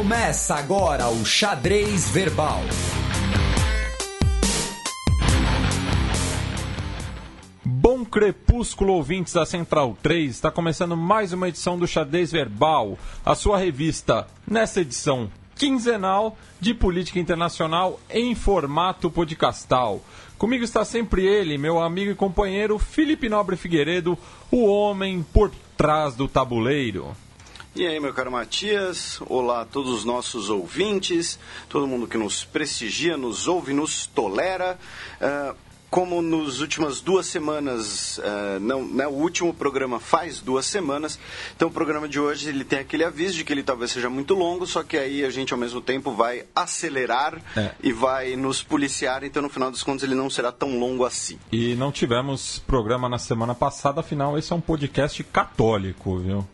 Começa agora o Xadrez Verbal. Bom crepúsculo, ouvintes da Central 3. Está começando mais uma edição do Xadrez Verbal, a sua revista, nessa edição quinzenal de política internacional em formato podcastal. Comigo está sempre ele, meu amigo e companheiro Felipe Nobre Figueiredo, o homem por trás do tabuleiro. E aí, meu caro Matias, olá a todos os nossos ouvintes, todo mundo que nos prestigia, nos ouve, nos tolera. Uh, como nas últimas duas semanas, uh, não, né, o último programa faz duas semanas, então o programa de hoje ele tem aquele aviso de que ele talvez seja muito longo, só que aí a gente ao mesmo tempo vai acelerar é. e vai nos policiar, então no final dos contos ele não será tão longo assim. E não tivemos programa na semana passada, afinal esse é um podcast católico, viu?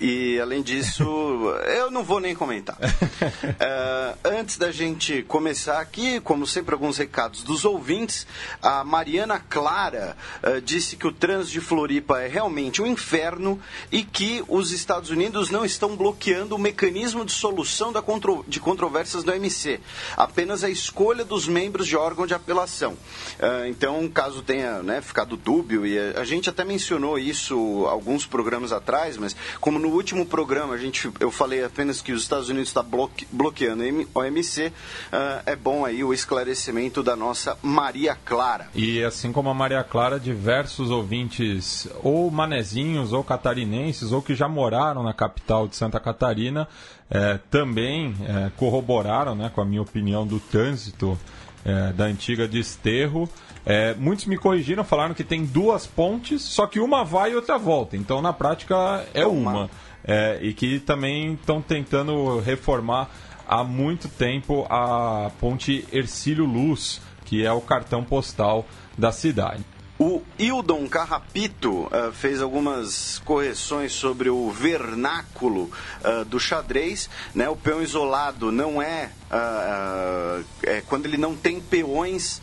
E além disso, eu não vou nem comentar. uh, antes da gente começar aqui, como sempre, alguns recados dos ouvintes. A Mariana Clara uh, disse que o trânsito de Floripa é realmente um inferno e que os Estados Unidos não estão bloqueando o mecanismo de solução da contro de controvérsias do MC, apenas a escolha dos membros de órgão de apelação. Uh, então, caso tenha né, ficado dúbio, e a, a gente até mencionou isso alguns programas atrás, mas como no último programa a gente, eu falei apenas que os Estados Unidos está bloque, bloqueando a OMC, uh, ah, é bom aí o esclarecimento da nossa Maria Clara. E assim como a Maria Clara, diversos ouvintes, ou manezinhos, ou catarinenses, ou que já moraram na capital de Santa Catarina, eh, também eh, corroboraram né, com a minha opinião do trânsito eh, da antiga Desterro. É, muitos me corrigiram, falaram que tem duas pontes, só que uma vai e outra volta. Então, na prática, é uma. É, e que também estão tentando reformar há muito tempo a ponte Ercílio Luz, que é o cartão postal da cidade. O Hildon Carrapito uh, fez algumas correções sobre o vernáculo uh, do xadrez. Né? O peão isolado não é, uh, é quando ele não tem peões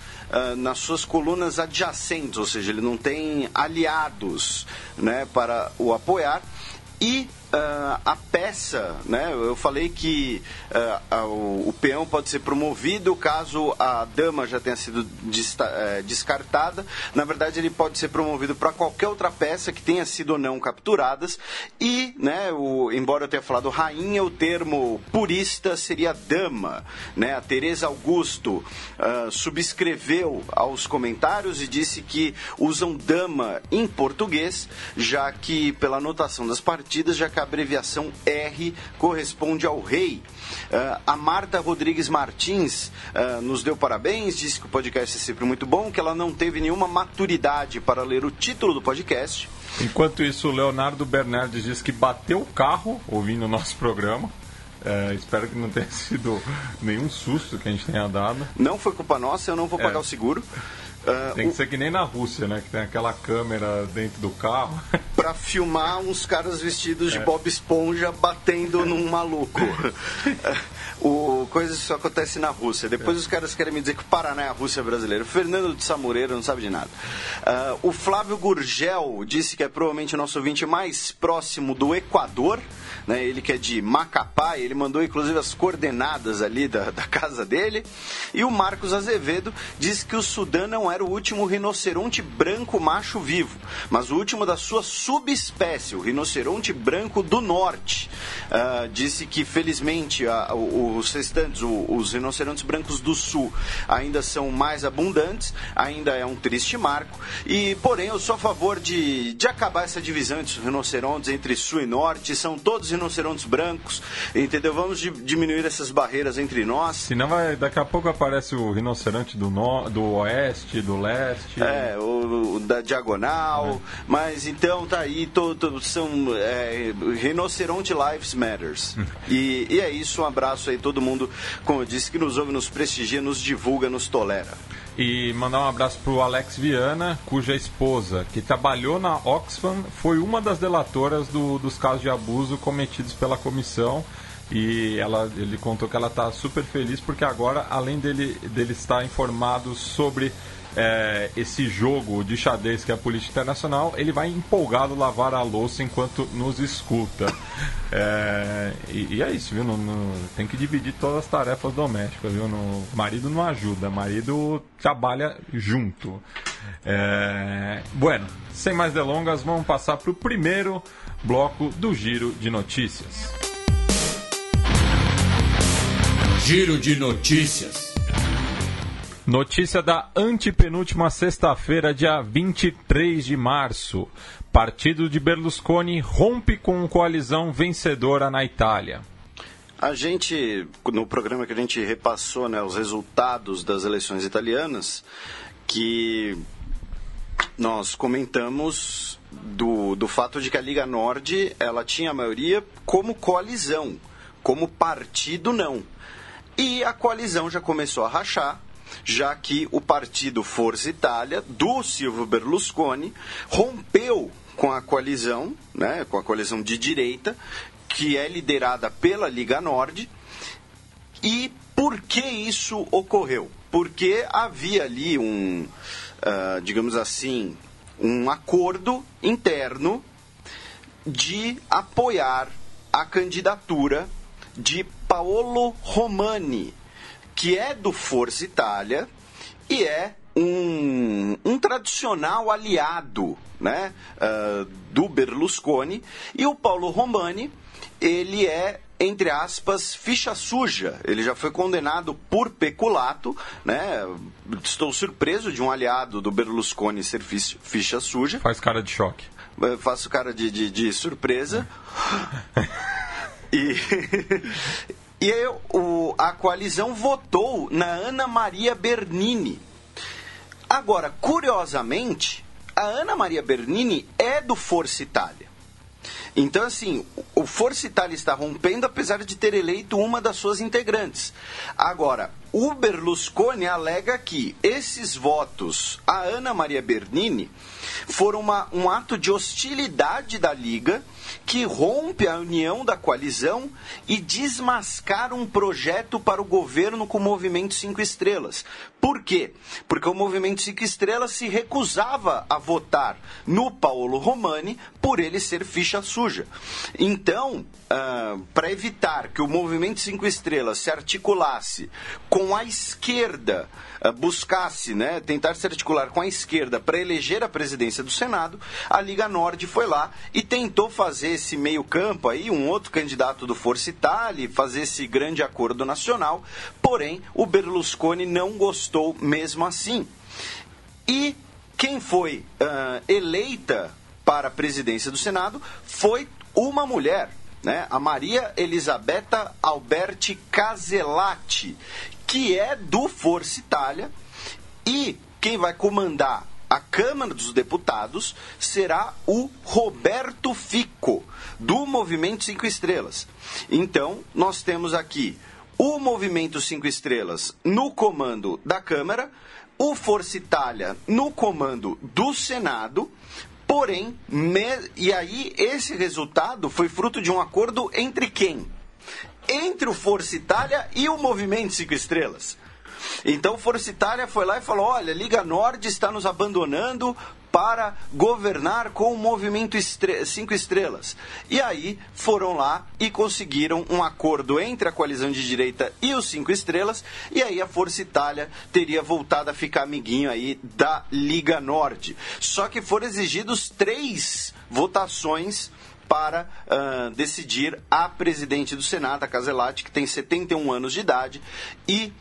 nas suas colunas adjacentes, ou seja, ele não tem aliados né, para o apoiar. E Uh, a peça, né? Eu falei que uh, o, o, peão pode ser promovido caso a dama já tenha sido uh, descartada. Na verdade, ele pode ser promovido para qualquer outra peça que tenha sido ou não capturadas. E, né? O, embora eu tenha falado rainha, o termo purista seria dama, né? A Teresa Augusto ah, subscreveu aos comentários e disse que usam dama em português, já que pela anotação das partidas já a abreviação R corresponde ao rei. Uh, a Marta Rodrigues Martins uh, nos deu parabéns, disse que o podcast é sempre muito bom, que ela não teve nenhuma maturidade para ler o título do podcast. Enquanto isso, o Leonardo Bernardes diz que bateu o carro ouvindo o nosso programa. É, espero que não tenha sido nenhum susto que a gente tenha dado. Não foi culpa nossa, eu não vou pagar é. o seguro. Uh, tem que o... ser que nem na Rússia, né? Que tem aquela câmera dentro do carro. Pra filmar uns caras vestidos é. de Bob Esponja batendo num maluco. o coisa isso acontece na Rússia. Depois é. os caras querem me dizer que o Paraná é a Rússia brasileira. O Fernando de Samureira não sabe de nada. Uh, o Flávio Gurgel disse que é provavelmente o nosso ouvinte mais próximo do Equador né? Ele que é de Macapá, ele mandou inclusive as coordenadas ali da, da casa dele. E o Marcos Azevedo disse que o Sudã não era o último rinoceronte branco macho vivo, mas o último da sua subespécie, o rinoceronte branco do norte. Uh, disse que felizmente uh, os restantes, uh, os rinocerontes brancos do sul, ainda são mais abundantes, ainda é um triste marco. E porém eu sou a favor de, de acabar essa divisão entre os rinocerontes entre sul e norte, são todos rinocerontes brancos, entendeu? Vamos diminuir essas barreiras entre nós. Senão vai, daqui a pouco aparece o rinoceronte do, no, do oeste, do leste. É, o, o da diagonal. É. Mas então tá aí, todo, são é, rinoceronte lives matters. e, e é isso, um abraço aí todo mundo, como eu disse, que nos ouve, nos prestigia, nos divulga, nos tolera. E mandar um abraço pro Alex Viana, cuja esposa, que trabalhou na Oxfam, foi uma das delatoras do, dos casos de abuso cometidos pela comissão. E ela, ele contou que ela está super feliz porque agora, além dele, dele estar informado sobre é, esse jogo de xadrez que é a política internacional, ele vai empolgado lavar a louça enquanto nos escuta. É, e, e, é isso, viu? No, no, tem que dividir todas as tarefas domésticas, viu? No, marido não ajuda, marido trabalha junto. É, bueno, sem mais delongas, vamos passar para o primeiro bloco do Giro de Notícias. Giro de Notícias. Notícia da antepenúltima sexta-feira, dia 23 de março. Partido de Berlusconi rompe com coalizão vencedora na Itália. A gente, no programa que a gente repassou né, os resultados das eleições italianas, que nós comentamos do, do fato de que a Liga Nord ela tinha a maioria como coalizão, como partido não. E a coalizão já começou a rachar, já que o partido Forza Itália, do Silvio Berlusconi, rompeu com a coalizão, né, com a coalizão de direita, que é liderada pela Liga Nord. E por que isso ocorreu? Porque havia ali um, uh, digamos assim, um acordo interno de apoiar a candidatura de Paolo Romani, que é do Forza Itália e é um, um tradicional aliado né, uh, do Berlusconi. E o Paulo Romani, ele é entre aspas, ficha suja. Ele já foi condenado por peculato, né? Estou surpreso de um aliado do Berlusconi ser ficha suja. Faz cara de choque. Eu faço cara de, de, de surpresa. e e aí, o, a coalizão votou na Ana Maria Bernini. Agora, curiosamente, a Ana Maria Bernini é do Força Itália. Então, assim, o Força Itália está rompendo, apesar de ter eleito uma das suas integrantes. Agora, o Berlusconi alega que esses votos a Ana Maria Bernini foram uma, um ato de hostilidade da Liga que rompe a união da coalizão e desmascara um projeto para o governo com o Movimento Cinco Estrelas. Por quê? Porque o Movimento Cinco Estrelas se recusava a votar no Paulo Romani por ele ser ficha suja. Então, uh, para evitar que o Movimento Cinco Estrelas se articulasse com a esquerda, buscasse né, tentar se articular com a esquerda para eleger a presidência do Senado, a Liga Norte foi lá e tentou fazer esse meio campo aí, um outro candidato do Força Itália, fazer esse grande acordo nacional, porém o Berlusconi não gostou mesmo assim. E quem foi uh, eleita para a presidência do Senado foi uma mulher, né? a Maria Elisabetta Alberti Casellati, que é do Força Itália, e quem vai comandar a Câmara dos Deputados será o Roberto Fico, do Movimento Cinco Estrelas. Então, nós temos aqui o Movimento Cinco Estrelas no comando da Câmara, o Força Itália no comando do Senado, porém, me... e aí esse resultado foi fruto de um acordo entre quem? Entre o Força Itália e o Movimento Cinco Estrelas. Então, Força Itália foi lá e falou: olha, Liga Norte está nos abandonando para governar com o movimento estre Cinco Estrelas. E aí foram lá e conseguiram um acordo entre a coalizão de direita e os Cinco Estrelas, e aí a Força Itália teria voltado a ficar amiguinho aí da Liga Norte. Só que foram exigidos três votações para uh, decidir a presidente do Senado, a Caselati, que tem 71 anos de idade, e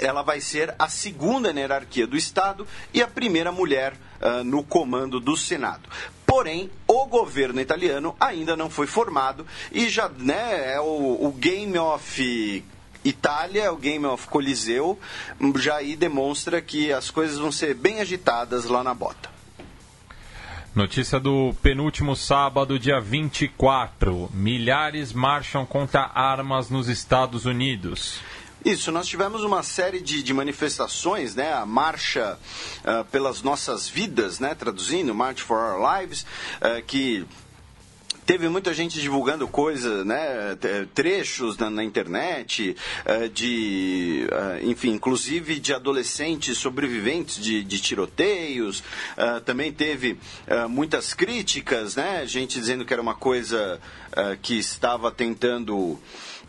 ela vai ser a segunda na hierarquia do Estado e a primeira mulher uh, no comando do Senado. Porém, o governo italiano ainda não foi formado e já né, é o, o Game of Itália, o Game of Coliseu, já aí demonstra que as coisas vão ser bem agitadas lá na bota. Notícia do penúltimo sábado, dia 24. Milhares marcham contra armas nos Estados Unidos. Isso, nós tivemos uma série de, de manifestações, né? A marcha uh, pelas nossas vidas, né? Traduzindo, March for Our Lives, uh, que teve muita gente divulgando coisas, né, trechos na, na internet, uh, de, uh, enfim, inclusive de adolescentes sobreviventes de, de tiroteios. Uh, também teve muitas críticas, né, gente dizendo que era uma coisa que estava tentando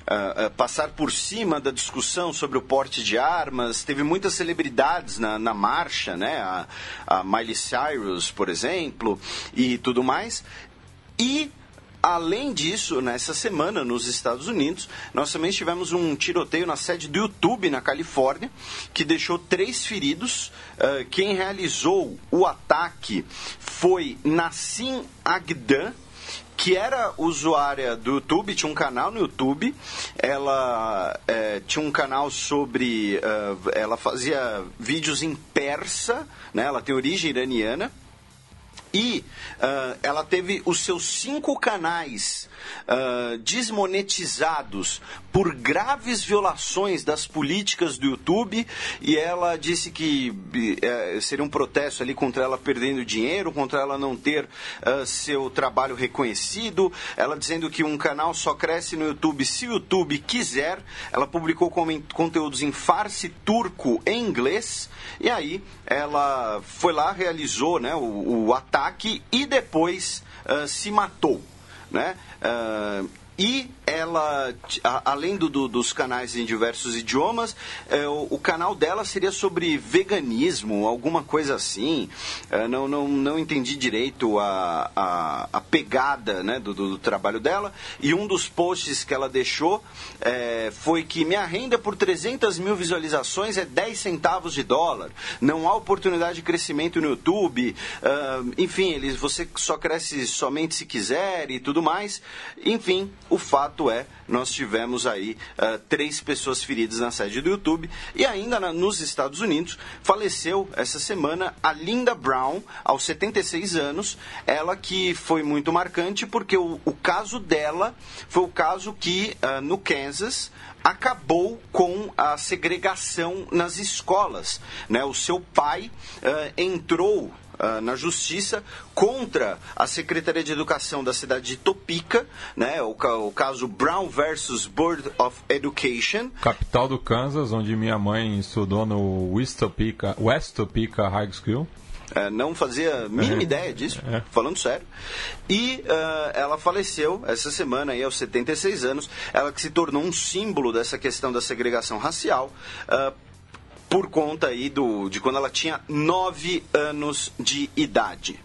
uh, passar por cima da discussão sobre o porte de armas. Teve muitas celebridades na, na marcha, né? A, a Miley Cyrus, por exemplo, e tudo mais. E Além disso, nessa semana nos Estados Unidos, nós também tivemos um tiroteio na sede do YouTube na Califórnia, que deixou três feridos. Uh, quem realizou o ataque foi Nassim Agdan, que era usuária do YouTube, tinha um canal no YouTube, ela é, tinha um canal sobre. Uh, ela fazia vídeos em persa, né? ela tem origem iraniana. E uh, ela teve os seus cinco canais uh, desmonetizados por graves violações das políticas do YouTube e ela disse que uh, seria um protesto ali contra ela perdendo dinheiro, contra ela não ter uh, seu trabalho reconhecido. Ela dizendo que um canal só cresce no YouTube se o YouTube quiser. Ela publicou conteúdos em farsi turco e inglês e aí ela foi lá, realizou né, o, o ataque e depois uh, se matou. Né? Uh, e ela, além do, do, dos canais em diversos idiomas, é, o, o, canal dela seria sobre veganismo, alguma coisa assim. É, não, não, não entendi direito a, a, a pegada né, do, do, trabalho dela. E um dos posts que ela deixou é, foi que minha renda por 300 mil visualizações é 10 centavos de dólar. Não há oportunidade de crescimento no YouTube. Uh, enfim, eles, você só cresce somente se quiser e tudo mais. Enfim, o fato fato é, nós tivemos aí uh, três pessoas feridas na sede do YouTube. E ainda na, nos Estados Unidos, faleceu essa semana a Linda Brown, aos 76 anos. Ela que foi muito marcante porque o, o caso dela foi o caso que, uh, no Kansas, acabou com a segregação nas escolas. Né? O seu pai uh, entrou uh, na justiça contra a Secretaria de Educação da cidade de Topeka, né, o, o caso Brown versus Board of Education. Capital do Kansas, onde minha mãe estudou no West Topeka, West Topeka High School. É, não fazia a mínima é. ideia disso, é. falando sério. E uh, ela faleceu essa semana, aí, aos 76 anos. Ela que se tornou um símbolo dessa questão da segregação racial. Uh, por conta aí do, de quando ela tinha 9 anos de idade.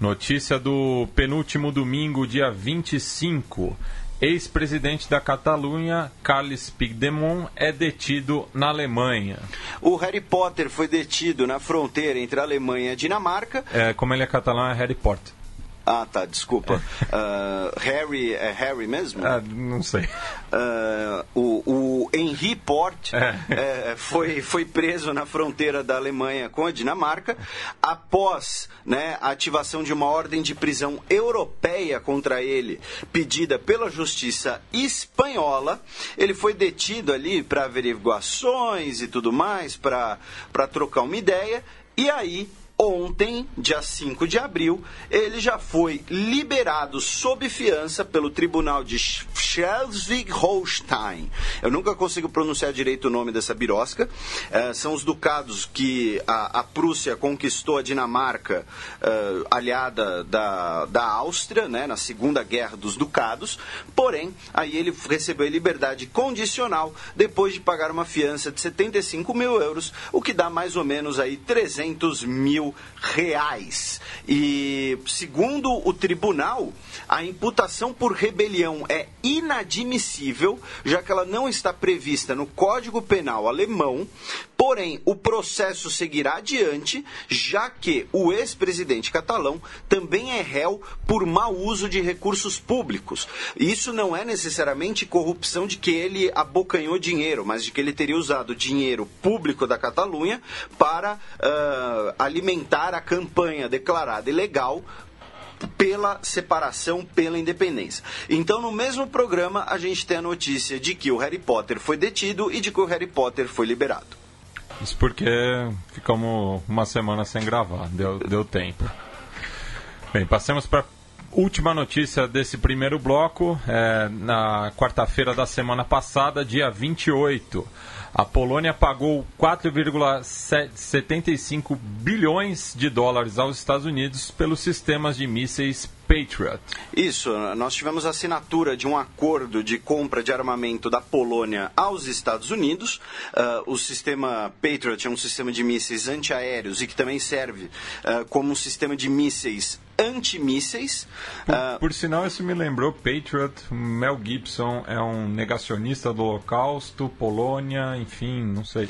Notícia do penúltimo domingo, dia 25. Ex-presidente da Catalunha, Carles Puigdemont, é detido na Alemanha. O Harry Potter foi detido na fronteira entre a Alemanha e a Dinamarca. É, como ele é catalão, é Harry Potter. Ah, tá, desculpa. Uh, Harry é Harry mesmo? Ah, não sei. Uh, o, o Henry Port é. É, foi, foi preso na fronteira da Alemanha com a Dinamarca após né, a ativação de uma ordem de prisão europeia contra ele, pedida pela justiça espanhola. Ele foi detido ali para averiguações e tudo mais, para trocar uma ideia. E aí Ontem, dia 5 de abril, ele já foi liberado sob fiança pelo Tribunal de Schleswig-Holstein. Eu nunca consigo pronunciar direito o nome dessa birosca. É, são os ducados que a, a, Prússia conquistou a Dinamarca, é, aliada da, da Áustria, né, na Segunda Guerra dos Ducados. Porém, aí ele recebeu liberdade condicional depois de pagar uma fiança de 75 mil euros, o que dá mais ou menos aí 300 mil mil reais. E, segundo o tribunal, a imputação por rebelião é inadmissível, já que ela não está prevista no Código Penal alemão. Porém, o processo seguirá adiante, já que o ex-presidente catalão também é réu por mau uso de recursos públicos. Isso não é necessariamente corrupção de que ele abocanhou dinheiro, mas de que ele teria usado dinheiro público da Catalunha para uh, alimentar a campanha declarada ilegal pela separação, pela independência. Então, no mesmo programa, a gente tem a notícia de que o Harry Potter foi detido e de que o Harry Potter foi liberado. Isso porque ficamos uma semana sem gravar, deu, deu tempo. Bem, passemos para Última notícia desse primeiro bloco, é, na quarta-feira da semana passada, dia 28. A Polônia pagou 4,75 bilhões de dólares aos Estados Unidos pelos sistemas de mísseis Patriot. Isso, nós tivemos a assinatura de um acordo de compra de armamento da Polônia aos Estados Unidos. Uh, o sistema Patriot é um sistema de mísseis antiaéreos e que também serve uh, como um sistema de mísseis antimísseis. Por, uh, por sinal, isso me lembrou Patriot. Mel Gibson é um negacionista do Holocausto, Polônia, enfim, não sei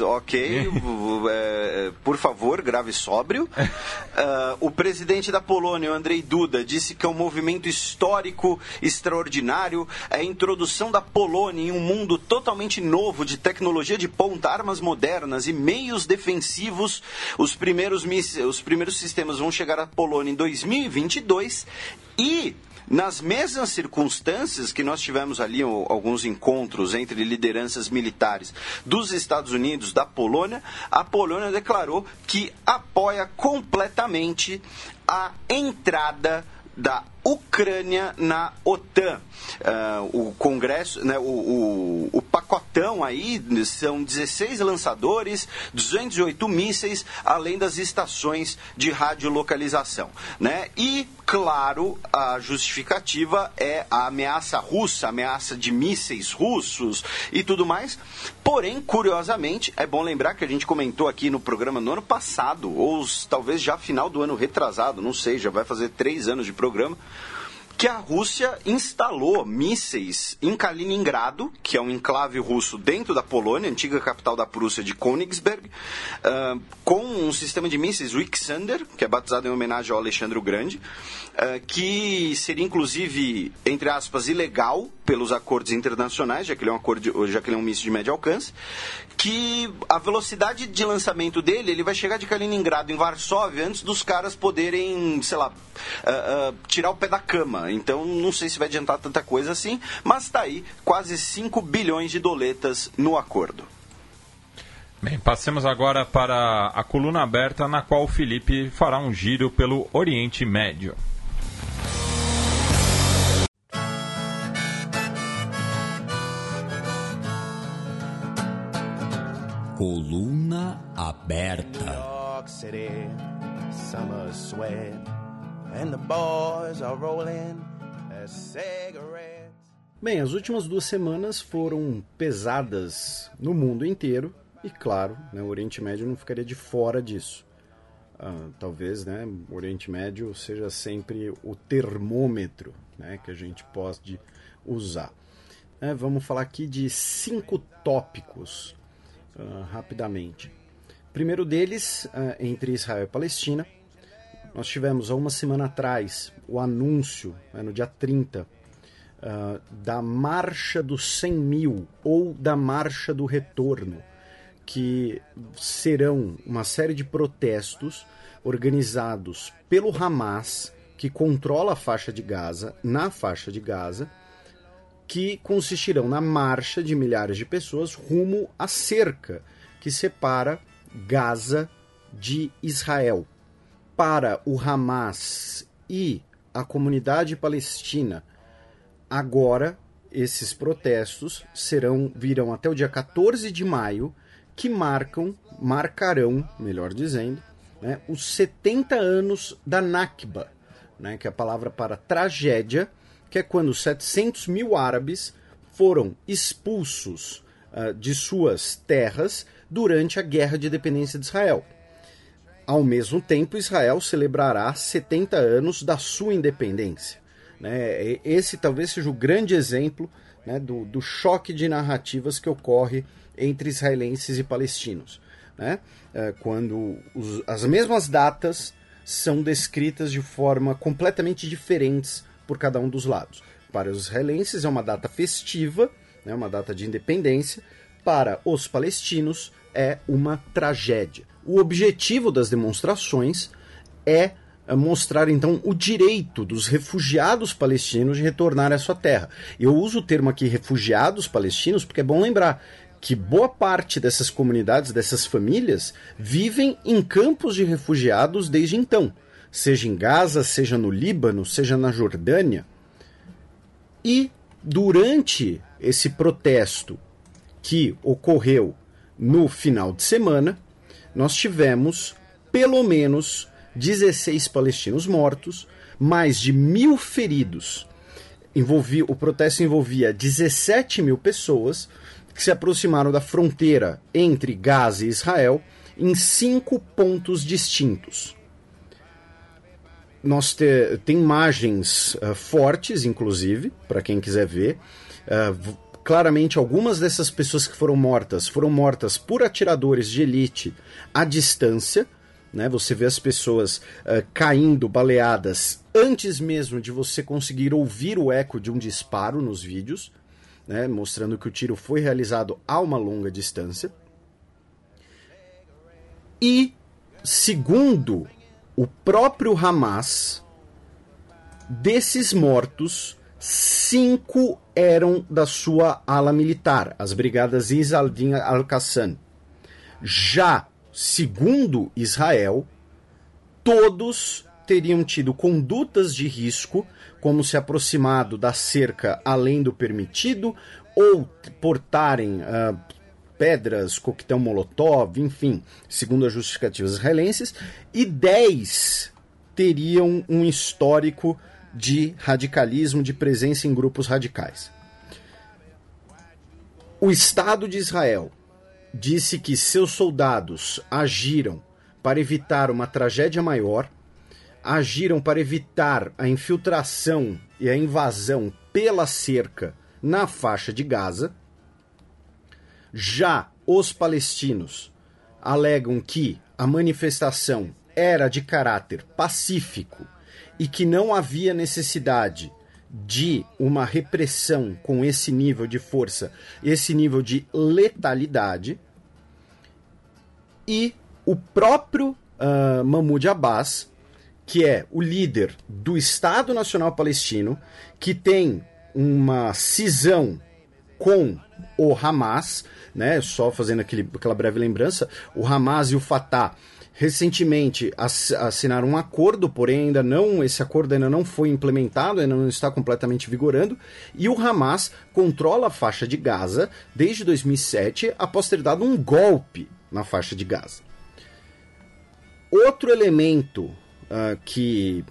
ok. é, por favor, grave sóbrio. Uh, o presidente da Polônia, Andrei Duda, disse que é um movimento histórico extraordinário é a introdução da Polônia em um mundo totalmente novo de tecnologia de ponta, armas modernas e meios defensivos. Os primeiros, os primeiros sistemas vão chegar à Polônia em 2022 e nas mesmas circunstâncias que nós tivemos ali alguns encontros entre lideranças militares dos Estados Unidos, da Polônia, a Polônia declarou que apoia completamente a entrada da Ucrânia na OTAN. Uh, o Congresso, né, o, o, o, pacotão aí são 16 lançadores, 208 mísseis, além das estações de radiolocalização. Né? E, claro, a justificativa é a ameaça russa, ameaça de mísseis russos e tudo mais. Porém, curiosamente, é bom lembrar que a gente comentou aqui no programa no ano passado, ou talvez já final do ano retrasado, não sei, já vai fazer três anos de programa que a Rússia instalou mísseis em Kaliningrado, que é um enclave russo dentro da Polônia, antiga capital da Prússia de Königsberg, uh, com um sistema de mísseis, o Ixander, que é batizado em homenagem ao Alexandre o Grande, que seria inclusive, entre aspas, ilegal pelos acordos internacionais, já que ele é um, acordo, já que ele é um míssil de médio alcance, que a velocidade de lançamento dele, ele vai chegar de Kaliningrado em Varsóvia antes dos caras poderem, sei lá, uh, uh, tirar o pé da cama. Então não sei se vai adiantar tanta coisa assim, mas está aí quase 5 bilhões de doletas no acordo. Bem, passemos agora para a coluna aberta, na qual o Felipe fará um giro pelo Oriente Médio. Coluna aberta. Bem, as últimas duas semanas foram pesadas no mundo inteiro e, claro, né, o Oriente Médio não ficaria de fora disso. Ah, talvez né, o Oriente Médio seja sempre o termômetro né, que a gente pode usar. É, vamos falar aqui de cinco tópicos uh, rapidamente. Primeiro deles, uh, entre Israel e Palestina, nós tivemos há uma semana atrás o anúncio, né, no dia 30, uh, ah, da Marcha dos 100 mil ou da Marcha do Retorno, que serão uma série de protestos organizados pelo Hamas, que controla a faixa de Gaza, na faixa de Gaza, que consistirão na marcha de milhares de pessoas rumo à cerca que separa Gaza de Israel. Para o Hamas e a comunidade palestina, agora esses protestos serão virão até o dia 14 de maio, que marcam, marcarão, melhor dizendo, né, os 70 anos da Nakba, né, que é a palavra para tragédia, que é quando 700 mil árabes foram expulsos uh, de suas terras durante a Guerra de Independência de Israel. Ao mesmo tempo, Israel celebrará 70 anos da sua independência. Né? Esse talvez seja o grande exemplo né, do, do choque de narrativas que ocorre entre israelenses e palestinos. Né? Uh, quando os, as mesmas datas são descritas de forma completamente diferentes por cada um dos lados. Para os israelenses é uma data festiva, né, uma data de independência. Para os palestinos é uma tragédia. O objetivo das demonstrações é, é mostrar então o direito dos refugiados palestinos de retornar à sua terra. Eu uso o termo aqui refugiados palestinos porque é bom lembrar que boa parte dessas comunidades, dessas famílias, vivem em campos de refugiados desde então seja em Gaza, seja no Líbano, seja na Jordânia. E durante esse protesto que ocorreu no final de semana, nós tivemos pelo menos 16 palestinos mortos, mais de mil feridos. O protesto envolvia 17 mil pessoas que se aproximaram da fronteira entre Gaza e Israel em cinco pontos distintos. Nós te, tem imagens uh, fortes, inclusive, para quem quiser ver. Uh, claramente, algumas dessas pessoas que foram mortas foram mortas por atiradores de elite à distância. Né? Você vê as pessoas uh, caindo, baleadas, antes mesmo de você conseguir ouvir o eco de um disparo nos vídeos, né? mostrando que o tiro foi realizado a uma longa distância. E, segundo o próprio Hamas, desses mortos, cinco eram da sua ala militar, as brigadas Isaldin al-Qassam. Já, segundo Israel, todos teriam tido condutas de risco, como se aproximado da cerca além do permitido, ou portarem uh, pedras, coquetel molotov, enfim, segundo as justificativas israelenses, e 10 teriam um histórico de radicalismo, de presença em grupos radicais. O Estado de Israel disse que seus soldados agiram para evitar uma tragédia maior, agiram para evitar a infiltração e a invasão pela cerca na faixa de Gaza já os palestinos alegam que a manifestação era de caráter pacífico e que não havia necessidade de uma repressão com esse nível de força, esse nível de letalidade. E o próprio uh, Mahmoud Abbas, que é o líder do Estado Nacional Palestino, que tem uma cisão com o Hamas, né? Só fazendo aquele, aquela breve lembrança, o Hamas e o Fatah recentemente assinaram um acordo, porém ainda não esse acordo ainda não foi implementado, ainda não está completamente vigorando, e o Hamas controla a faixa de Gaza desde 2007, após ter dado um golpe na faixa de Gaza. Outro elemento uh, que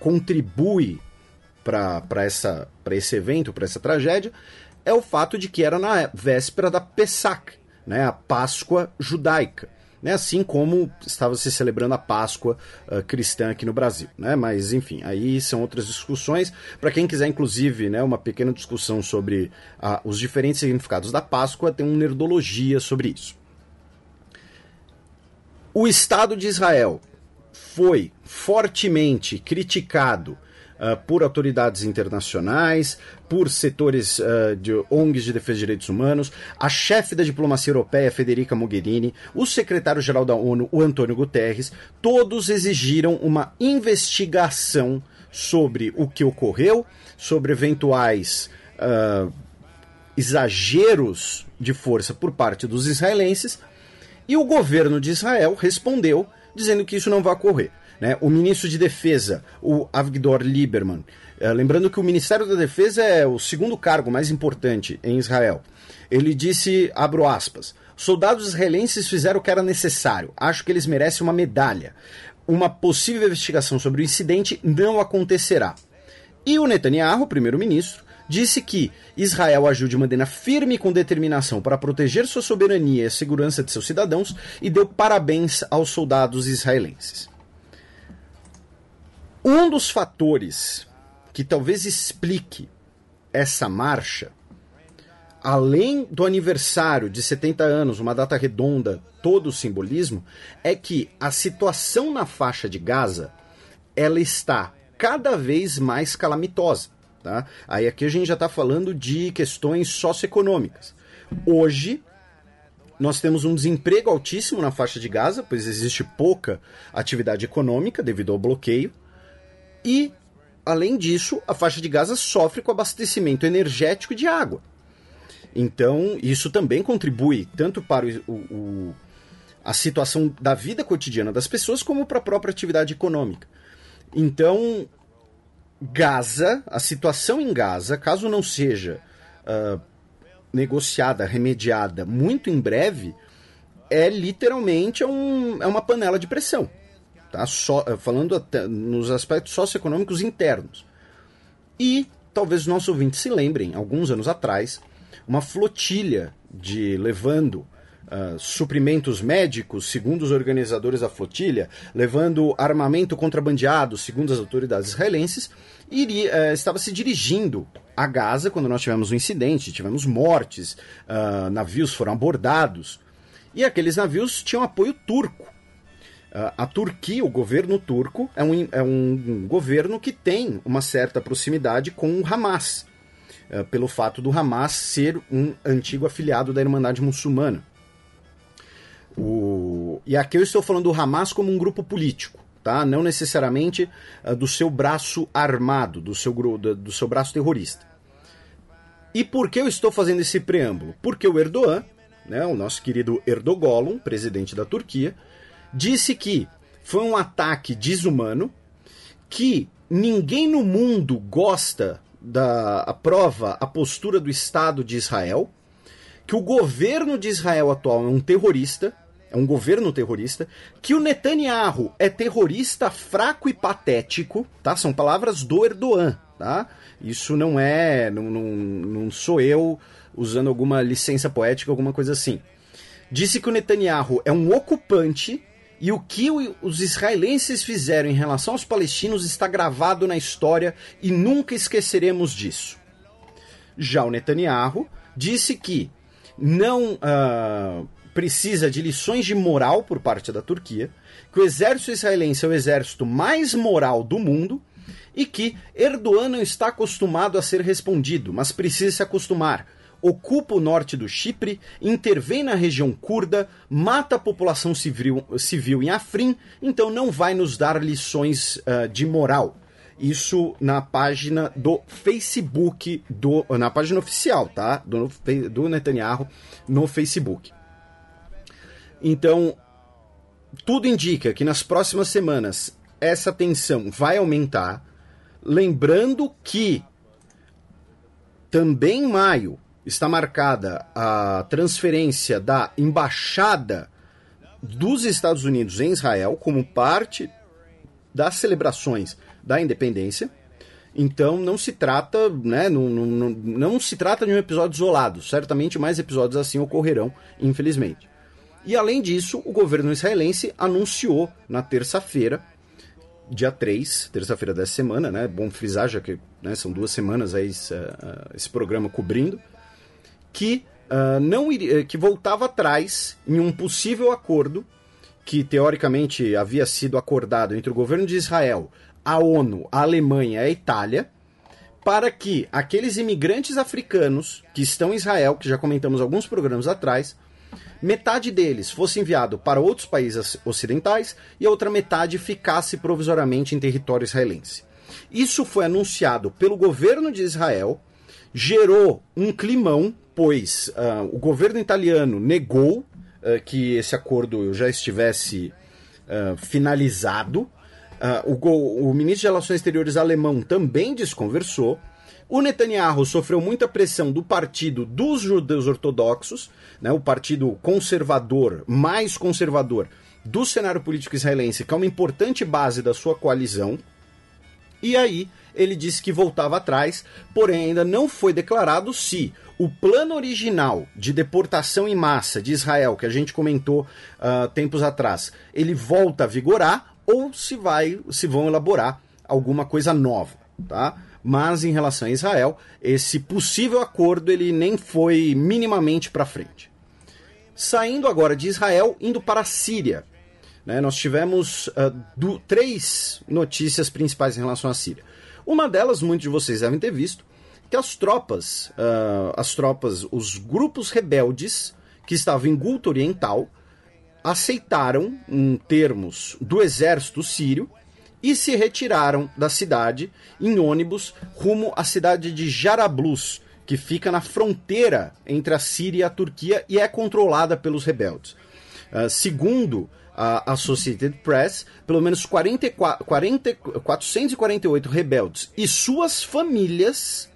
contribui para esse evento, para essa tragédia, é o fato de que era na véspera da Pesach, né, a Páscoa judaica. Né, assim como estava se celebrando a Páscoa uh, cristã aqui no Brasil. Né? Mas, enfim, aí são outras discussões. Para quem quiser, inclusive, né, uma pequena discussão sobre uh, os diferentes significados da Páscoa, tem uma nerdologia sobre isso. O Estado de Israel foi fortemente criticado uh, por autoridades internacionais, por setores uh, de ONGs de defesa de direitos humanos, a chefe da diplomacia europeia, Federica Mogherini, o secretário-geral da ONU, o Antônio Guterres, todos exigiram uma investigação sobre o que ocorreu, sobre eventuais uh, exageros de força por parte dos israelenses, e o governo de Israel respondeu dizendo que isso não vai ocorrer. Né? O ministro de Defesa, o Avigdor Lieberman, é, lembrando que o Ministério da Defesa é o segundo cargo mais importante em Israel. Ele disse, abro aspas, soldados israelenses fizeram o que era necessário. Acho que eles merecem uma medalha. Uma possível investigação sobre o incidente não acontecerá. E o Netanyahu, primeiro-ministro, disse que Israel agiu de maneira firme e com determinação para proteger sua soberania e a segurança de seus cidadãos e deu parabéns aos soldados israelenses. Um dos fatores que talvez explique essa marcha, além do aniversário de 70 anos, uma data redonda, todo o simbolismo, é que a situação na faixa de Gaza ela está cada vez mais calamitosa. Tá? Aí aqui a gente já está falando de questões socioeconômicas. Hoje, nós temos um desemprego altíssimo na faixa de Gaza, pois existe pouca atividade econômica devido ao bloqueio. E, além disso, a faixa de Gaza sofre com abastecimento energético de água. Então, isso também contribui tanto para o, o, a situação da vida cotidiana das pessoas, como para a própria atividade econômica. Então, Gaza, a situação em Gaza, caso não seja uh, negociada, remediada muito em breve, é literalmente um, é uma panela de pressão. Tá? So, falando até nos aspectos socioeconômicos internos. E talvez os nossos ouvintes se lembrem, alguns anos atrás, uma flotilha de levando Uh, suprimentos médicos, segundo os organizadores da flotilha, levando armamento contrabandeado, segundo as autoridades israelenses, iria, uh, estava se dirigindo a Gaza quando nós tivemos um incidente, tivemos mortes, uh, navios foram abordados, e aqueles navios tinham apoio turco. A Turquia, o governo turco, é um, é um governo que tem uma certa proximidade com o Hamas, pelo fato do Hamas ser um antigo afiliado da Irmandade Muçulmana. O... E aqui eu estou falando do Hamas como um grupo político, tá? não necessariamente uh, do seu braço armado, do seu, do, do seu braço terrorista. E por que eu estou fazendo esse preâmbulo? Porque o Erdogan, né, o nosso querido Erdogan, presidente da Turquia, disse que foi um ataque desumano, que ninguém no mundo gosta da aprova a postura do Estado de Israel, que o governo de Israel atual é um terrorista, é um governo terrorista, que o Netanyahu é terrorista fraco e patético, tá? São palavras do Erdogan, tá? Isso não é, não, não, não sou eu usando alguma licença poética, alguma coisa assim. Disse que o Netanyahu é um ocupante e o que os israelenses fizeram em relação aos palestinos está gravado na história e nunca esqueceremos disso. Já o Netanyahu disse que não uh, precisa de lições de moral por parte da Turquia, que o exército israelense é o exército mais moral do mundo e que Erdogan não está acostumado a ser respondido, mas precisa se acostumar. Ocupa o norte do Chipre, intervém na região curda, mata a população civil, civil em Afrin, então não vai nos dar lições uh, de moral. Isso na página do Facebook, do, na página oficial, tá? Do, do Netanyahu no Facebook. Então, tudo indica que nas próximas semanas essa tensão vai aumentar. Lembrando que também em maio está marcada a transferência da embaixada dos Estados Unidos em Israel como parte das celebrações da independência. Então não se trata, né, não, não, não se trata de um episódio isolado. Certamente mais episódios assim ocorrerão, infelizmente. E além disso, o governo israelense anunciou na terça-feira, dia 3, terça-feira dessa semana, né? Bom frisar, já que né, são duas semanas aí esse, uh, esse programa cobrindo, que uh, não iria, que voltava atrás em um possível acordo que teoricamente havia sido acordado entre o governo de Israel, a ONU, a Alemanha e a Itália, para que aqueles imigrantes africanos que estão em Israel, que já comentamos alguns programas atrás, metade deles fosse enviado para outros países ocidentais e a outra metade ficasse provisoriamente em território israelense. Isso foi anunciado pelo governo de Israel, gerou um climão, pois uh, o governo italiano negou uh, que esse acordo já estivesse uh, finalizado. O, o ministro de Relações Exteriores alemão também desconversou. O Netanyahu sofreu muita pressão do partido dos judeus ortodoxos, né, o partido conservador, mais conservador do cenário político israelense, que é uma importante base da sua coalizão. E aí ele disse que voltava atrás, porém ainda não foi declarado se o plano original de deportação em massa de Israel, que a gente comentou uh, tempos atrás, ele volta a vigorar ou se vai, se vão elaborar alguma coisa nova, tá? mas em relação a Israel, esse possível acordo ele nem foi minimamente para frente. Saindo agora de Israel, indo para a Síria. Né, nós tivemos uh, do, três notícias principais em relação à Síria. Uma delas, muitos de vocês devem ter visto, que as tropas, uh, as tropas, os grupos rebeldes que estavam em Gulta Oriental, aceitaram, em termos do exército sírio, e se retiraram da cidade em ônibus rumo à cidade de Jarablus, que fica na fronteira entre a Síria e a Turquia e é controlada pelos rebeldes. Uh, segundo a Associated Press, pelo menos 44, 40, 448 rebeldes e suas famílias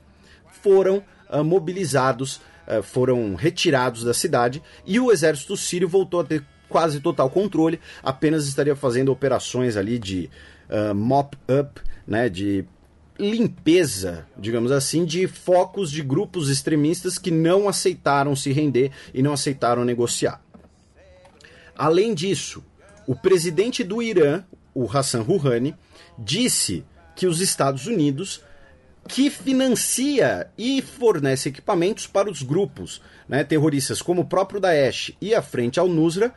foram uh, mobilizados, uh, foram retirados da cidade e o exército sírio voltou a ter quase total controle, apenas estaria fazendo operações ali de uh, mop-up, né, de limpeza, digamos assim, de focos de grupos extremistas que não aceitaram se render e não aceitaram negociar. Além disso, o presidente do Irã, o Hassan Rouhani, disse que os Estados Unidos que financia e fornece equipamentos para os grupos né, terroristas como o próprio Daesh e a Frente al-Nusra,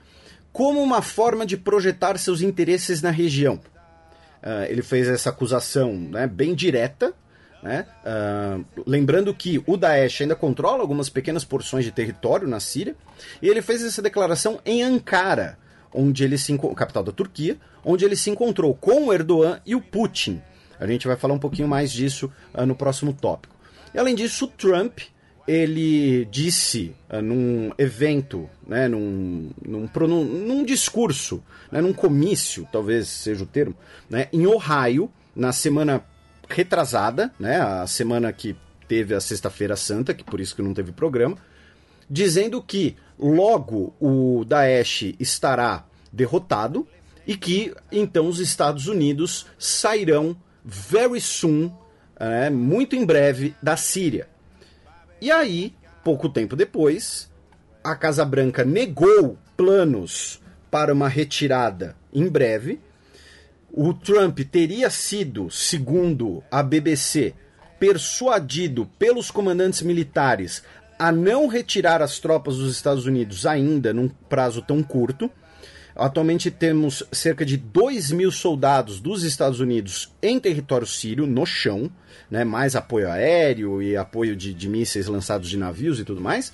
como uma forma de projetar seus interesses na região. Uh, ele fez essa acusação né, bem direta, né? Uh, lembrando que o Daesh ainda controla algumas pequenas porções de território na Síria, e ele fez essa declaração em Ankara, onde ele se capital da Turquia, onde ele se encontrou com o Erdogan e o Putin. A gente vai falar um pouquinho mais disso uh, no próximo tópico. E além disso, o Trump ele disse uh, num evento, né, num, num, num, num discurso, né, num comício, talvez seja o termo, né, em Ohio, na semana retrasada, né, a semana que teve a Sexta-feira Santa, que por isso que não teve programa, dizendo que logo o Daesh estará derrotado e que então os Estados Unidos sairão very soon, é, muito em breve, da Síria. E aí, pouco tempo depois, a Casa Branca negou planos para uma retirada em breve. O Trump teria sido, segundo a BBC, persuadido pelos comandantes militares a não retirar as tropas dos Estados Unidos ainda num prazo tão curto. Atualmente temos cerca de 2 mil soldados dos Estados Unidos em território sírio, no chão, né, mais apoio aéreo e apoio de, de mísseis lançados de navios e tudo mais.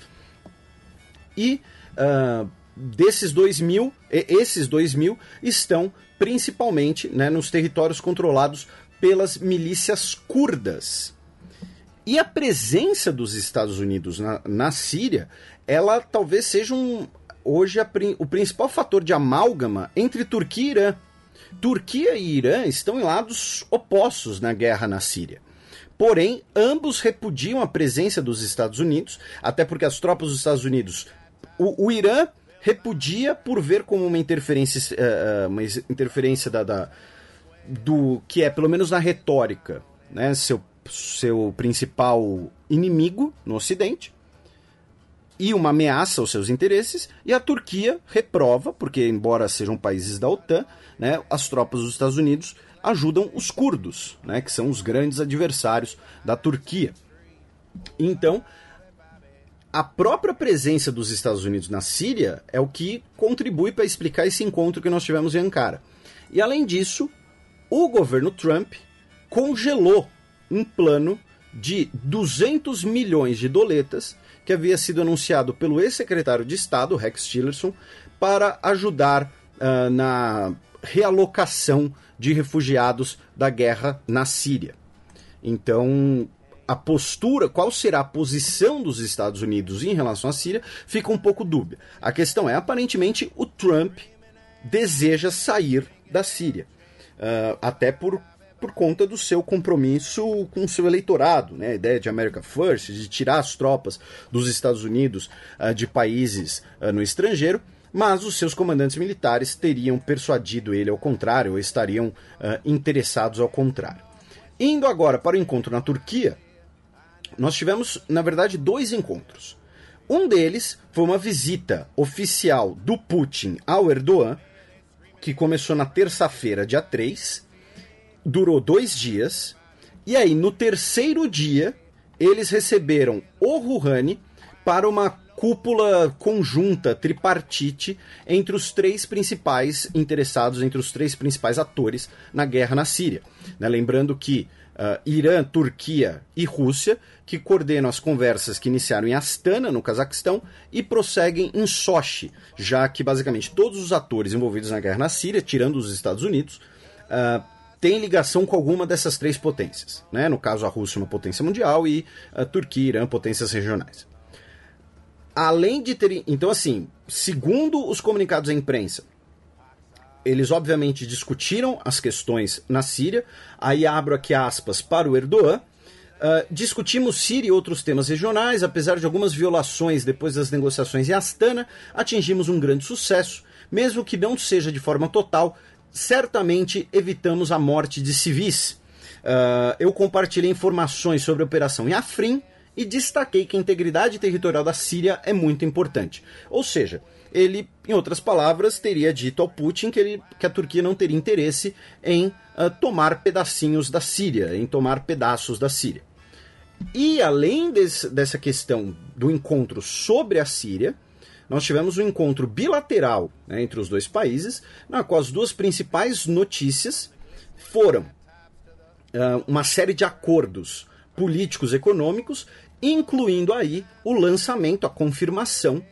E uh, desses 2 mil, esses 2 mil estão principalmente né, nos territórios controlados pelas milícias curdas. E a presença dos Estados Unidos na, na Síria, ela talvez seja um, hoje a, o principal fator de amálgama entre Turquia e Irã. Turquia e Irã estão em lados opostos na guerra na Síria. Porém, ambos repudiam a presença dos Estados Unidos, até porque as tropas dos Estados Unidos. O, o Irã repudia por ver como uma interferência, uh, uma interferência da, da, do que é, pelo menos na retórica, né, seu seu principal inimigo no Ocidente e uma ameaça aos seus interesses, e a Turquia reprova, porque, embora sejam países da OTAN, né, as tropas dos Estados Unidos ajudam os curdos, né, que são os grandes adversários da Turquia. Então, a própria presença dos Estados Unidos na Síria é o que contribui para explicar esse encontro que nós tivemos em Ankara. E além disso, o governo Trump congelou um plano de 200 milhões de doletas que havia sido anunciado pelo ex-secretário de Estado, Rex Tillerson, para ajudar uh, na realocação de refugiados da guerra na Síria. Então, a postura, qual será a posição dos Estados Unidos em relação à Síria, fica um pouco dúbia. A questão é, aparentemente, o Trump deseja sair da Síria. Uh, até por por conta do seu compromisso com o seu eleitorado, né? a ideia de America First, de tirar as tropas dos Estados Unidos uh, de países uh, no estrangeiro, mas os seus comandantes militares teriam persuadido ele ao contrário, ou estariam uh, interessados ao contrário. Indo agora para o encontro na Turquia, nós tivemos, na verdade, dois encontros. Um deles foi uma visita oficial do Putin ao Erdogan, que começou na terça-feira, dia 3, durou dois dias. E aí, no terceiro dia, eles receberam o Rouhani para uma cúpula conjunta, tripartite, entre os três principais interessados, entre os três principais atores na guerra na Síria. Né? Lembrando que uh, Irã, Turquia e Rússia, que coordenam as conversas que iniciaram em Astana, no Cazaquistão, e prosseguem em Sochi, já que basicamente todos os atores envolvidos na guerra na Síria, tirando os Estados Unidos, uh, tem ligação com alguma dessas três potências. Né? No caso, a Rússia, uma potência mundial, e a Turquia e Irã, potências regionais. além de terem. Então, assim, segundo os comunicados à imprensa, eles obviamente discutiram as questões na Síria. Aí abro aqui aspas para o Erdogan. Uh, discutimos Síria e outros temas regionais, apesar de algumas violações depois das negociações em Astana, atingimos um grande sucesso, mesmo que não seja de forma total, certamente evitamos a morte de civis. Uh, eu compartilhei informações sobre a operação em Afrin e destaquei que a integridade territorial da Síria é muito importante. Ou seja, ele, em outras palavras, teria dito ao Putin que, ele, que a Turquia não teria interesse em uh, tomar pedacinhos da Síria, em tomar pedaços da Síria. E além desse, dessa questão do encontro sobre a Síria, nós tivemos um encontro bilateral né, entre os dois países, na qual as duas principais notícias foram uh, uma série de acordos políticos econômicos, incluindo aí o lançamento, a confirmação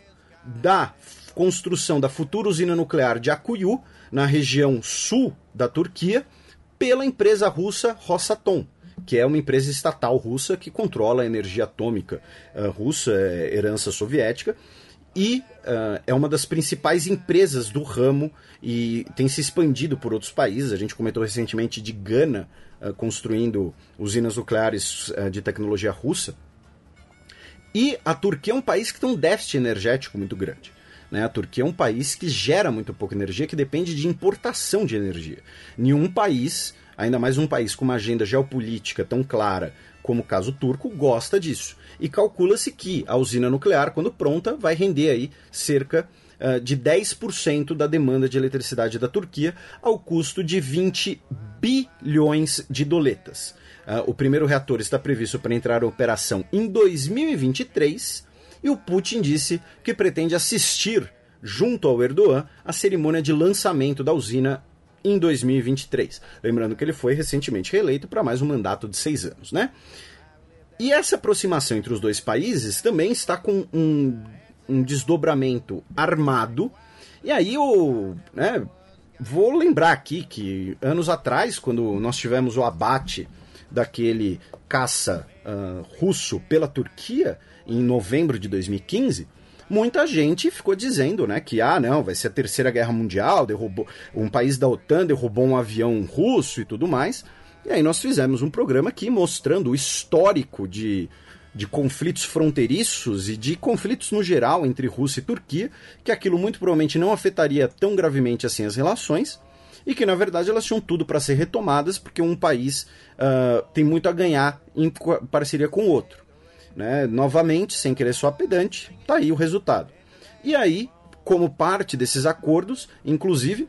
da construção da futura usina nuclear de Akuyu, na região sul da Turquia, pela empresa russa Rosatom, que é uma empresa estatal russa que controla a energia atômica uh, russa, é herança soviética, e uh, é uma das principais empresas do ramo e tem se expandido por outros países. A gente comentou recentemente de Gana uh, construindo usinas nucleares uh, de tecnologia russa. E a Turquia é um país que tem um déficit energético muito grande. Né? A Turquia é um país que gera muito pouca energia, que depende de importação de energia. Nenhum país, ainda mais um país com uma agenda geopolítica tão clara como o caso turco, gosta disso. E calcula-se que a usina nuclear, quando pronta, vai render aí cerca uh, de 10% da demanda de eletricidade da Turquia, ao custo de 20 bilhões de doletas. Uh, o primeiro reator está previsto para entrar em operação em 2023 e o Putin disse que pretende assistir, junto ao Erdogan, a cerimônia de lançamento da usina em 2023. Lembrando que ele foi recentemente reeleito para mais um mandato de seis anos, né? E essa aproximação entre os dois países também está com um, um desdobramento armado. E aí eu né, vou lembrar aqui que anos atrás, quando nós tivemos o abate daquele caça uh, russo pela Turquia, em novembro de 2015, muita gente ficou dizendo, né, que ah, não, vai ser a terceira guerra mundial, derrubou um país da OTAN derrubou um avião russo e tudo mais. E aí nós fizemos um programa aqui mostrando o histórico de, de conflitos fronteiriços e de conflitos no geral entre Rússia e Turquia, que aquilo muito provavelmente não afetaria tão gravemente assim as relações, e que na verdade elas tinham tudo para ser retomadas, porque um país uh, tem muito a ganhar em parceria com o outro. Né? Novamente, sem querer só pedante, tá aí o resultado. E aí, como parte desses acordos, inclusive,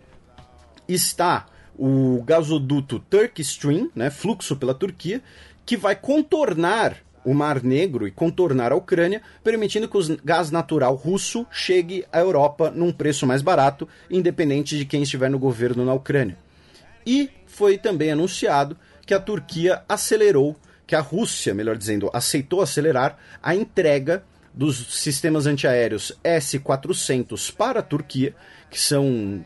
está o gasoduto Turk Stream, né, fluxo pela Turquia, que vai contornar o Mar Negro e contornar a Ucrânia, permitindo que o gás natural russo chegue à Europa num preço mais barato, independente de quem estiver no governo na Ucrânia. E foi também anunciado que a Turquia acelerou que a Rússia, melhor dizendo, aceitou acelerar a entrega dos sistemas antiaéreos S-400 para a Turquia, que são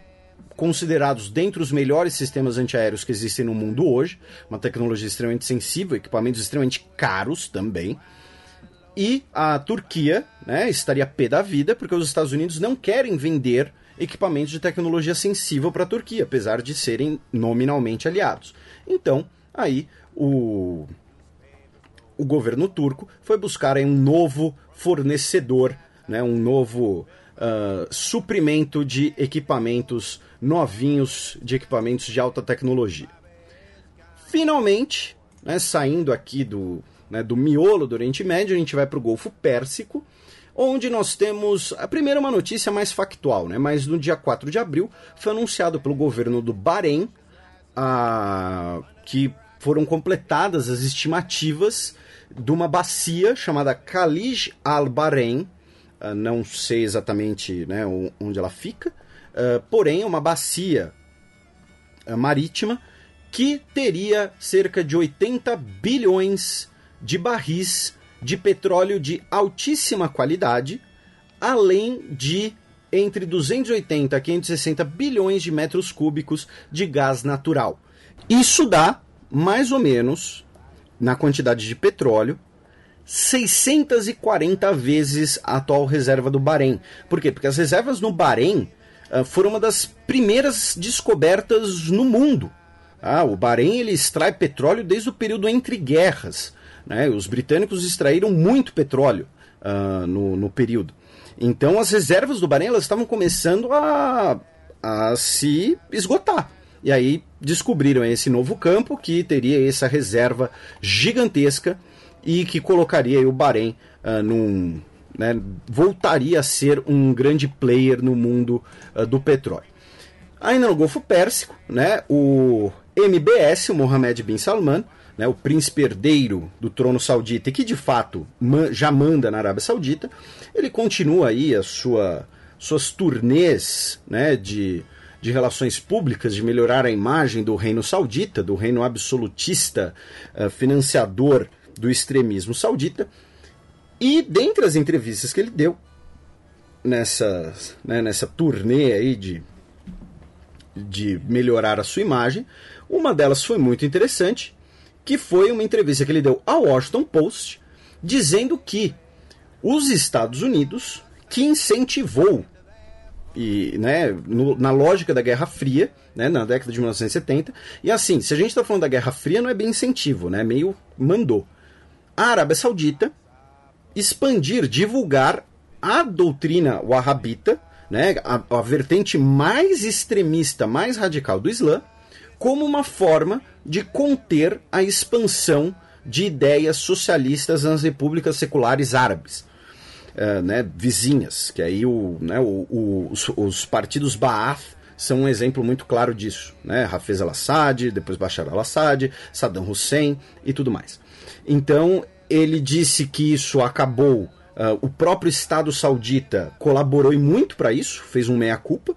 considerados dentre os melhores sistemas antiaéreos que existem no mundo hoje, uma tecnologia extremamente sensível, equipamentos extremamente caros também. E a Turquia né, estaria pé da vida porque os Estados Unidos não querem vender equipamentos de tecnologia sensível para a Turquia, apesar de serem nominalmente aliados. Então, aí o o governo turco foi buscar um novo fornecedor, né, um novo uh, suprimento de equipamentos novinhos, de equipamentos de alta tecnologia. Finalmente, né, saindo aqui do, né, do miolo do Oriente Médio, a gente vai para o Golfo Pérsico, onde nós temos a primeira uma notícia mais factual, né? Mas no dia 4 de abril foi anunciado pelo governo do Bahrein a, que foram completadas as estimativas de uma bacia chamada Khalij al-Bahrein, uh, não sei exatamente né, onde ela fica, uh, porém é uma bacia uh, marítima que teria cerca de 80 bilhões de barris de petróleo de altíssima qualidade, além de entre 280 a 560 bilhões de metros cúbicos de gás natural. Isso dá mais ou menos na quantidade de petróleo 640 vezes a atual reserva do Bahrein. Por quê? Porque as reservas no Bahrein foram uma das primeiras descobertas no mundo. Ah, o Bahrein ele extrai petróleo desde o período entre guerras. Né? Os britânicos extraíram muito petróleo uh, no, no período. Então as reservas do Bahrein elas estavam começando a, a se esgotar. E aí descobriram esse novo campo que teria essa reserva gigantesca e que colocaria o Bahrein uh, num. Né, voltaria a ser um grande player no mundo uh, do petróleo. Ainda no Golfo Pérsico, né, o MBS, o Mohammed bin Salman, né, o príncipe herdeiro do trono saudita e que de fato já manda na Arábia Saudita, ele continua aí a sua, suas turnês né, de, de relações públicas, de melhorar a imagem do reino saudita, do reino absolutista, uh, financiador do extremismo saudita. E dentre as entrevistas que ele deu nessa, né, nessa turnê aí de, de melhorar a sua imagem, uma delas foi muito interessante, que foi uma entrevista que ele deu ao Washington Post, dizendo que os Estados Unidos, que incentivou e né, no, na lógica da Guerra Fria, né, na década de 1970. E assim, se a gente está falando da Guerra Fria, não é bem incentivo, né, meio mandou a Arábia Saudita expandir, divulgar a doutrina wahhabita, né, a, a vertente mais extremista, mais radical do Islã, como uma forma de conter a expansão de ideias socialistas nas repúblicas seculares árabes. Uh, né, vizinhas, que aí o, né, o, o, os, os, partidos Ba'ath são um exemplo muito claro disso. Né? Hafez al-Assad, depois Bashar al-Assad, Saddam Hussein e tudo mais. Então, ele disse que isso acabou. Uh, o próprio Estado saudita colaborou muito para isso, fez um meia-culpa.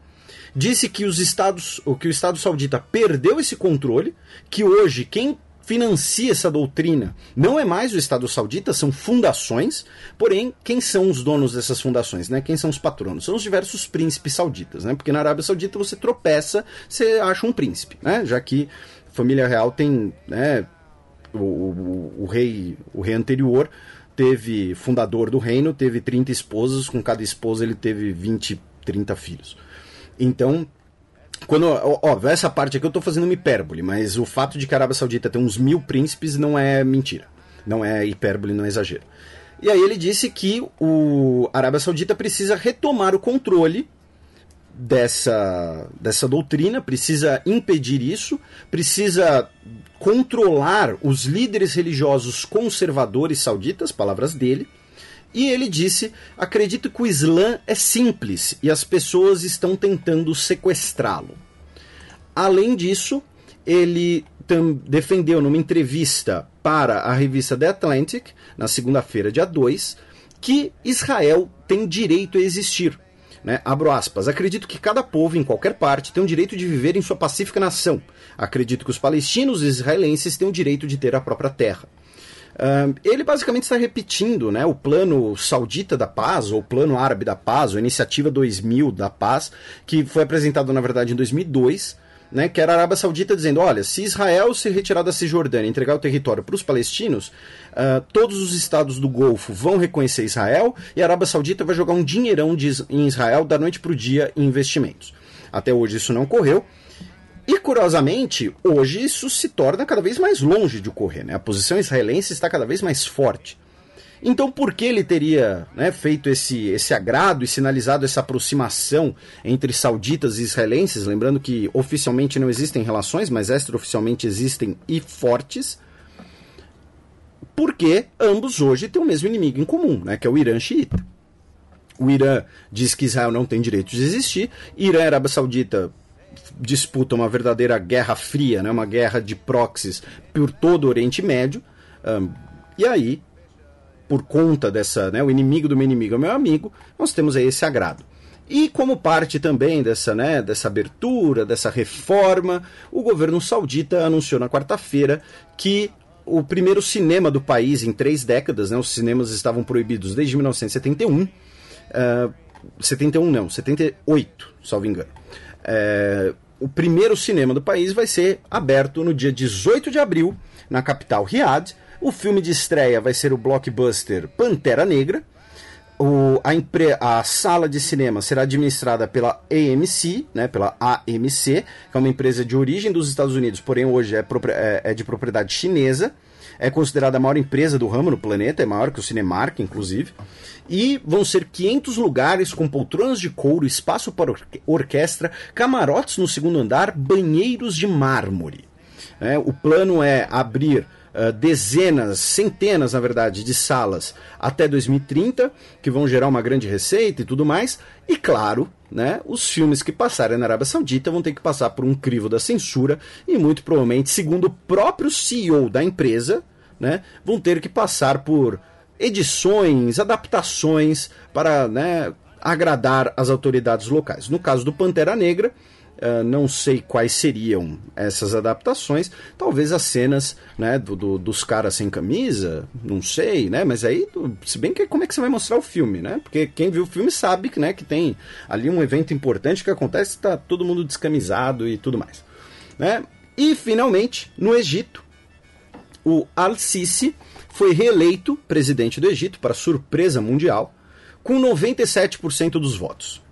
Disse que os estados, que o Estado saudita perdeu esse controle, que hoje quem financia essa doutrina não é mais o Estado saudita, são fundações. Porém, quem são os donos dessas fundações? Né? Quem são os patronos? São os diversos príncipes sauditas, né? Porque na Arábia Saudita você tropeça, você acha um príncipe, né? Já que família real tem né, o, o, o, rei, o rei anterior teve, fundador do reino, teve 30 esposas, com cada esposa ele teve 20, 30 filhos. Então, quando, óbvio, essa parte aqui eu estou fazendo uma hipérbole, mas o fato de que a Arábia Saudita tem uns mil príncipes não é mentira. Não é hipérbole, não é exagero. E aí ele disse que o a Arábia Saudita precisa retomar o controle dessa, dessa doutrina, precisa impedir isso, precisa controlar os líderes religiosos conservadores sauditas, palavras dele. E ele disse: acredito que o Islã é simples e as pessoas estão tentando sequestrá-lo. Além disso, ele defendeu numa entrevista para a revista The Atlantic, na segunda-feira, dia 2, que Israel tem direito a existir né? Abro aspas. Acredito que cada povo, em qualquer parte, tem o direito de viver em sua pacífica nação. Acredito que os palestinos e israelenses têm o direito de ter a própria terra. Uh, ele basicamente está repetindo né, o plano saudita da paz, ou plano árabe da paz, ou iniciativa 2000 da paz, que foi apresentado na verdade em 2002, né, que era a Arábia Saudita dizendo: olha, se Israel se retirar da Cisjordânia e entregar o território para os palestinos, uh, todos os estados do Golfo vão reconhecer Israel e a Arábia Saudita vai jogar um dinheirão de, em Israel da noite para o dia em investimentos. Até hoje isso não ocorreu. E curiosamente, hoje isso se torna cada vez mais longe de ocorrer. Né? A posição israelense está cada vez mais forte. Então, por que ele teria né, feito esse, esse agrado e sinalizado essa aproximação entre sauditas e israelenses? Lembrando que oficialmente não existem relações, mas extraoficialmente existem e fortes. Porque ambos hoje têm o mesmo inimigo em comum, né, que é o Irã xiita. O Irã diz que Israel não tem direito de existir, Irã e Arábia Saudita disputam uma verdadeira guerra fria, né, uma guerra de proxies por todo o Oriente Médio. Um, e aí por conta dessa, né, o inimigo do meu inimigo é meu amigo, nós temos aí esse agrado. E como parte também dessa, né, dessa abertura, dessa reforma, o governo saudita anunciou na quarta-feira que o primeiro cinema do país em três décadas, né, os cinemas estavam proibidos desde 1971, uh, 71 não, 78, salvo engano. Uh, o primeiro cinema do país vai ser aberto no dia 18 de abril, na capital Riad, O filme de estreia vai ser o blockbuster Pantera Negra. O, a, impre, a sala de cinema será administrada pela AMC, né, pela AMC, que é uma empresa de origem dos Estados Unidos, porém hoje é, é, é de propriedade chinesa é considerada a maior empresa do ramo no planeta, é maior que o Cinemark, inclusive. E vão ser 500 lugares com poltronas de couro, espaço para orque orquestra, camarotes no segundo andar, banheiros de mármore. É, o plano é abrir Uh, dezenas, centenas, na verdade, de salas até 2030, que vão gerar uma grande receita e tudo mais. E claro, né, os filmes que passarem na Arábia Saudita vão ter que passar por um crivo da censura e muito provavelmente, segundo o próprio CEO da empresa, né, vão ter que passar por edições, adaptações para né, agradar as autoridades locais. No caso do Pantera Negra, Uh, não sei quais seriam essas adaptações. Talvez as cenas né, do, do, dos caras sem camisa, não sei, né? Mas aí, se bem que como é que você vai mostrar o filme, né? Porque quem viu o filme sabe que, né, que tem ali um evento importante que acontece, está todo mundo descamisado e tudo mais. Né? E finalmente, no Egito, o Al-Sisi foi reeleito presidente do Egito, para surpresa mundial, com 97% dos votos.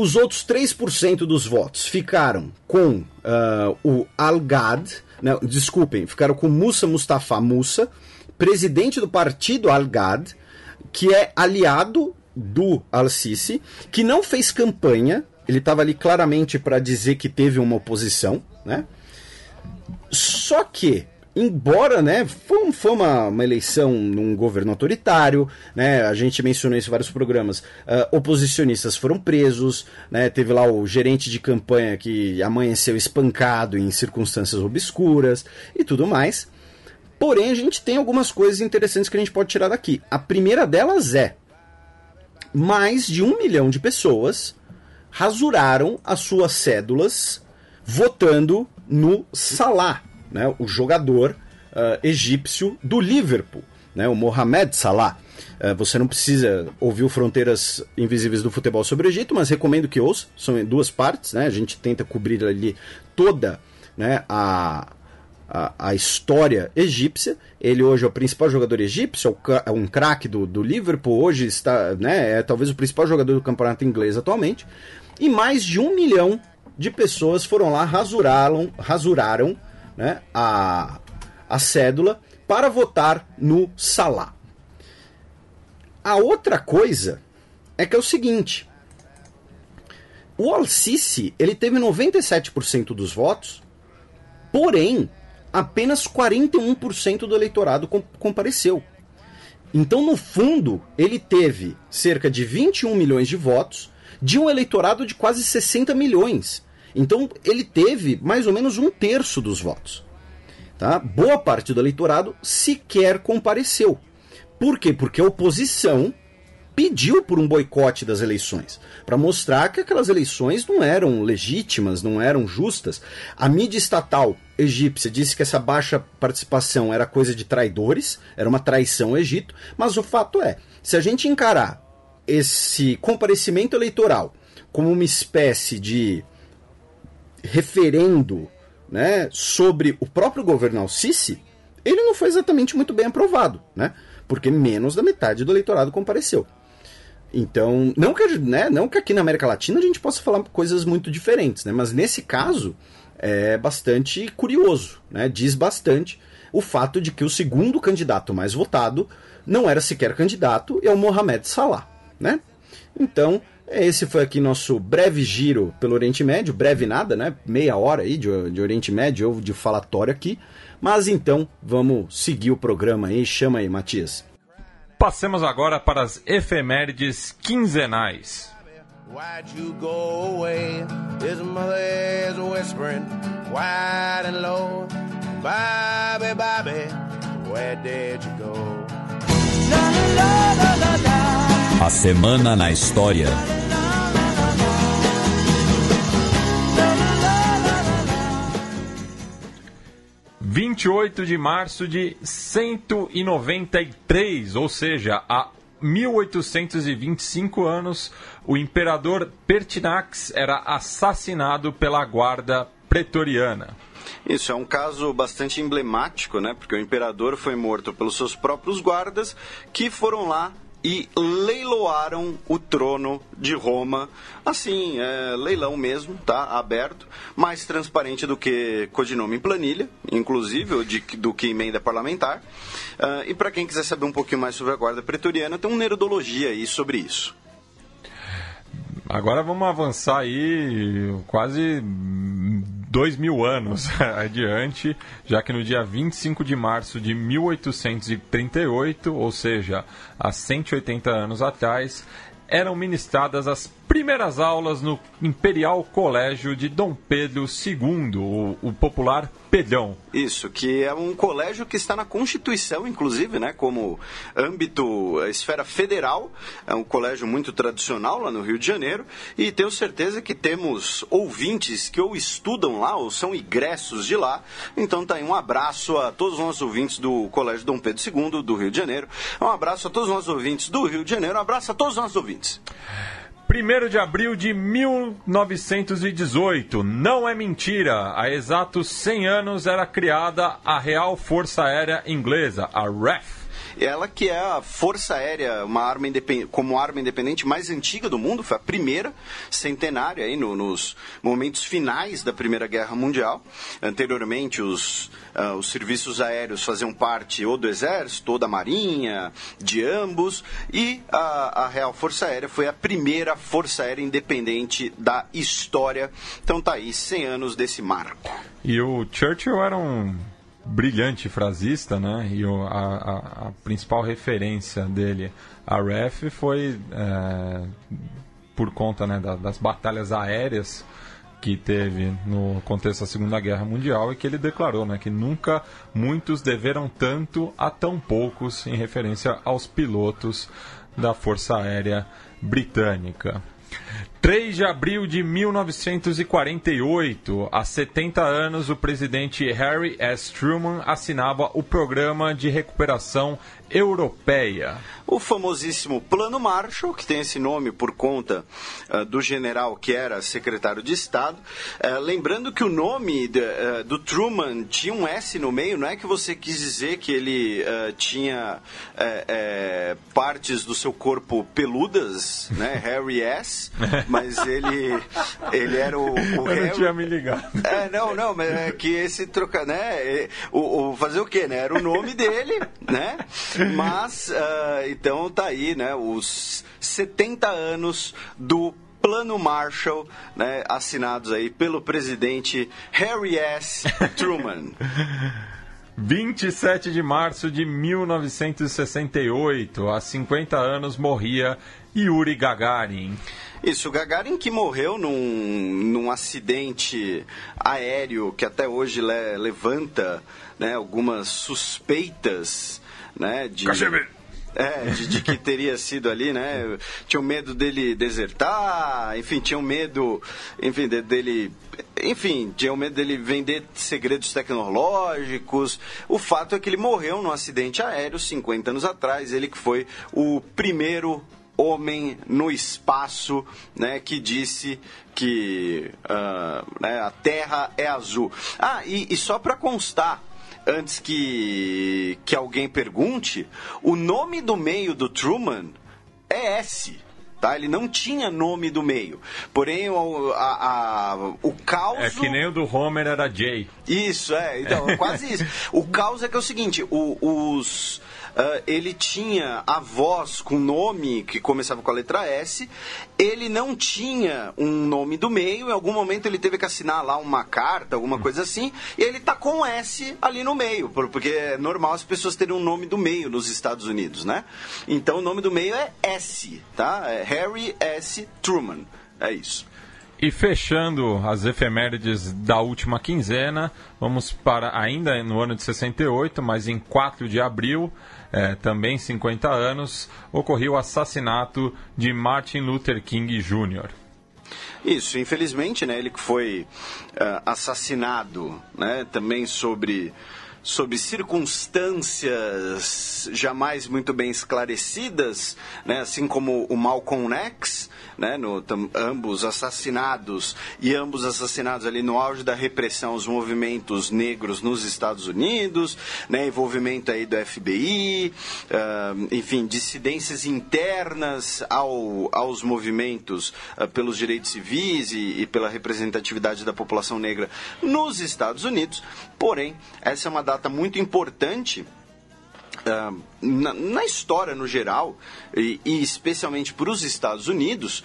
Os outros 3% dos votos ficaram com uh, o Al-Gad, desculpem, ficaram com Musa Mustafa Musa, presidente do partido Al-Gad, que é aliado do Al-Sisi, que não fez campanha, ele estava ali claramente para dizer que teve uma oposição, né? Só que embora, né, foi, foi uma, uma, eleição num governo autoritário, né, a gente mencionou isso em vários programas, uh, oposicionistas foram presos, né, teve lá o gerente de campanha que amanheceu espancado em circunstâncias obscuras e tudo mais. Porém, a gente tem algumas coisas interessantes que a gente pode tirar daqui. A primeira delas é mais de um milhão de pessoas rasuraram as suas cédulas votando no Salah, né, o jogador uh, egípcio do Liverpool, né, o Mohamed Salah. Uh, você não precisa ouvir o Fronteiras Invisíveis do Futebol sobre o Egito, mas recomendo que ouça. São em duas partes, né? A gente tenta cobrir ali toda né, a, a, a, história egípcia. Ele hoje é o principal jogador egípcio, é, é um craque do, do Liverpool, hoje está, né, é talvez o principal jogador do campeonato inglês atualmente. E mais de um milhão de pessoas foram lá, rasuraram, rasuraram né, a, a cédula para votar no Salah. A outra coisa é que é o seguinte: o Al-Sisi ele teve 97% dos votos, porém apenas 41% do eleitorado compareceu. Então, no fundo, ele teve cerca de 21 milhões de votos de um eleitorado de quase 60 milhões. Então ele teve mais ou menos um terço dos votos. Tá? Boa parte do eleitorado sequer compareceu. Por quê? Porque a oposição pediu por um boicote das eleições, para mostrar que aquelas eleições não eram legítimas, não eram justas. A mídia estatal egípcia disse que essa baixa participação era coisa de traidores, era uma traição ao Egito, mas o fato é, se a gente encarar esse comparecimento eleitoral como uma espécie de referendo né, sobre o próprio governo Al-Sisi, ele não foi exatamente muito bem aprovado, né? Porque menos da metade do eleitorado compareceu. Então, não que, né, não que aqui na América Latina a gente possa falar coisas muito diferentes, né? Mas nesse caso é bastante curioso, né? Diz bastante o fato de que o segundo candidato mais votado não era sequer candidato, é o Mohamed Salah, né? Então, esse foi aqui nosso breve giro pelo Oriente Médio, breve nada, né? Meia hora aí de, de Oriente Médio ou de falatório aqui. Mas então, vamos seguir o programa aí. Chama aí, Matias. Passemos agora para as efemérides quinzenais. Why'd you go away? His mother is whispering wide and low. Bobby, Bobby, where did you go? A semana na história. 28 de março de 193, ou seja, há 1825 anos, o imperador Pertinax era assassinado pela guarda pretoriana. Isso é um caso bastante emblemático, né? Porque o imperador foi morto pelos seus próprios guardas, que foram lá e leiloaram o trono de Roma. Assim, é, leilão mesmo, tá? Aberto, mais transparente do que codinome em planilha, inclusive, de, do que emenda parlamentar. Uh, e para quem quiser saber um pouquinho mais sobre a Guarda Pretoriana, tem um Nerodologia aí sobre isso. Agora vamos avançar aí quase dois mil anos adiante, já que no dia 25 de março de 1838, ou seja, há 180 anos atrás, eram ministradas as primeiras aulas no Imperial Colégio de Dom Pedro II, o, o, popular Pedrão. Isso, que é um colégio que está na Constituição, inclusive, né, como âmbito, esfera federal. É um colégio muito tradicional lá no Rio de Janeiro. E tenho certeza que temos ouvintes que ou estudam lá ou são ingressos de lá. Então tá aí um abraço a todos os nossos ouvintes do Colégio Dom Pedro II do Rio de Janeiro. Um abraço a todos os nossos ouvintes do Rio de Janeiro. Um abraço a todos os nossos ouvintes. 1 de abril de 1918. Não é mentira. Há exatos 100 anos era criada a Real Força Aérea Inglesa, a RAF ela que é a Força Aérea, uma arma como arma independente mais antiga do mundo, foi a primeira centenária aí no, nos momentos finais da Primeira Guerra Mundial. Anteriormente, os, uh, os serviços aéreos faziam parte ou do Exército ou da Marinha, de ambos, e a, a Real Força Aérea foi a primeira Força Aérea independente da história. Então tá aí, 100 anos desse marco. E o Churchill era um brilhante frasista, né? E o, a, a, principal referência dele, a REF, foi é, por conta né, da, das batalhas aéreas que teve no contexto da Segunda Guerra Mundial e que ele declarou né, que nunca muitos deveram tanto a tão poucos em referência aos pilotos da Força Aérea Britânica. 3 de abril de 1948, há 70 anos, o presidente Harry S. Truman assinava o Programa de Recuperação Europeia. O famosíssimo Plano Marshall, que tem esse nome por conta uh, do general que era secretário de Estado. Uh, lembrando que o nome de, uh, do Truman tinha um S no meio, não é que você quis dizer que ele tinha partes do seu corpo peludas, né? Harry S. mas ele, ele era o, o Eu Harry. não tinha me ligado. É, não, não, mas é que esse troca, né? O, o, fazer o quê, né? Era o nome dele, né? Mas, uh, então tá aí, né? Os 70 anos do Plano Marshall, né, assinados aí pelo presidente Harry S. Truman. 27 de março de 1968, há 50 anos, morria Yuri Gagarin. Isso, o Gagarin que morreu num, num acidente aéreo que até hoje le, levanta né, algumas suspeitas né, de... É, de, de, que teria sido ali, né? Tinham medo dele desertar, enfim, tinham medo, enfim, de, dele, enfim, tinham medo dele vender segredos tecnológicos. O fato é que ele morreu num acidente aéreo 50 anos atrás, ele que foi o primeiro homem no espaço, né, que disse que uh, né, a Terra é azul. Ah, e, e só para constar, antes que, que alguém pergunte, o nome do meio do Truman é S. Tá? Ele não tinha nome do meio. Porém, o, a, a, o caos. É que nem o do Homer era Jay. Isso, é. Então, quase isso. O caos é que é o seguinte: o, os uh, ele tinha a voz com nome que começava com a letra S, ele não tinha um nome do meio, em algum momento ele teve que assinar lá uma carta, alguma coisa assim, e ele tá com S ali no meio, porque é normal as pessoas terem um nome do meio nos Estados Unidos, né? Então o nome do meio é S, tá? É Harry S. Truman. É isso. E fechando as efemérides da última quinzena, vamos para ainda no ano de 68, mas em 4 de abril, é, também 50 anos, ocorreu o assassinato de Martin Luther King Jr. Isso, infelizmente, né, ele foi uh, assassinado, né, também sobre sob circunstâncias jamais muito bem esclarecidas, né, assim como o Malcolm X, né, no, tam, ambos assassinados e ambos assassinados ali no auge da repressão aos movimentos negros nos Estados Unidos, né, envolvimento aí do FBI, uh, enfim, dissidências internas ao, aos movimentos uh, pelos direitos civis e, e pela representatividade da população negra nos Estados Unidos. Porém, essa é uma data muito importante Uh, na, na, história no geral, e, e especialmente para os Estados Unidos,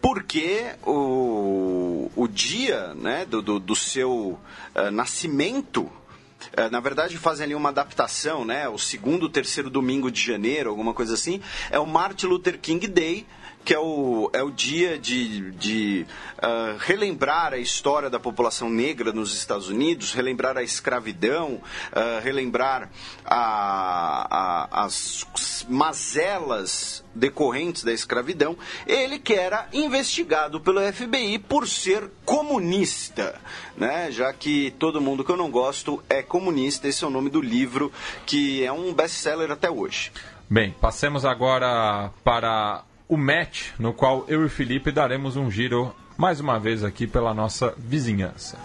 porque o, o dia né, do, do, do seu uh, nascimento uh, na verdade fazem ali uma adaptação, né? O segundo, terceiro domingo de janeiro, alguma coisa assim, é o Martin Luther King Day, que é o, é o dia de, de uh, relembrar a história da população negra nos Estados Unidos, relembrar a escravidão, uh, relembrar a, a, as mazelas decorrentes da escravidão. Ele que era investigado pelo FBI por ser comunista, né? já que todo mundo que eu não gosto é comunista. Esse é o nome do livro, que é um best-seller até hoje. Bem, passemos agora para o match no qual eu e Felipe daremos um giro mais uma vez aqui pela nossa vizinhança.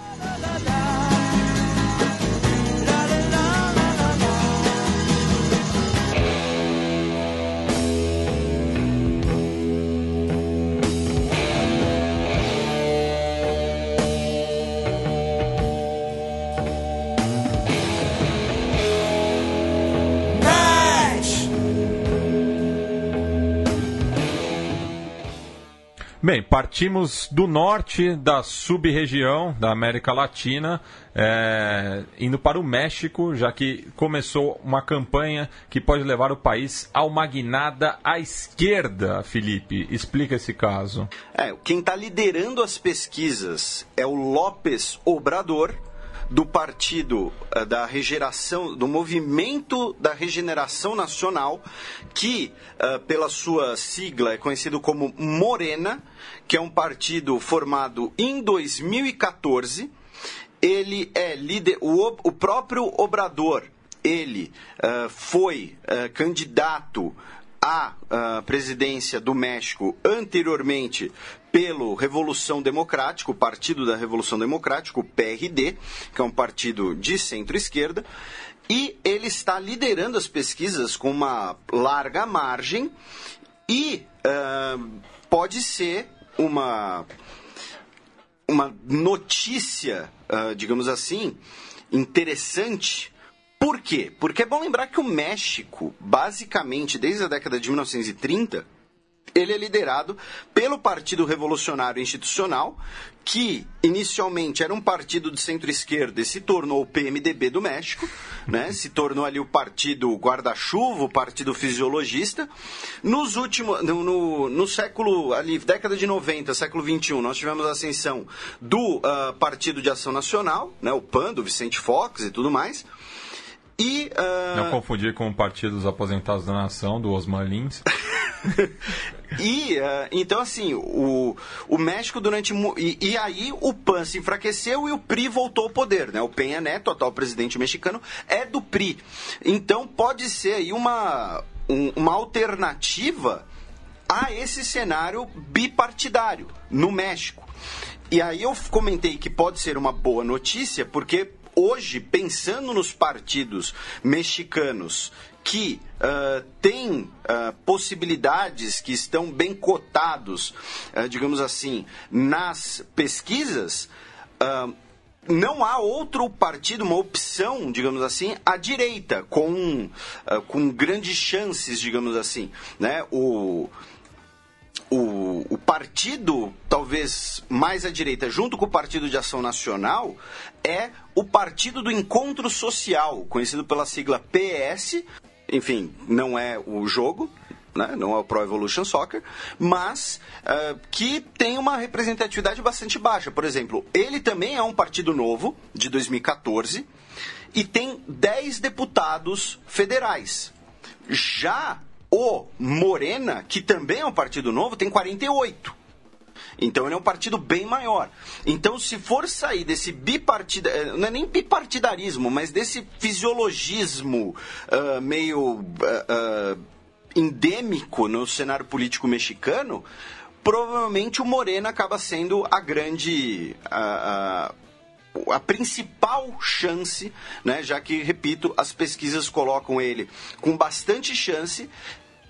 Bem, partimos do norte da sub-região da América Latina, é, indo para o México, já que começou uma campanha que pode levar o país a uma guinada à esquerda. Felipe, explica esse caso. É, quem está liderando as pesquisas é o López Obrador do partido uh, da regeneração, do movimento da regeneração nacional, que uh, pela sua sigla é conhecido como Morena, que é um partido formado em 2014. Ele é líder, o, o próprio Obrador, ele uh, foi candidato à presidência do México anteriormente pelo Revolução Democrática, o Partido da Revolução Democrática, o PRD, que é um partido de centro-esquerda, e ele está liderando as pesquisas com uma larga margem e uh, pode ser uma, uma notícia, uh, digamos assim, interessante. Por quê? Porque é bom lembrar que o México, basicamente, desde a década de 1930, ele é liderado pelo Partido Revolucionário Institucional, que inicialmente era um partido de centro-esquerda e se tornou o PMDB do México, né? se tornou ali o partido guarda-chuva, o partido fisiologista. Nos últimos, no, no, no, século, ali, década de 90, século 21, nós tivemos a ascensão do uh, Partido de Ação Nacional, né? o PAN, do Vicente Fox e tudo mais. E, uh... Não confundir com o Partido dos Aposentados da Nação, do Osmar Lins. e, uh, então, assim, o, o México durante. E, e, aí o PAN se enfraqueceu e o PRI voltou ao poder, né? O Penha Neto, atual presidente mexicano, é do PRI. Então pode ser aí uma, um, uma alternativa a esse cenário bipartidário no México. E aí eu comentei que pode ser uma boa notícia, porque hoje, pensando nos partidos mexicanos que uh, têm uh, possibilidades que estão bem cotados, uh, digamos assim, nas pesquisas, não há outro partido, uma opção, digamos assim, à direita, com, com grandes chances, digamos assim. Né? O, o, o, partido, talvez mais à direita, junto com o Partido de Ação Nacional, é o Partido do Encontro Social, conhecido pela sigla PS, enfim, não é o jogo, né? não é o Pro Evolution Soccer, mas uh, que tem uma representatividade bastante baixa. Por exemplo, ele também é um partido novo, de 2014, e tem 10 deputados federais. Já o Morena, que também é um partido novo, tem 48. Então ele é um partido bem maior. Então, se for sair desse bipartidarismo, não é nem bipartidarismo, mas desse fisiologismo uh, meio uh, uh, endêmico no cenário político mexicano, provavelmente o Morena acaba sendo a grande. a, a principal chance, né, já que, repito, as pesquisas colocam ele com bastante chance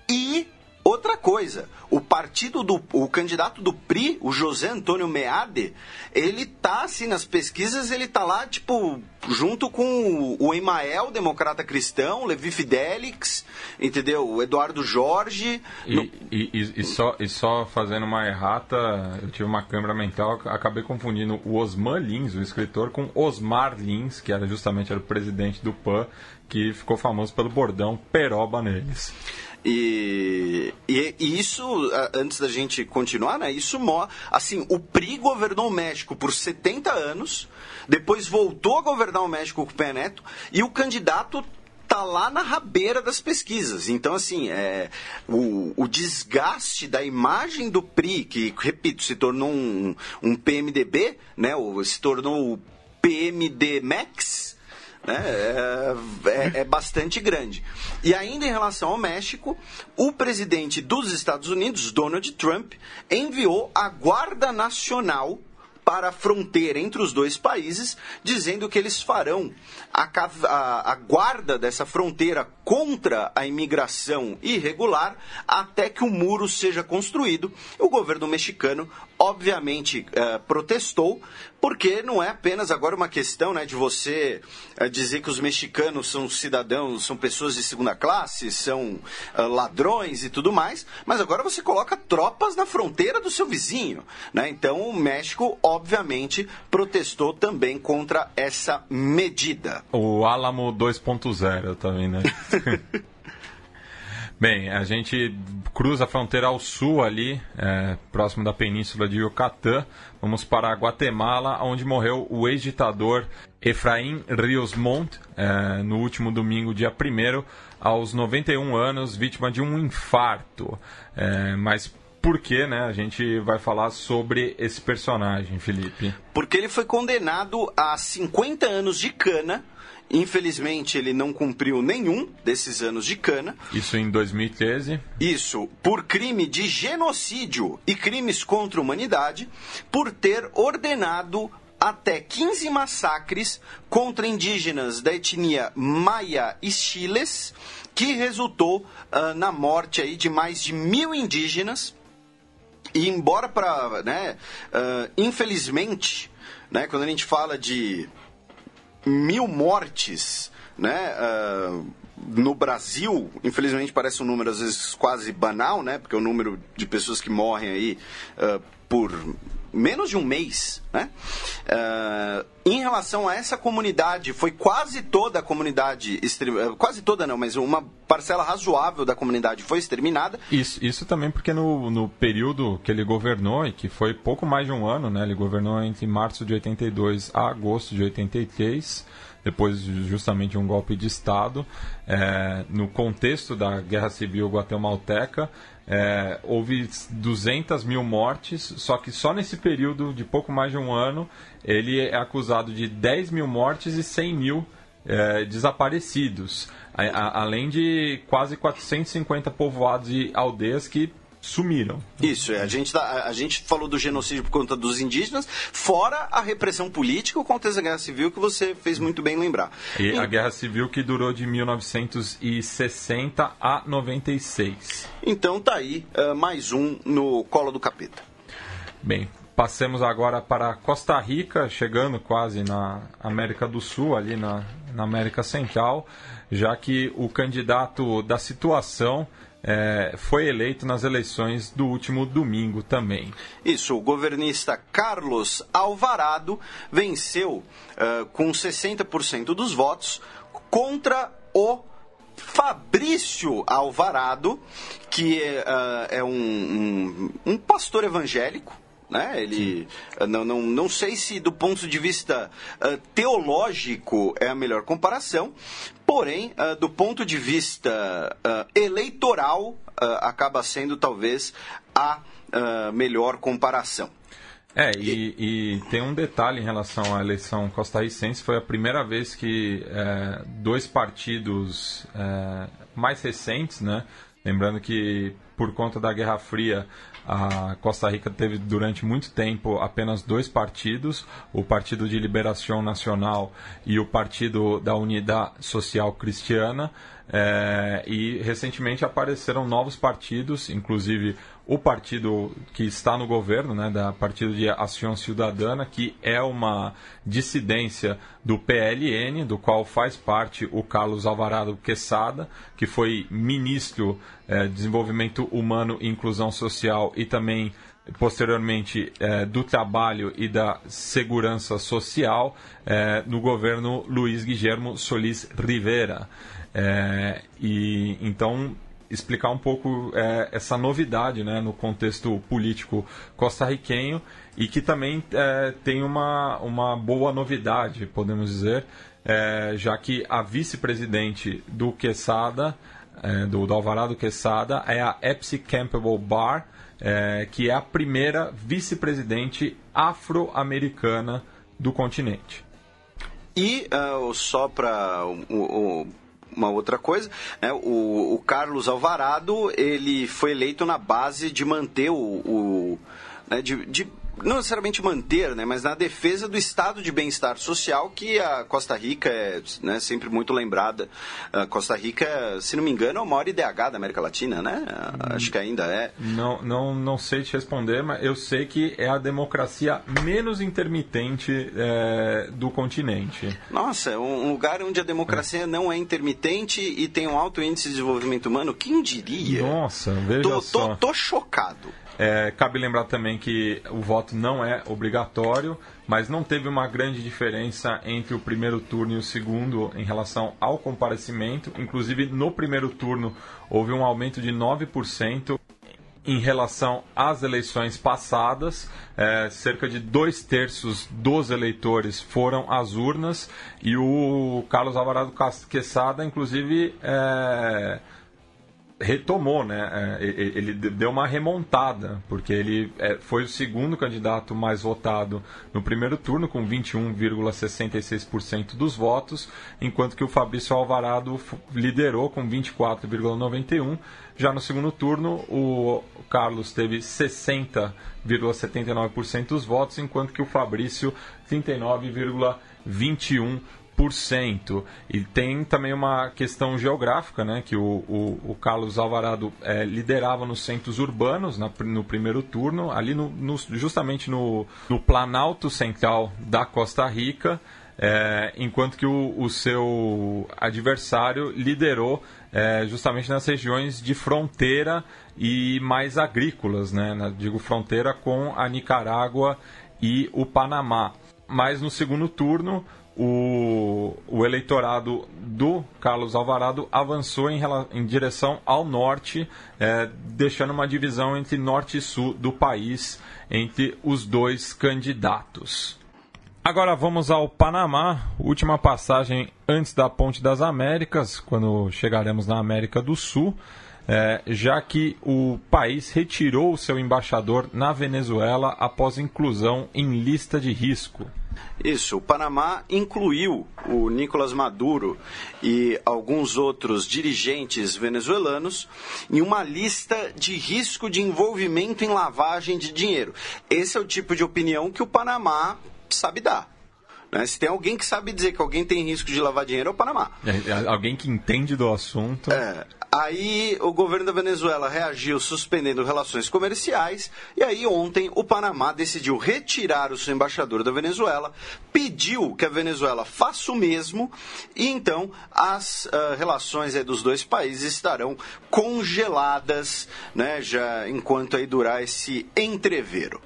e Outra coisa, o partido do o candidato do PRI, o José Antônio Meade, ele tá assim nas pesquisas, ele tá lá tipo junto com o Emael, democrata cristão, Levi Fidelix, entendeu? O Eduardo Jorge. E, no... e, e, e, só, e só fazendo uma errata, eu tive uma câmera mental, acabei confundindo o Osman Lins, o escritor, com Osmar Lins, que era justamente era o presidente do PAN, que ficou famoso pelo bordão peroba neles. E, e, e, isso, antes da gente continuar, né? Isso assim, o PRI governou o México por 70 anos, depois voltou a governar o México com o Pé Neto, e o candidato tá lá na rabeira das pesquisas. Então, assim, é, o, o desgaste da imagem do PRI, que, repito, se tornou um, um PMDB, né? Ou se tornou o PMD Max, né, é, é, é, bastante grande. E ainda em relação ao México, o presidente dos Estados Unidos, Donald Trump, enviou a Guarda Nacional para a fronteira entre os dois países, dizendo que eles farão a, a, a, guarda dessa fronteira contra a imigração irregular até que o muro seja construído. O governo mexicano, obviamente, uh, protestou, porque não é apenas agora uma questão né, de você uh, dizer que os mexicanos são cidadãos, são pessoas de segunda classe, são uh, ladrões e tudo mais, mas agora você coloca tropas na fronteira do seu vizinho. Né? Então o México, protestou também contra essa medida. O Álamo 2.0 também, né? Bem, a gente cruza a fronteira ao sul ali, é, próximo da península de Yucatán. Vamos para Guatemala, onde morreu o ex-ditador Efraim Rios Montt é, no último domingo, dia 1 aos 91 anos, vítima de um infarto. É, mas por que, né? A gente vai falar sobre esse personagem, Felipe. Porque ele foi condenado a 50 anos de cana Infelizmente, ele não cumpriu nenhum desses anos de cana. Isso em 2013. Isso, por crime de genocídio e crimes contra a humanidade, por ter ordenado até 15 massacres contra indígenas da etnia Maya e Chiles, que resultou uh, na morte aí de mais de mil indígenas. E embora para, né, uh, infelizmente, né, quando a gente fala de mil mortes, né? Uh, no Brasil, infelizmente parece um número às vezes quase banal, né? Porque o número de pessoas que morrem aí uh, por menos de um mês, né? Uh, em relação a essa comunidade, foi quase toda a comunidade, quase toda não, mas uma parcela razoável da comunidade foi exterminada. Isso, isso também porque no, no período que ele governou, e que foi pouco mais de um ano, né? Ele governou entre março de 82 a agosto de 83, depois justamente de um golpe de Estado, é, no contexto da Guerra Civil Guatemalteca, é, houve 200 mil mortes, só que só nesse período de pouco mais de um ano ele é acusado de 10 mil mortes e 100 mil é, desaparecidos, a, a, além de quase 450 povoados e aldeias que sumiram. Isso, é, a gente, tá, a gente falou do genocídio por conta dos indígenas, fora a repressão política, o contexto da Guerra Civil, que você fez muito bem lembrar. E, e a Guerra Civil que durou de 1960 a 96. Então tá aí, uh, mais um no colo do capeta. Bem, passemos agora para Costa Rica, chegando quase na América do Sul, ali na, na América Central, já que o candidato da situação é, foi eleito nas eleições do último domingo também. Isso, o governista Carlos Alvarado venceu uh, com 60% dos votos contra o Fabrício Alvarado, que uh, é um, um, um pastor evangélico, né? Ele não, não, não sei se do ponto de vista uh, teológico é a melhor comparação, porém, uh, do ponto de vista uh, eleitoral, acaba sendo talvez a melhor comparação. É, e, e, tem um detalhe em relação à eleição costarricense: foi a primeira vez que é, dois partidos é, mais recentes, né? Lembrando que por conta da Guerra Fria, a Costa Rica teve durante muito tempo apenas dois partidos, o Partido de Liberação Nacional e o Partido da Unidade Social Cristiana. É, e recentemente apareceram novos partidos, inclusive o partido que está no governo, né, da Partido de Ação Cidadana, que é uma dissidência do PLN, do qual faz parte o Carlos Alvarado Quesada, que foi ministro é, de Desenvolvimento Humano e Inclusão Social e também posteriormente é, do trabalho e da segurança social é, no governo Luiz Guillermo Solis Rivera. É, e então explicar um pouco é, essa novidade né, no contexto político costarriquenho e que também é, tem uma, uma boa novidade, podemos dizer, é, já que a vice-presidente do Quesada, é, do, do Alvarado Quesada, é a Epsi Campbell Barr, é, que é a primeira vice-presidente afro-americana do continente. E uh, só para o, uma outra coisa. Né? O, o, Carlos Alvarado ele foi eleito na base de manter o, o né? de, de não necessariamente manter, né, mas na defesa do estado de bem-estar social que a Costa Rica é né, sempre muito lembrada. A Costa Rica, se não me engano, é o maior IDH da América Latina, né? Acho que ainda é. Não, não, não sei te responder, mas eu sei que é a democracia menos intermitente é, do continente. Nossa, um lugar onde a democracia é. não é intermitente e tem um alto índice de desenvolvimento humano, quem diria? Nossa, veja tô, só. Tô, tô chocado. É, cabe lembrar também que o voto não é obrigatório, mas não teve uma grande diferença entre o primeiro turno e o segundo em relação ao comparecimento. Inclusive, no primeiro turno, houve um aumento de 9% em relação às eleições passadas. É, cerca de dois terços dos eleitores foram às urnas e o Carlos Alvarado Quesada, inclusive. É, retomou, né? É, ele deu uma remontada, porque ele é, foi o segundo candidato mais votado no primeiro turno, com 21,66% dos votos, enquanto que o Fabrício Alvarado liderou com 24,91%. Já no segundo turno, o Carlos teve 60,79% dos votos, enquanto que o Fabrício 39,21%. E tem também uma questão geográfica, né, que o, o, o Carlos Alvarado é, liderava nos centros urbanos na, no primeiro turno, ali no, no, justamente no, no Planalto Central da Costa Rica, é, enquanto que o, o, seu adversário liderou é, justamente nas regiões de fronteira e mais agrícolas, né, na, digo fronteira com a Nicarágua e o Panamá. Mas no segundo turno, o, o eleitorado do Carlos Alvarado avançou em, em direção ao norte, é, deixando uma divisão entre norte e sul do país entre os dois candidatos. Agora vamos ao Panamá, última passagem antes da Ponte das Américas, quando chegaremos na América do Sul é, já que o país retirou seu embaixador na Venezuela após inclusão em lista de risco. Isso, o Panamá incluiu o Nicolás Maduro e alguns outros dirigentes venezuelanos em uma lista de risco de envolvimento em lavagem de dinheiro. Esse é o tipo de opinião que o Panamá sabe dar. Né? Se tem alguém que sabe dizer que alguém tem risco de lavar dinheiro, é o Panamá. É, é alguém que entende do assunto. É, Aí o governo da Venezuela reagiu suspendendo relações comerciais e aí ontem o Panamá decidiu retirar o seu embaixador da Venezuela, pediu que a Venezuela faça o mesmo e então as uh, relações dos dois países estarão congeladas, né, já enquanto aí durar esse entrevero.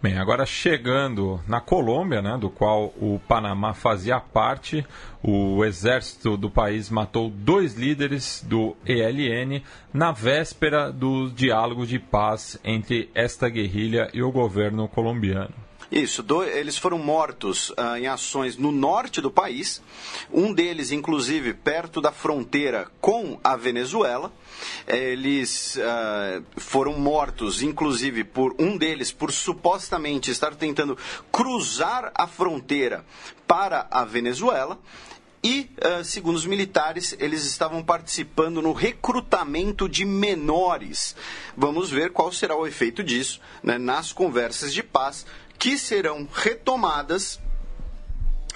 Bem, agora chegando na Colômbia, né, do qual o Panamá fazia parte, o exército do país matou dois líderes do ELN na véspera do diálogo de paz entre esta guerrilha e o governo colombiano. Isso, do, eles foram mortos uh, em ações no norte do país, um deles, inclusive, perto da fronteira com a Venezuela. Eles uh, foram mortos, inclusive, por um deles, por supostamente estar tentando cruzar a fronteira para a Venezuela. E, uh, segundo os militares, eles estavam participando no recrutamento de menores. Vamos ver qual será o efeito disso né, nas conversas de paz que serão retomadas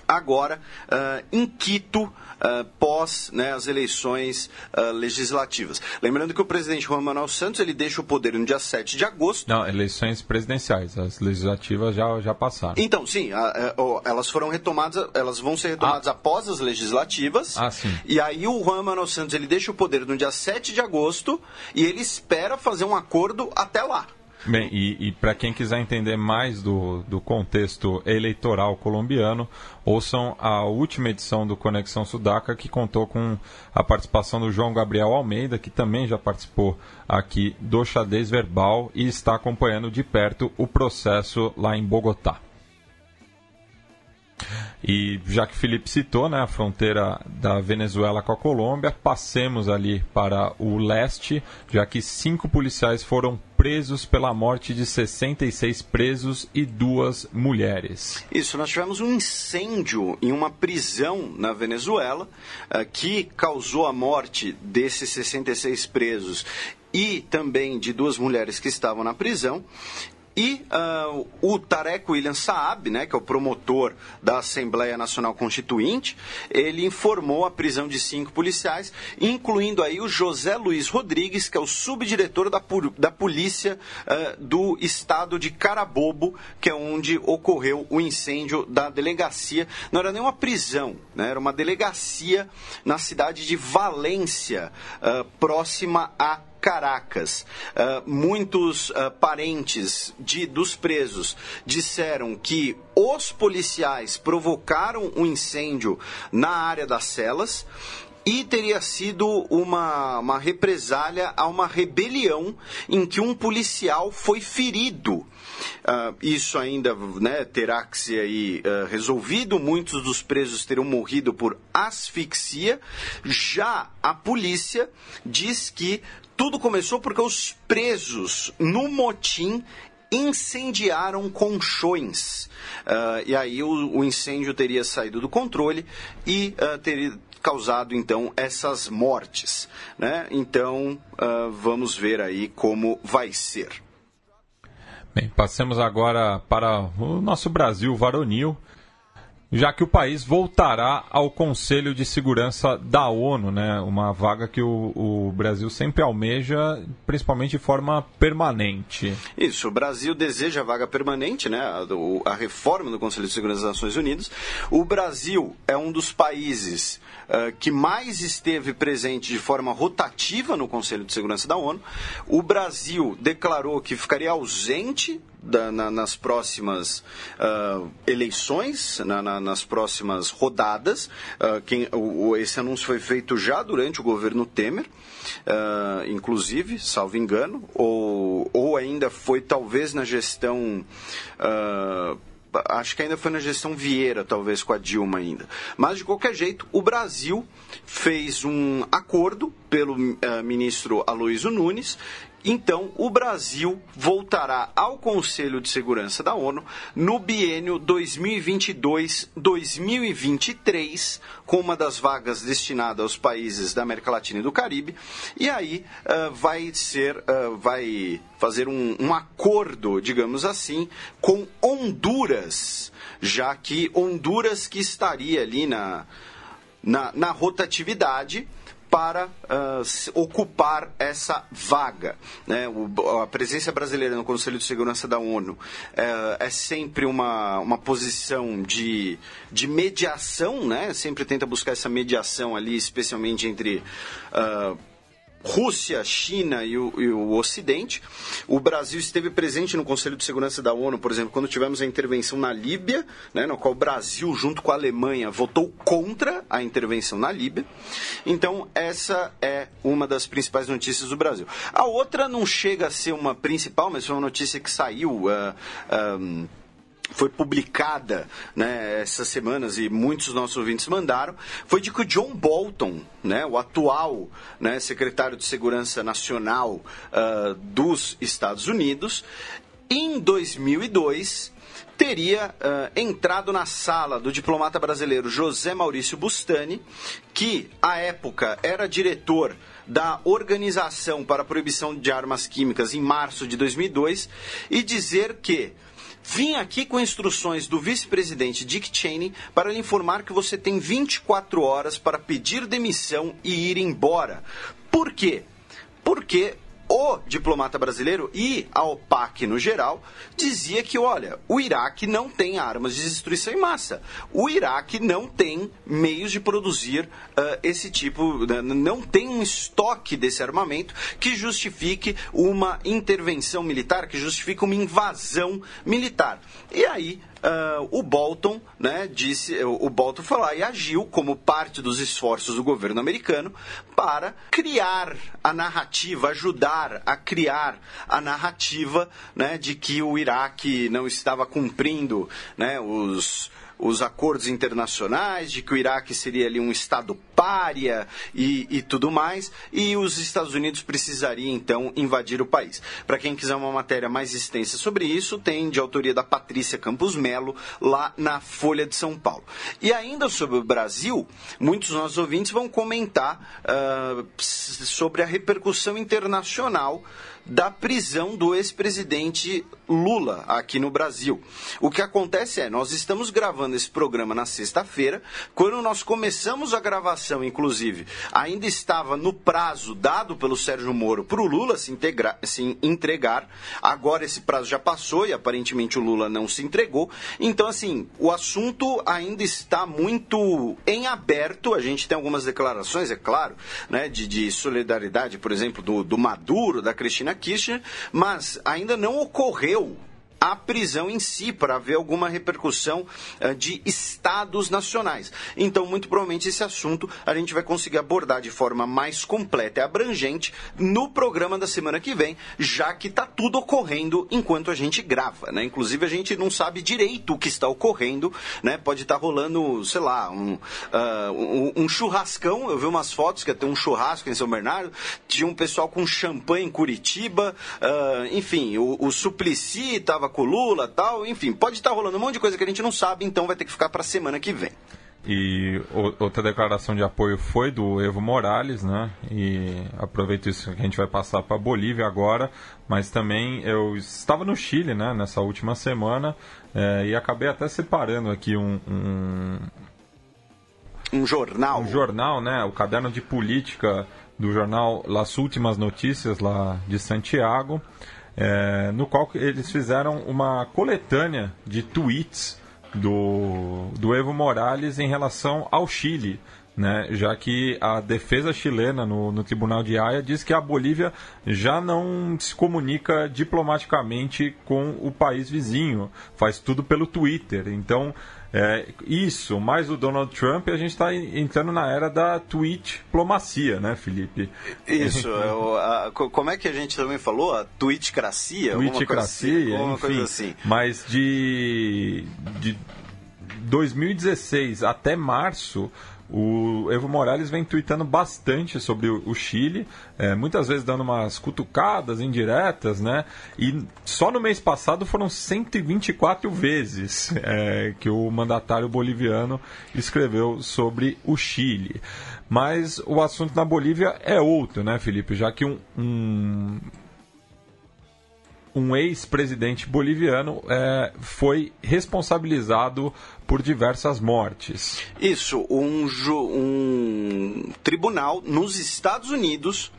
agora uh, em Quito, uh, pós né, as eleições uh, legislativas. Lembrando que o presidente Juan Manuel Santos ele deixa o poder no dia 7 de agosto. Não, eleições presidenciais, as legislativas já, já passaram. Então, sim, a, a, elas foram retomadas, elas vão ser retomadas ah. após as legislativas. Ah, sim. E aí o Juan Manuel Santos ele deixa o poder no dia 7 de agosto e ele espera fazer um acordo até lá. Bem, e, e para quem quiser entender mais do, do contexto eleitoral colombiano, ouçam a última edição do Conexão Sudaca, que contou com a participação do João Gabriel Almeida, que também já participou aqui do xadrez verbal e está acompanhando de perto o processo lá em Bogotá. E já que Felipe citou né, a fronteira da Venezuela com a Colômbia, passemos ali para o leste, já que cinco policiais foram presos pela morte de 66 presos e duas mulheres. Isso, nós tivemos um incêndio em uma prisão na Venezuela uh, que causou a morte desses 66 presos e também de duas mulheres que estavam na prisão. E uh, o Tarek William Saab, né, que é o promotor da Assembleia Nacional Constituinte, ele informou a prisão de cinco policiais, incluindo aí o José Luiz Rodrigues, que é o subdiretor da, da polícia uh, do estado de Carabobo, que é onde ocorreu o incêndio da delegacia. Não era nem uma prisão, né, era uma delegacia na cidade de Valência, uh, próxima a Caracas. Uh, muitos uh, parentes de, dos presos disseram que os policiais provocaram um incêndio na área das celas e teria sido uma, uma represália a uma rebelião em que um policial foi ferido. Uh, isso ainda né, terá que ser aí, uh, resolvido. Muitos dos presos terão morrido por asfixia. Já a polícia diz que tudo começou porque os presos no motim incendiaram colchões. Uh, e aí o, o, incêndio teria saído do controle e uh, teria causado então essas mortes. Né? Então uh, vamos ver aí como vai ser. Bem, passemos agora para o nosso Brasil varonil já que o país voltará ao Conselho de Segurança da ONU, né? uma vaga que o, o, Brasil sempre almeja, principalmente de forma permanente. Isso, o Brasil deseja a vaga permanente, né? a, a reforma do Conselho de Segurança das Nações Unidas. O Brasil é um dos países uh, que mais esteve presente de forma rotativa no Conselho de Segurança da ONU. O Brasil declarou que ficaria ausente da, na, nas próximas uh, eleições, na, na, nas próximas rodadas. Uh, quem, o, esse anúncio foi feito já durante o governo Temer, uh, inclusive, salvo engano, ou, ou ainda foi talvez na gestão acho que ainda foi na gestão Vieira, talvez com a Dilma ainda. Mas de qualquer jeito, o Brasil fez um acordo pelo uh, ministro Aloysio Nunes então, o Brasil voltará ao Conselho de Segurança da ONU no biênio 2022-2023, com uma das vagas destinada aos países da América Latina e do Caribe. E aí uh, vai ser, uh, vai fazer um, um acordo, digamos assim, com Honduras, já que Honduras que estaria ali na, na, na rotatividade para uh, ocupar essa vaga. Né? O, a presença brasileira no Conselho de Segurança da ONU uh, é sempre uma, uma posição de, de mediação, né? sempre tenta buscar essa mediação ali, especialmente entre. Uh, Rússia, China e o, e o, Ocidente. O Brasil esteve presente no Conselho de Segurança da ONU, por exemplo, quando tivemos a intervenção na Líbia, né, no qual o Brasil, junto com a Alemanha, votou contra a intervenção na Líbia. Então, essa é uma das principais notícias do Brasil. A outra não chega a ser uma principal, mas foi uma notícia que saiu. Uh, um, foi publicada né, essas semanas e muitos dos nossos ouvintes mandaram, foi de que o John Bolton, né, o atual né, secretário de Segurança Nacional uh, dos Estados Unidos, em 2002 teria uh, entrado na sala do diplomata brasileiro José Maurício Bustani, que à época era diretor da Organização para a Proibição de Armas Químicas em março de 2002, e dizer que Vim aqui com instruções do vice-presidente Dick Cheney para lhe informar que você tem 24 horas para pedir demissão e ir embora. Por quê? Porque o diplomata brasileiro e a OPAC no geral dizia que, olha, o Iraque não tem armas de destruição em massa. O Iraque não tem meios de produzir uh, esse tipo, né, não tem um estoque desse armamento que justifique uma intervenção militar, que justifique uma invasão militar. E aí uh, o Bolton, né, disse, o Bolton foi lá e agiu como parte dos esforços do governo americano para criar a narrativa, ajudar a criar a narrativa, né, de que o Iraque não estava cumprindo, né, os os acordos internacionais, de que o Iraque seria ali um Estado pária e, e tudo mais, e os Estados Unidos precisariam então invadir o país. Para quem quiser uma matéria mais extensa sobre isso, tem de autoria da Patrícia Campos Melo, lá na Folha de São Paulo. E ainda sobre o Brasil, muitos dos nossos ouvintes vão comentar uh, sobre a repercussão internacional da prisão do ex-presidente Lula aqui no Brasil. O que acontece é, nós estamos gravando esse programa na sexta-feira, quando nós começamos a gravação, inclusive, ainda estava no prazo dado pelo Sérgio Moro para o Lula se, integrar, se entregar. Agora esse prazo já passou e aparentemente o Lula não se entregou. Então, assim, o assunto ainda está muito em aberto. A gente tem algumas declarações, é claro, né, de, de solidariedade, por exemplo, do, do Maduro, da Cristina Kirchner, mas ainda não ocorreu a prisão em si, para haver alguma repercussão uh, de estados nacionais. Então, muito provavelmente, esse assunto a gente vai conseguir abordar de forma mais completa e abrangente no programa da semana que vem, já que está tudo ocorrendo enquanto a gente grava. Né? Inclusive, a gente não sabe direito o que está ocorrendo, né? pode estar tá rolando, sei lá, um, uh, um, um, churrascão. Eu vi umas fotos que ter um churrasco em São Bernardo, tinha um pessoal com champanhe em Curitiba, uh, enfim, o, o Suplicy estava com o Lula tal, enfim, pode estar rolando um monte de coisa que a gente não sabe, então vai ter que ficar para a semana que vem. E outra declaração de apoio foi do Evo Morales, né? E aproveito isso que a gente vai passar para a Bolívia agora, mas também eu estava no Chile, né? Nessa última semana é, e acabei até separando aqui um, um, um jornal, um jornal, né? O caderno de política do jornal Las Últimas Notícias lá de Santiago é, no qual eles fizeram uma coletânea de tweets do, do Evo Morales em relação ao Chile. Né, já que a defesa chilena no, no, Tribunal de Haia diz que a Bolívia já não se comunica diplomaticamente com o país vizinho, faz tudo pelo Twitter. Então, é, isso, mais o Donald Trump, a gente está entrando na era da tweet-diplomacia, né, Felipe? Isso, é a, como é que a gente também falou? A tweetcracia? Tweetcracia, alguma coisa, enfim, assim. Mas de, de 2016 até março, o Evo Morales vem tweetando bastante sobre o Chile, é, muitas vezes dando umas cutucadas indiretas, né? E só no mês passado foram 124 vezes é, que o mandatário boliviano escreveu sobre o Chile. Mas o assunto na Bolívia é outro, né, Felipe? Já que um, um um ex-presidente boliviano é, foi responsabilizado por diversas mortes. Isso, um, um tribunal nos Estados Unidos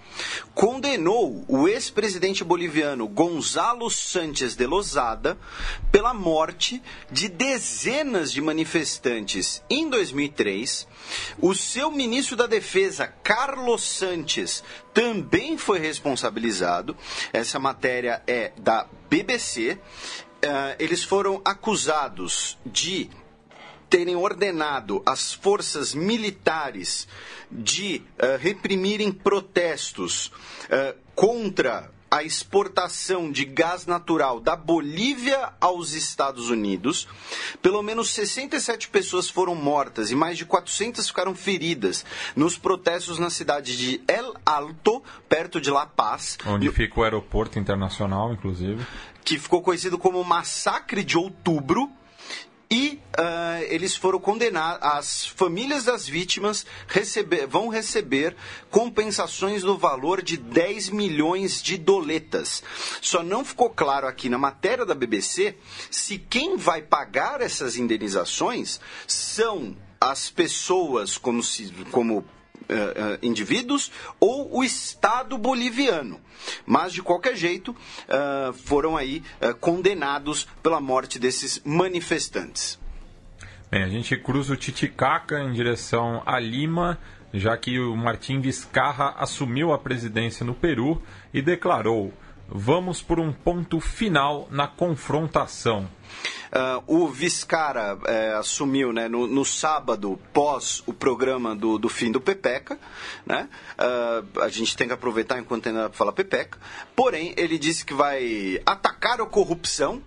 condenou o ex-presidente boliviano Gonzalo Sánchez de Lozada pela morte de dezenas de manifestantes em 2003. O seu ministro da Defesa, Carlos Sanches, também foi responsabilizado. Essa matéria é da BBC. Uh, eh, eles foram acusados de terem ordenado as forças militares de uh, reprimirem protestos uh, contra a exportação de gás natural da Bolívia aos Estados Unidos. Pelo menos 67 pessoas foram mortas e mais de 400 ficaram feridas nos protestos na cidade de El Alto, perto de La Paz. Onde fica o aeroporto internacional, inclusive. Que ficou conhecido como Massacre de Outubro e uh, eles foram condenados, as famílias das vítimas receber, vão receber compensações no valor de 10 milhões de doletas. Só não ficou claro aqui na matéria da BBC se quem vai pagar essas indenizações são as pessoas como, se, como Uh, uh, indivíduos ou o Estado boliviano. Mas, de qualquer jeito, uh, foram aí condenados pela morte desses manifestantes. Bem, a gente cruza o Titicaca em direção a Lima, já que o Martim Vizcarra assumiu a presidência no Peru e declarou: vamos por um ponto final na confrontação. Uh, o Viscara é, assumiu né, no, no, sábado, pós o programa do, do fim do Pepeca. Né? Uh, a gente tem que aproveitar enquanto ainda fala Pepeca. Porém, ele disse que vai atacar a corrupção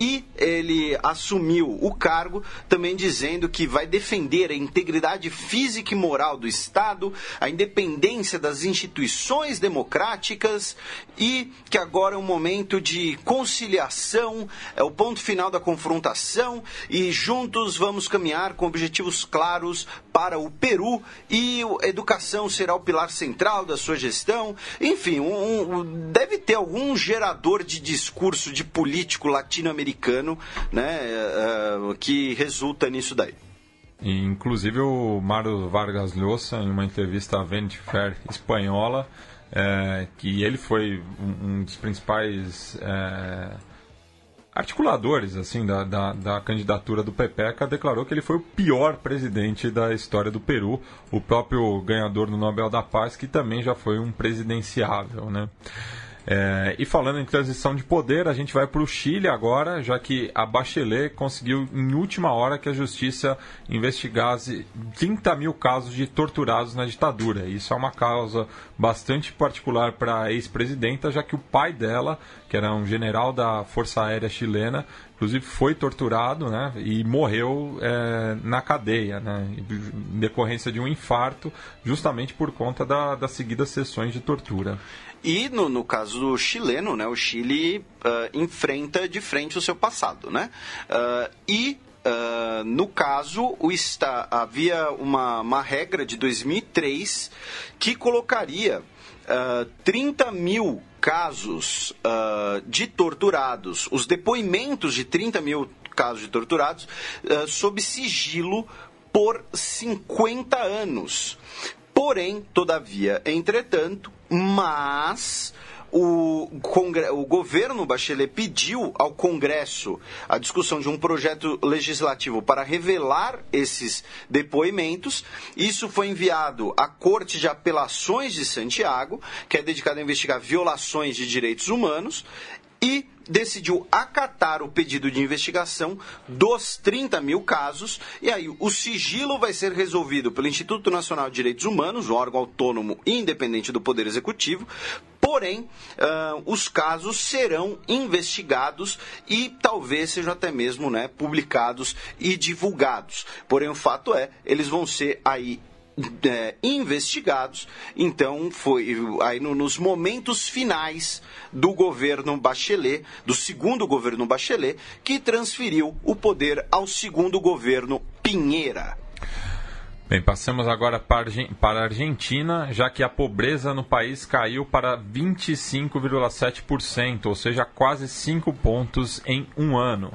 e ele assumiu o cargo também dizendo que vai defender a integridade física e moral do Estado, a independência das instituições democráticas e que agora é um momento de conciliação, é o ponto final da confrontação e juntos vamos caminhar com objetivos claros para o Peru e a educação será o pilar central da sua gestão. Enfim, um, um, deve ter algum gerador de discurso de político latino-americano né, uh, que resulta nisso daí. Inclusive o Mário Vargas Llosa, em uma entrevista à Vanity Fair espanhola, é, que ele foi um, um dos principais é, articuladores assim da, da, da, candidatura do Pepeca, declarou que ele foi o pior presidente da história do Peru, o próprio ganhador do Nobel da Paz, que também já foi um presidenciável, né? É, e falando em transição de poder, a gente vai para o Chile agora, já que a Bachelet conseguiu em última hora que a justiça investigasse 30 mil casos de torturados na ditadura. Isso é uma causa bastante particular para a ex-presidenta, já que o pai dela, que era um general da Força Aérea Chilena, inclusive foi torturado né, e morreu é, na cadeia, né, em decorrência de um infarto, justamente por conta da, das seguidas sessões de tortura. E no, no caso do chileno, né, o Chile uh, enfrenta de frente o seu passado. Né? Uh, e Uh, no caso, está, havia uma, uma regra de 2003 que colocaria uh, 30 mil casos uh, de torturados, os depoimentos de 30 mil casos de torturados, uh, sob sigilo por 50 anos. Porém, todavia, entretanto, mas o, o, governo Bachelet pediu ao Congresso a discussão de um projeto legislativo para revelar esses depoimentos. Isso foi enviado à Corte de Apelações de Santiago, que é dedicada a investigar violações de direitos humanos, e decidiu acatar o pedido de investigação dos 30 mil casos, e aí o sigilo vai ser resolvido pelo Instituto Nacional de Direitos Humanos, o órgão autônomo e independente do Poder Executivo, porém, uh, os casos serão investigados e talvez sejam até mesmo né, publicados e divulgados. Porém, o fato é, eles vão ser aí é, investigados. Então, foi aí no, nos momentos finais do governo Bachelet, do segundo governo Bachelet, que transferiu o poder ao segundo governo Pinheira. Bem, passamos agora para a Argentina, já que a pobreza no país caiu para 25,7%, ou seja, quase 5 pontos em um ano.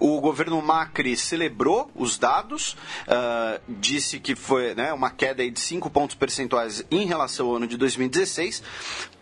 O governo Macri celebrou os dados, uh, disse que foi né, uma queda de 5 pontos percentuais em relação ao ano de 2016,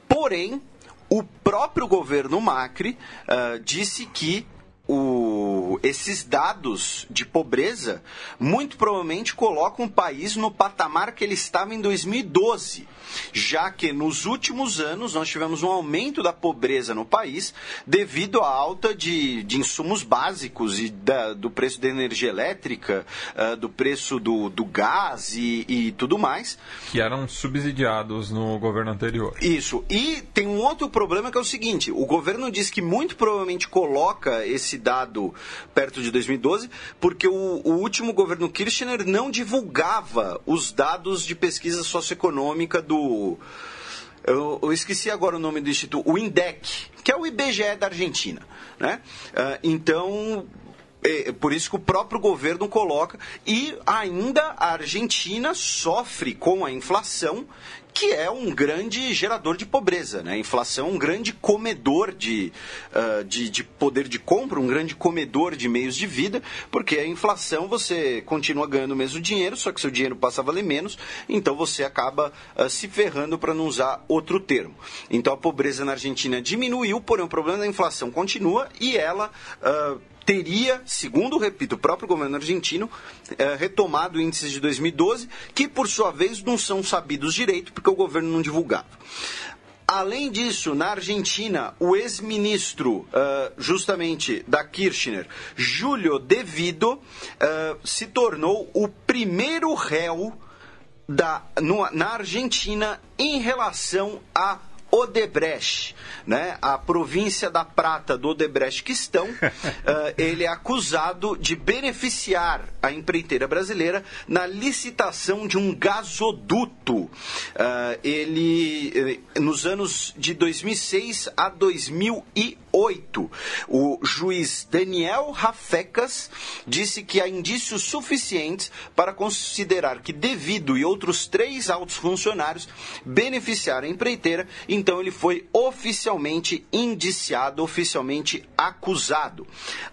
porém, o próprio governo Macri uh, disse que o, esses dados de pobreza muito provavelmente colocam o país no patamar que ele estava em 2012, já que nos últimos anos nós tivemos um aumento da pobreza no país devido à alta de, de insumos básicos e da, do preço da energia elétrica, uh, do preço do, do gás e, e tudo mais. Que eram subsidiados no governo anterior. Isso. E tem um outro problema que é o seguinte: o governo diz que muito provavelmente coloca esse dado perto de 2012, porque o, o último governo Kirchner não divulgava os dados de pesquisa socioeconômica do. Eu, eu, esqueci agora o nome do instituto, o INDEC, que é o IBGE da Argentina. Né? Uh, então, é, por isso que o próprio governo coloca. E ainda a Argentina sofre com a inflação que é um grande gerador de pobreza. Né? A inflação é um grande comedor de, uh, de, de, poder de compra, um grande comedor de meios de vida, porque a inflação você continua ganhando o mesmo dinheiro, só que seu dinheiro passa a valer menos, então você acaba uh, se ferrando para não usar outro termo. Então a pobreza na Argentina diminuiu, porém o problema da inflação continua e ela. Uh, teria, segundo, repito, o próprio governo argentino, é, retomado índices de 2012, que por sua vez não são sabidos direito, porque o governo não divulgava. Além disso, na Argentina, o ex-ministro, uh, justamente da Kirchner, Júlio De Vido, uh, se tornou o primeiro réu da, no, na Argentina em relação a Odebrecht, né? a província da prata do Odebrechtquistão, uh, ele é acusado de beneficiar a empreiteira brasileira na licitação de um gasoduto. Uh, ele, eh, nos anos de 2006 a 2008, o juiz Daniel Rafecas disse que há indícios suficientes para considerar que Devido e outros três altos funcionários beneficiaram a empreiteira então ele foi oficialmente indiciado, oficialmente acusado.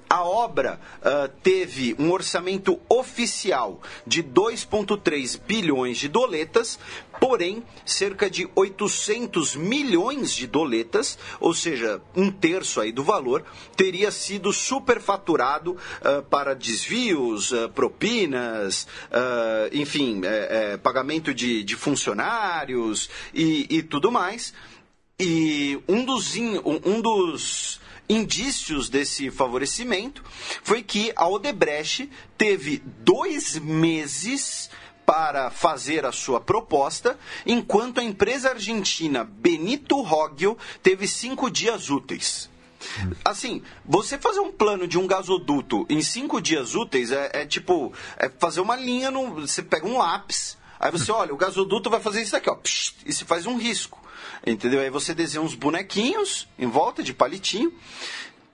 A obra uh, teve um orçamento oficial de 2,3 bilhões de doletas, porém, cerca de 800 milhões de doletas, ou seja, um terço aí do valor, teria sido superfaturado uh, para desvios, uh, propinas, enfim, é, é, pagamento de, de funcionários e, e tudo mais. E um dos, um dos indícios desse favorecimento foi que a Odebrecht teve dois meses para fazer a sua proposta, enquanto a empresa argentina Benito Roggio teve cinco dias úteis. Assim, você fazer um plano de um gasoduto em cinco dias úteis é, é tipo é fazer uma linha no. Você pega um lápis, aí você olha, o gasoduto vai fazer isso aqui, ó, psh, e se faz um risco. Entendeu? Aí você desenha uns bonequinhos em volta de palitinho.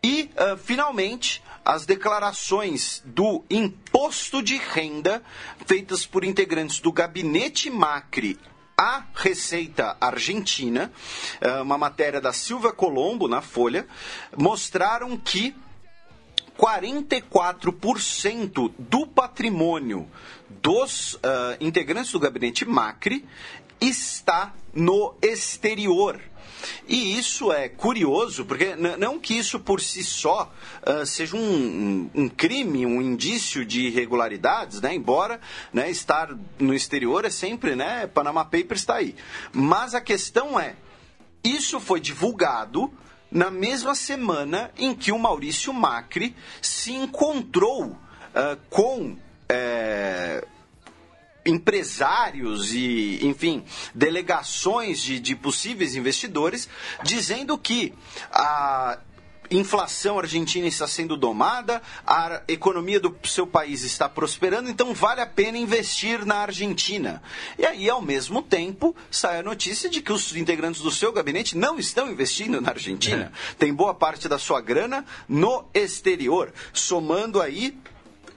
E, uh, finalmente, as declarações do imposto de renda feitas por integrantes do gabinete Macri à Receita Argentina, uma matéria da Silvia Colombo na Folha, mostraram que 44% do patrimônio dos uh, integrantes do gabinete Macri está no exterior. E isso é curioso, porque não que isso por si só uh, seja um, um, crime, um indício de irregularidades, né? embora né, estar no exterior é sempre, né, Panama Papers está aí. Mas a questão é, isso foi divulgado na mesma semana em que o Maurício Macri se encontrou uh, com é, empresários e, enfim, delegações de, de possíveis investidores, dizendo que a inflação argentina está sendo domada, a economia do seu país está prosperando, então vale a pena investir na Argentina. E aí, ao mesmo tempo, sai a notícia de que os integrantes do seu gabinete não estão investindo na Argentina. É. Tem boa parte da sua grana no exterior, somando aí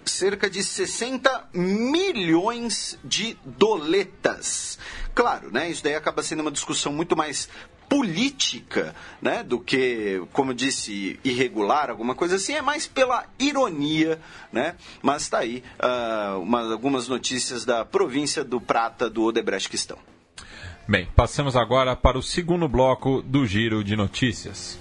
cerca de 60 milhões de doletas. Claro, né, isso daí acaba sendo uma discussão muito mais política, né, do que, como disse, irregular, alguma coisa assim, é mais pela ironia, né, mas está aí uh, uma, algumas notícias da província do Prata do Odebrecht que estão. Bem, passamos agora para o segundo bloco do Giro de Notícias.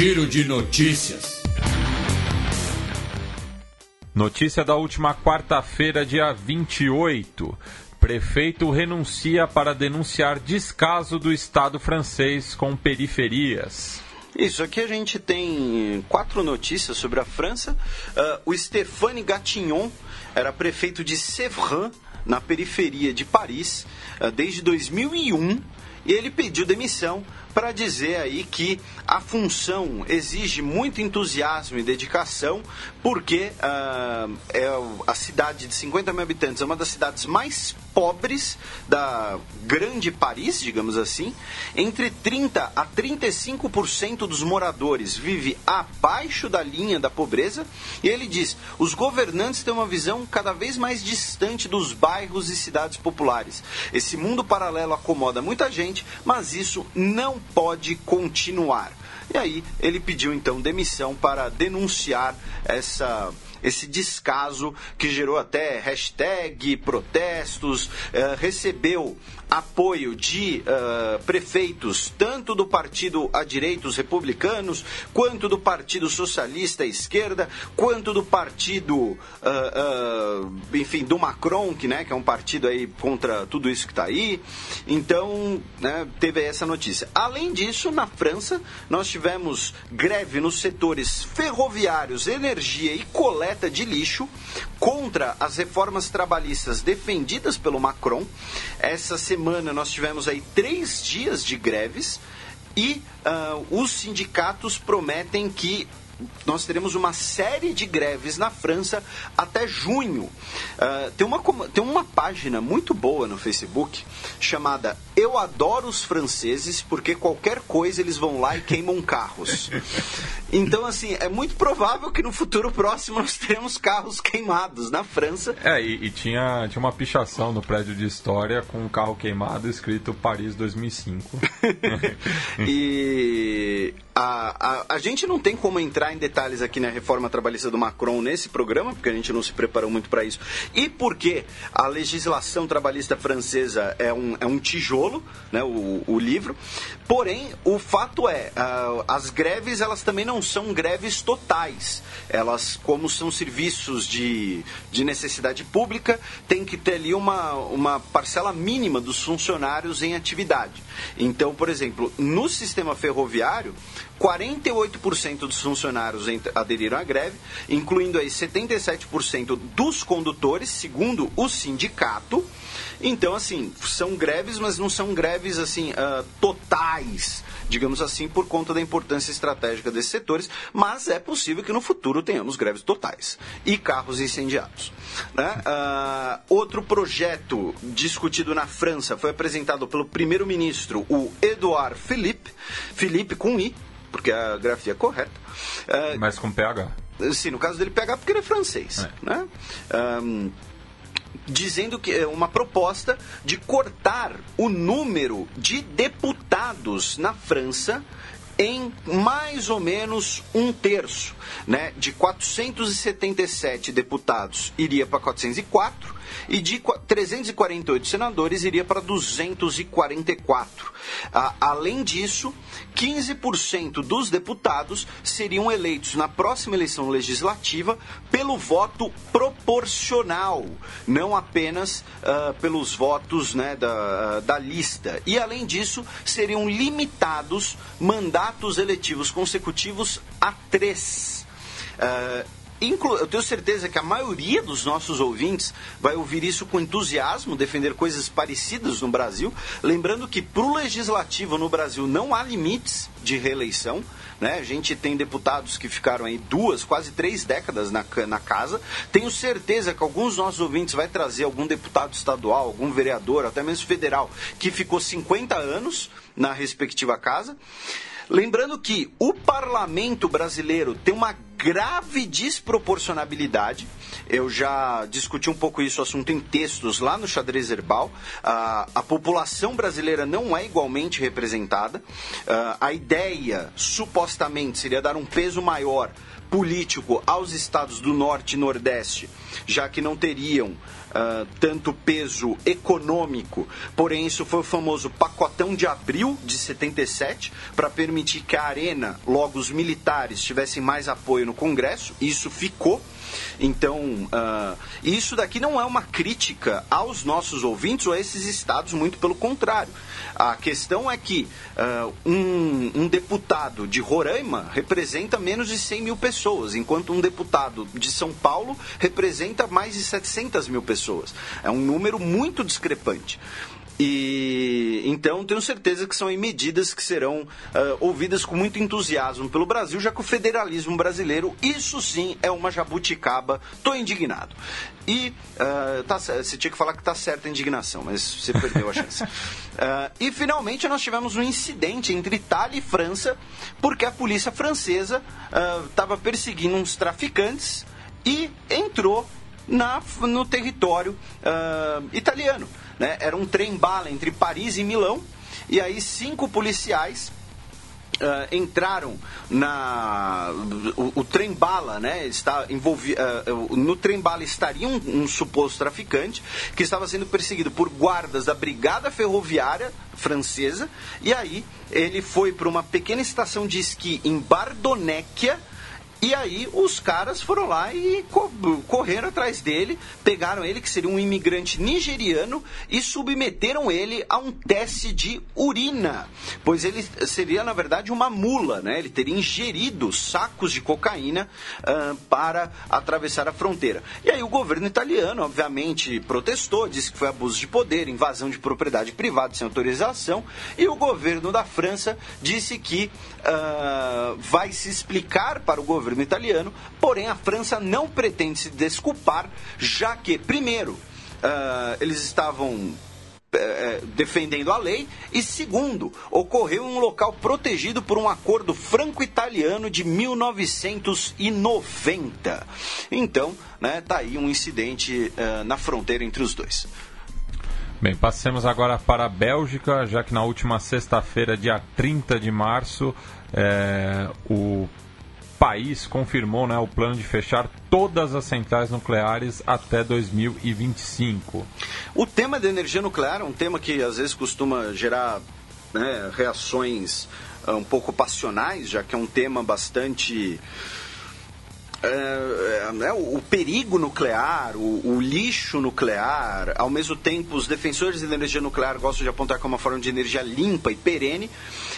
Giro de notícias. Notícia da última quarta-feira, dia 28. Prefeito renuncia para denunciar descaso do Estado francês com periferias. Isso, aqui a gente tem quatro notícias sobre a França. Uh, o Stéphane Gatignon era prefeito de Sèvres, na periferia de Paris, uh, desde 2001, e ele pediu demissão para dizer aí que a função exige muito entusiasmo e dedicação, porque uh, é a cidade de 50 mil habitantes é uma das cidades mais pobres da grande Paris, digamos assim. Entre 30 a 35% dos moradores vive abaixo da linha da pobreza. E ele diz: os governantes têm uma visão cada vez mais distante dos bairros e cidades populares. Esse mundo paralelo acomoda muita gente, mas isso não pode continuar. E aí ele pediu então demissão para denunciar essa esse descaso que gerou até hashtag, protestos, eh, recebeu apoio de uh, prefeitos, tanto do partido à direita, os republicanos, quanto do partido socialista à esquerda, quanto do partido, uh, uh, enfim, do Macron, que, né, que é um partido aí contra tudo isso que está aí. Então, né, teve essa notícia. Além disso, na França, nós tivemos greve nos setores ferroviários, energia e coleta de lixo contra as reformas trabalhistas defendidas pelo Macron. Essa semana semana nós tivemos aí três dias de greves e uh, os sindicatos prometem que nós teremos uma série de greves na França até junho. Uh, tem, uma, tem uma página muito boa no Facebook chamada Eu Adoro os Franceses porque qualquer coisa eles vão lá e queimam carros. Então, assim, é muito provável que no futuro próximo nós teremos carros queimados na França. É, e, e tinha, tinha uma pichação no prédio de história com um carro queimado escrito Paris 2005. e a, a, a gente não tem como entrar em detalhes aqui na reforma trabalhista do Macron nesse programa, porque a gente não se preparou muito para isso. E porque a legislação trabalhista francesa é um, é um tijolo, né, o, o livro. Porém, o fato é, uh, as greves elas também não são greves totais. Elas, como são serviços de, de necessidade pública, tem que ter ali uma, uma parcela mínima dos funcionários em atividade. Então, por exemplo, no sistema ferroviário, 48% dos funcionários aderiram à greve, incluindo aí 77% dos condutores, segundo o sindicato. Então, assim, são greves, mas não são greves assim uh, totais, digamos assim, por conta da importância estratégica desses setores. Mas é possível que no futuro tenhamos greves totais e carros incendiados. Né? Uh, outro projeto discutido na França foi apresentado pelo primeiro-ministro, o Edouard Philippe, Philippe com I, porque a grafia é correta. Uh, Mas com PH. Sim, no caso dele PH porque ele é francês. É. Né? Um, dizendo que é uma proposta de cortar o número de deputados na França em mais ou menos um terço, né? De 477 deputados iria para 404 e de 348 senadores iria para 244. Ah, além disso, 15% dos deputados seriam eleitos na próxima eleição legislativa pelo voto proporcional, não apenas uh, pelos votos né, da, da lista. E, além disso, seriam limitados mandatos eletivos consecutivos a três. Uh, Inclu eu tenho certeza que a maioria dos nossos ouvintes vai ouvir isso com entusiasmo, defender coisas parecidas no Brasil. Lembrando que para o legislativo no Brasil não há limites de reeleição. Né? A gente tem deputados que ficaram aí duas, quase três décadas na, na casa. Tenho certeza que alguns dos nossos ouvintes vai trazer algum deputado estadual, algum vereador, até mesmo federal, que ficou 50 anos na respectiva casa. Lembrando que o parlamento brasileiro tem uma grave desproporcionalidade. Eu já discuti um pouco isso, assunto em textos lá no Xadrez Herbal. a população brasileira não é igualmente representada. a ideia, supostamente, seria dar um peso maior político aos estados do Norte e Nordeste, já que não teriam uh, tanto peso econômico. Porém, isso foi o famoso pacotão de abril de 77 para permitir que a Arena, logo os militares, tivessem mais apoio no Congresso. Isso ficou. Então, uh, isso daqui não é uma crítica aos nossos ouvintes ou a esses estados, muito pelo contrário. A questão é que uh, um, um, deputado de Roraima representa menos de 100 mil pessoas, enquanto um deputado de São Paulo representa mais de 700 mil pessoas. É um número muito discrepante. E então tenho certeza que são medidas que serão uh, ouvidas com muito entusiasmo pelo Brasil, já que o federalismo brasileiro, isso sim, é uma jabuticaba. Estou indignado. E uh, tá, você tinha que falar que está certa a indignação, mas você perdeu a chance. Uh, e finalmente nós tivemos um incidente entre Itália e França, porque a polícia francesa estava perseguindo uns traficantes e entrou na, no território italiano. Né? Era um trem-bala entre Paris e Milão. E aí cinco policiais Uh, entraram na o, o trem bala, né? Está envolvido uh, no trem bala estaria um, um, suposto traficante que estava sendo perseguido por guardas da brigada ferroviária francesa e aí ele foi para uma pequena estação de esqui em Bardonecchia e aí os caras foram lá e correram atrás dele, pegaram ele, que seria um imigrante nigeriano, e submeteram ele a um teste de urina. Pois ele seria, na verdade, uma mula, né? Ele teria ingerido sacos de cocaína uh, para atravessar a fronteira. E aí o governo italiano, obviamente, protestou, disse que foi abuso de poder, invasão de propriedade privada sem autorização, e o governo da França disse que uh, vai se explicar para o governo governo italiano, porém a França não pretende se desculpar, já que, primeiro, uh, eles estavam eh, defendendo a lei e segundo ocorreu em um local protegido por um acordo franco-italiano de 1990 então né tá aí um incidente uh, na fronteira entre os dois. Bem, passemos agora para a Bélgica, já que na última sexta-feira, dia 30 de março, é, o país confirmou né, o plano de fechar todas as centrais nucleares até 2025. O tema da energia nuclear é um tema que às vezes costuma gerar né, reações uh, um pouco passionais, já que é um tema bastante é, é, né, o, perigo nuclear, o, o, lixo nuclear, ao mesmo tempo os defensores da energia nuclear gostam de apontar como uma forma de energia limpa e perene.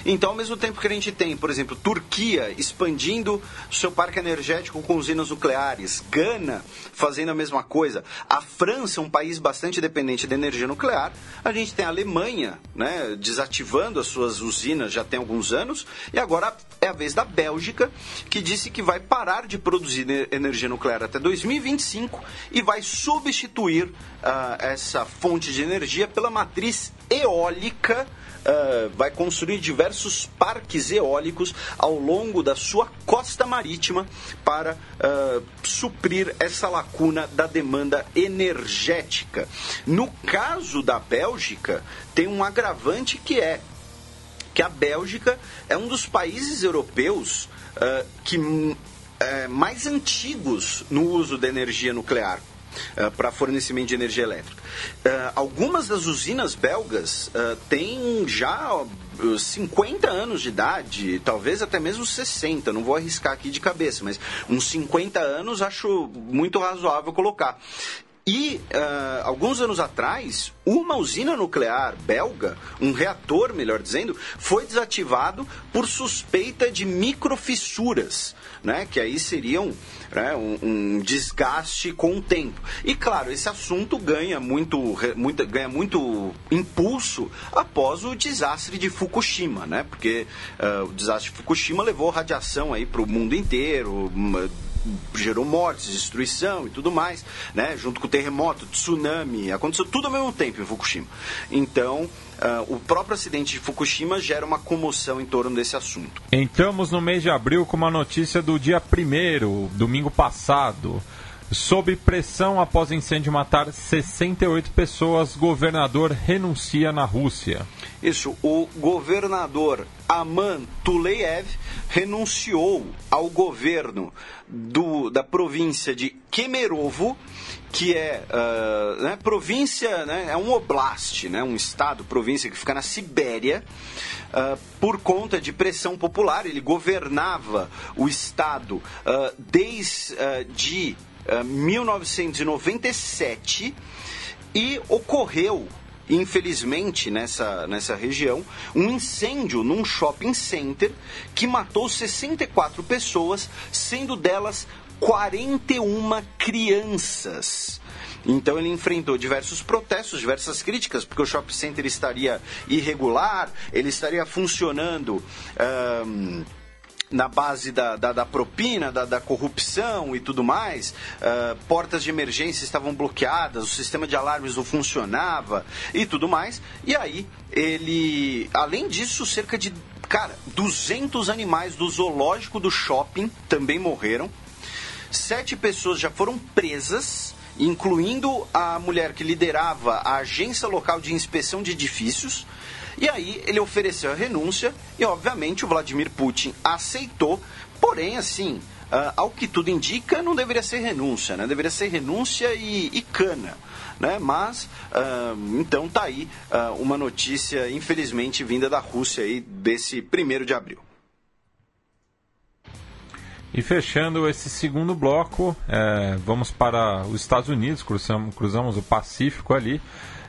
Então, ao mesmo tempo que a gente tem, por exemplo, Turquia expandindo seu parque energético com usinas nucleares, Gana fazendo a mesma coisa, a França, um país bastante dependente da energia nuclear, a gente tem a Alemanha né, desativando as suas usinas já tem alguns anos, e agora é a vez da Bélgica, que disse que vai parar de produzir produzir energia nuclear até 2025 e vai substituir uh, essa fonte de energia pela matriz eólica. Uh, vai construir diversos parques eólicos ao longo da sua costa marítima para uh, suprir essa lacuna da demanda energética. No caso da Bélgica, tem um agravante que é que a Bélgica é um dos países europeus uh, que é, mais antigos no uso da energia nuclear. Uh, para fornecimento de energia elétrica. Uh, algumas das usinas belgas uh, têm já 50 anos de idade, talvez até mesmo 60, não vou arriscar aqui de cabeça, mas uns 50 anos acho muito razoável colocar. E uh, alguns anos atrás, uma usina nuclear belga, um reator, melhor dizendo, foi desativado por suspeita de microfissuras, né? Que aí seriam né, um, um, desgaste com o tempo. E claro, esse assunto ganha muito, muito, ganha muito impulso após o desastre de Fukushima, né? Porque uh, o desastre de Fukushima levou radiação aí para o mundo inteiro gerou mortes, destruição e tudo mais, né? junto com o terremoto, tsunami, aconteceu tudo ao mesmo tempo em Fukushima. Então, uh, o próprio acidente de Fukushima gera uma comoção em torno desse assunto. Entramos no mês de abril com uma notícia do dia 1 domingo passado. Sob pressão após incêndio matar 68 pessoas, governador renuncia na Rússia. Isso, o governador Aman Tuleyev renunciou ao governo do, da província de Kemerovo, que é uh, né, província, né, é um oblast, né, um estado, província que fica na Sibéria, uh, por conta de pressão popular. Ele governava o estado uh, desde 1997 e ocorreu infelizmente, nessa, nessa região, um incêndio num shopping center que matou 64 pessoas, sendo delas 41 crianças. Então ele enfrentou diversos protestos, diversas críticas, porque o shopping center estaria irregular, ele estaria funcionando. Um, na base da, da, da propina, da, da, corrupção e tudo mais, uh, portas de emergência estavam bloqueadas, o sistema de alarmes não funcionava e tudo mais. E aí, ele, além disso, cerca de, cara, 200 animais do zoológico do shopping também morreram. Sete pessoas já foram presas incluindo a mulher que liderava a agência local de inspeção de edifícios. E aí ele ofereceu a renúncia e, obviamente, o Vladimir Putin aceitou. Porém, assim, uh, ao que tudo indica, não deveria ser renúncia, né? Deveria ser renúncia e, e cana. Né? Mas, uh, então tá aí uh, uma notícia, infelizmente, vinda da Rússia aí desse primeiro de abril. E fechando esse segundo bloco, é, vamos para os Estados Unidos, cruzamos, cruzamos o Pacífico ali,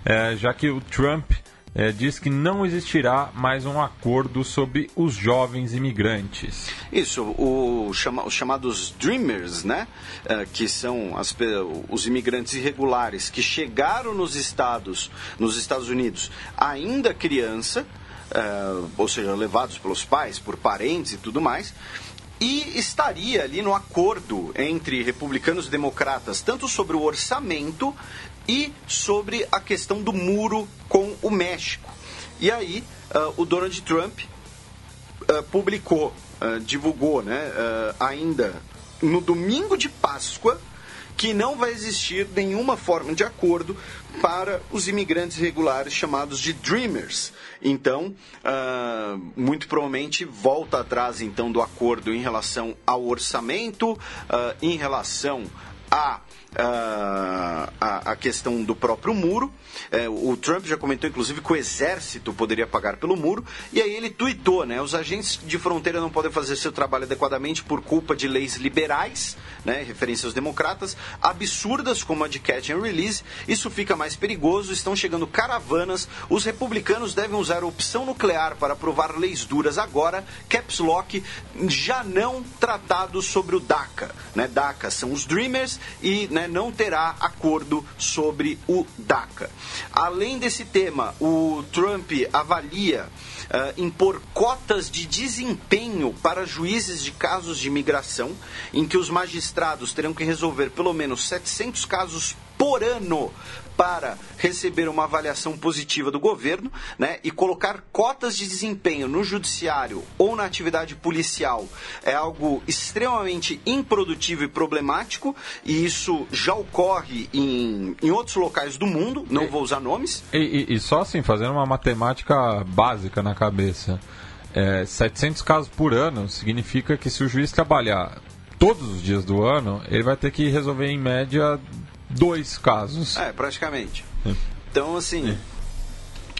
é, já que o Trump é, diz que não existirá mais um acordo sobre os jovens imigrantes. Isso, o, os chamados Dreamers, né? É, que são as, os imigrantes irregulares que chegaram nos Estados, nos Estados Unidos ainda criança, é, ou seja, levados pelos pais, por parentes e tudo mais e estaria ali no acordo entre republicanos e democratas, tanto sobre o orçamento e sobre a questão do muro com o México. E aí, uh, o Donald Trump uh, publicou, uh, divulgou, né, ainda no domingo de Páscoa, que não vai existir nenhuma forma de acordo para os imigrantes regulares chamados de Dreamers. Então, uh, muito provavelmente volta atrás então do acordo em relação ao orçamento, uh, em relação a a, a, questão do próprio muro. É, o Trump já comentou, inclusive, que o exército poderia pagar pelo muro. E aí ele tuitou, né? Os agentes de fronteira não podem fazer seu trabalho adequadamente por culpa de leis liberais, né? Referência aos democratas, absurdas como a de catch and release. Isso fica mais perigoso. Estão chegando caravanas. Os republicanos devem usar opção nuclear para aprovar leis duras agora. Caps Lock já não tratado sobre o DACA, né? DACA são os Dreamers e, né, não terá acordo sobre o DACA. Além desse tema, o Trump avalia uh, impor cotas de desempenho para juízes de casos de imigração, em que os magistrados terão que resolver pelo menos 700 casos por ano para receber uma avaliação positiva do governo né, e colocar cotas de desempenho no judiciário ou na atividade policial é algo extremamente improdutivo e problemático, e isso já ocorre em, em outros locais do mundo, não e, vou usar nomes. E, e, e, só assim, fazendo uma matemática básica na cabeça. É, 700 casos por ano significa que se o juiz trabalhar todos os dias do ano, ele vai ter que resolver em média dois casos. É, praticamente. É. Então, assim. É.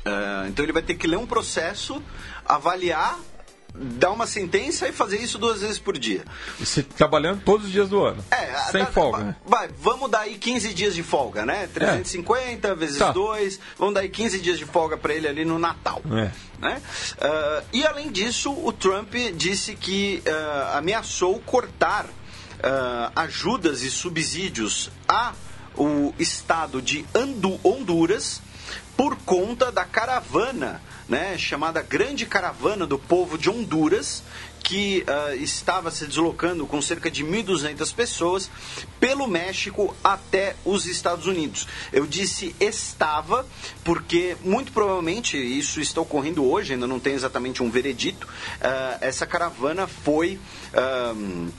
Uh, então ele vai ter que ler um processo, avaliar, dar uma sentença e fazer isso duas vezes por dia. E se trabalhando todos os dias do ano. É, sem folga. Vai, vai, vamos dar aí 15 dias de folga, né? 350 é. vezes tá. 2, vamos dar aí 15 dias de folga para ele ali no Natal. É. Né? Uh, e além disso, o Trump disse que uh, ameaçou cortar ajudas e subsídios a o estado de Andu Honduras por conta da caravana, né, chamada Grande Caravana do Povo de Honduras, que uh, estava se deslocando com cerca de 1.200 pessoas pelo México até os Estados Unidos. Eu disse estava, porque muito provavelmente isso está ocorrendo hoje, ainda não tem exatamente um veredito. Uh, essa caravana foi. Uh,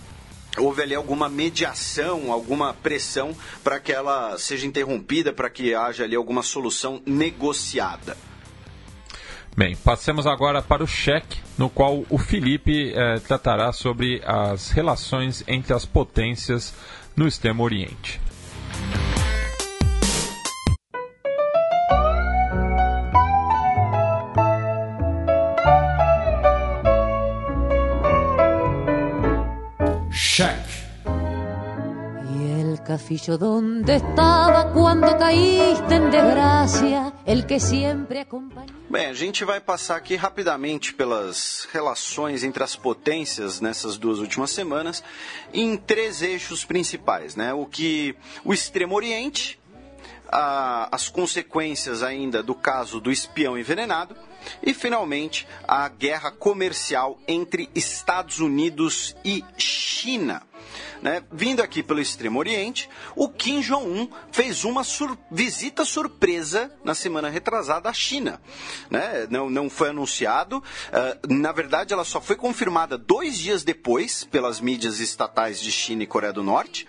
houve ali alguma mediação, alguma pressão para que ela seja interrompida, para que haja ali alguma solução negociada. Bem, passemos agora para o cheque, no qual o Felipe eh, tratará sobre as relações entre as potências no Extremo Oriente. Castillo donde estaba cuando caíste en desgracia, el que siempre acompañó. Bem, a gente vai passar aqui rapidamente pelas relações entre as potências nessas duas últimas semanas em três eixos principais, né? O que o Extremo Oriente, a, as consequências ainda do caso do espião envenenado e finalmente a guerra comercial entre Estados Unidos e China. Né? Vindo aqui pelo Extremo Oriente, o Kim Jong-un fez uma sur visita surpresa na semana retrasada à China. Né? Não, não foi anunciado, uh, na verdade, ela só foi confirmada dois dias depois pelas mídias estatais de China e Coreia do Norte.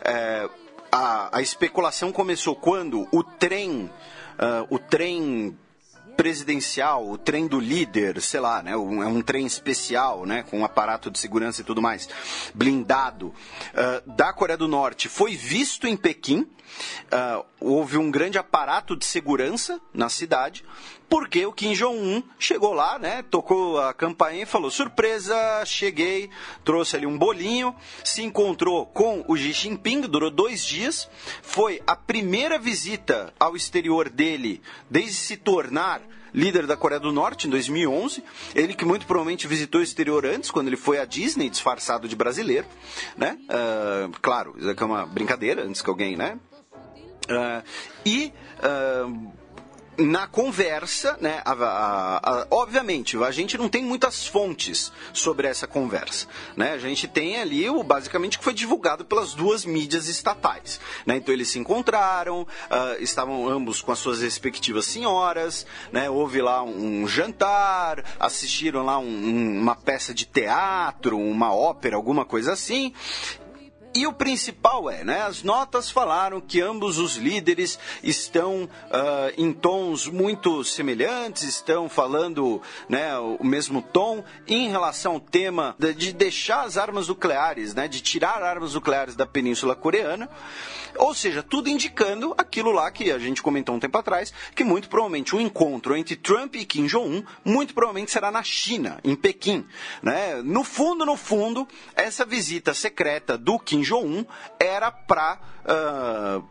Uh, a, a, especulação começou quando o trem, uh, o trem presidencial, o trem do líder, sei lá, né? Um, é um trem especial, né? Com um aparato de segurança e tudo mais, blindado, uh, da Coreia do Norte, foi visto em Pequim. Uh, houve um grande aparato de segurança na cidade, porque o Kim Jong-un chegou lá, né? Tocou a campainha e falou: surpresa, cheguei, trouxe ali um bolinho, se encontrou com o Xi Jinping, durou dois dias. Foi a primeira visita ao exterior dele desde se tornar líder da Coreia do Norte em 2011. Ele que muito provavelmente visitou o exterior antes, quando ele foi à Disney disfarçado de brasileiro, né? Uh, claro, isso aqui é uma brincadeira, antes que alguém, né? Uh, e uh, na conversa, né, a, a, a, obviamente, a gente não tem muitas fontes sobre essa conversa. Né? A gente tem ali o basicamente que foi divulgado pelas duas mídias estatais. Né? Então eles se encontraram, uh, estavam ambos com as suas respectivas senhoras, né? houve lá um, jantar, assistiram lá um, um, uma peça de teatro, uma ópera, alguma coisa assim. E o principal é, né, as notas falaram que ambos os líderes estão uh, em tons muito semelhantes, estão falando né, o mesmo tom em relação ao tema de deixar as armas nucleares, né, de tirar armas nucleares da Península Coreana. Ou seja, tudo indicando aquilo lá que a gente comentou um tempo atrás, que muito provavelmente o um encontro entre Trump e Kim Jong-un muito provavelmente será na China, em Pequim. Né? No fundo, no fundo, essa visita secreta do Kim Jong-un era para uh,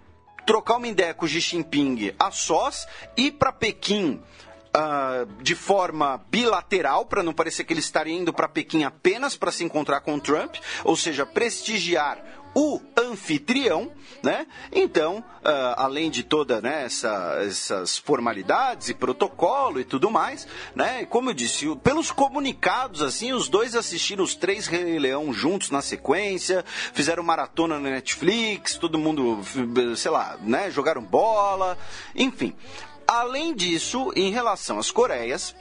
trocar uma ideia com Xi Jinping a sós e para Pequim Uh, de forma bilateral, para não parecer que eles estariam indo para Pequim apenas para se encontrar com Trump, ou seja, prestigiar o anfitrião, né? Então, uh, além de toda né, essa, essas formalidades e protocolo e tudo mais, né? Como eu disse, pelos comunicados assim, os dois assistiram os três Rei Leão juntos na sequência, fizeram maratona na Netflix, todo mundo, sei lá, né? Jogaram bola, enfim. Além disso, em relação às Coreias,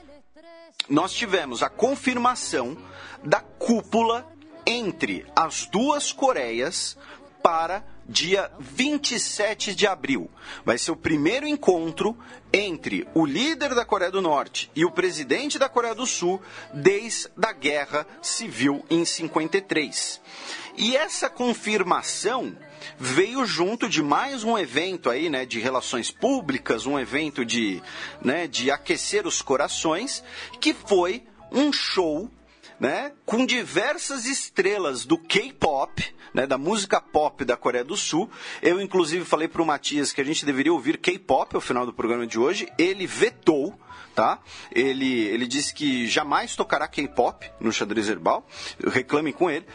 nós tivemos a confirmação da cúpula entre as duas Coreias para dia 27 de abril. Vai ser o primeiro encontro entre o líder da Coreia do Norte e o presidente da Coreia do Sul desde a Guerra Civil em 53. E essa confirmação veio junto de mais um evento aí, né, de relações públicas, um evento de, né, de aquecer os corações, que foi um show né, com diversas estrelas do K-pop, né, da música pop da Coreia do Sul. Eu, inclusive, falei para o Matias que a gente deveria ouvir K-pop ao final do programa de hoje. Ele vetou, tá? Ele, ele disse que jamais tocará K-pop no xadrez herbal. Reclamem com ele.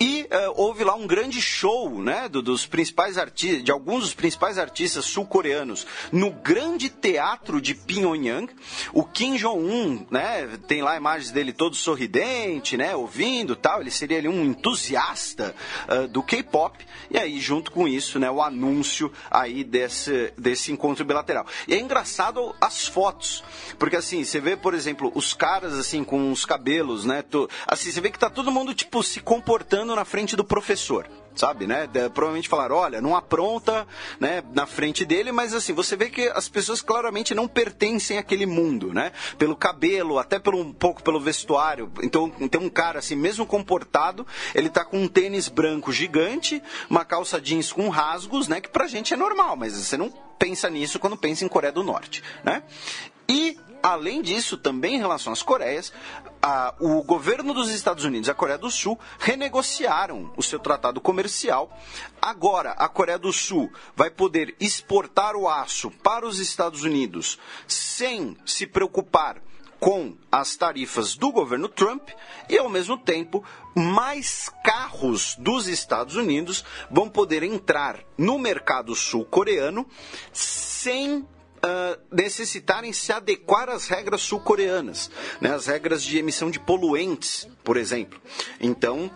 E uh, houve lá um grande show, né, do, dos principais artistas, de alguns dos principais artistas sul-coreanos no grande teatro de Pyongyang. O Kim Jong-un, né, tem lá imagens dele todo sorridente, né, ouvindo, tal. Ele seria ali um entusiasta uh, do K-pop. E aí, junto com isso, né, o anúncio aí desse desse encontro bilateral. E é engraçado as fotos, porque assim você vê, por exemplo, os caras assim com os cabelos, né, assim você vê que tá todo mundo tipo se comportando na frente do professor sabe, né? Provavelmente falaram, olha, não apronta, né, na frente dele, mas assim, você vê que as pessoas claramente não pertencem àquele mundo, né? Pelo cabelo, até pelo, um pouco pelo vestuário. Então, tem um cara assim, mesmo comportado, ele tá com um tênis branco gigante, uma calça jeans com rasgos, né, que pra gente é normal, mas você não pensa nisso quando pensa em Coreia do Norte, né? E Além disso, também em relação às Coreias, a, o governo dos Estados Unidos e a Coreia do Sul renegociaram o seu tratado comercial. Agora, a Coreia do Sul vai poder exportar o aço para os Estados Unidos sem se preocupar com as tarifas do governo Trump e, ao mesmo tempo, mais carros dos Estados Unidos vão poder entrar no mercado sul-coreano sem Uh, necessitarem se adequar às regras sul-coreanas, né, as regras de emissão de poluentes, por exemplo. Então,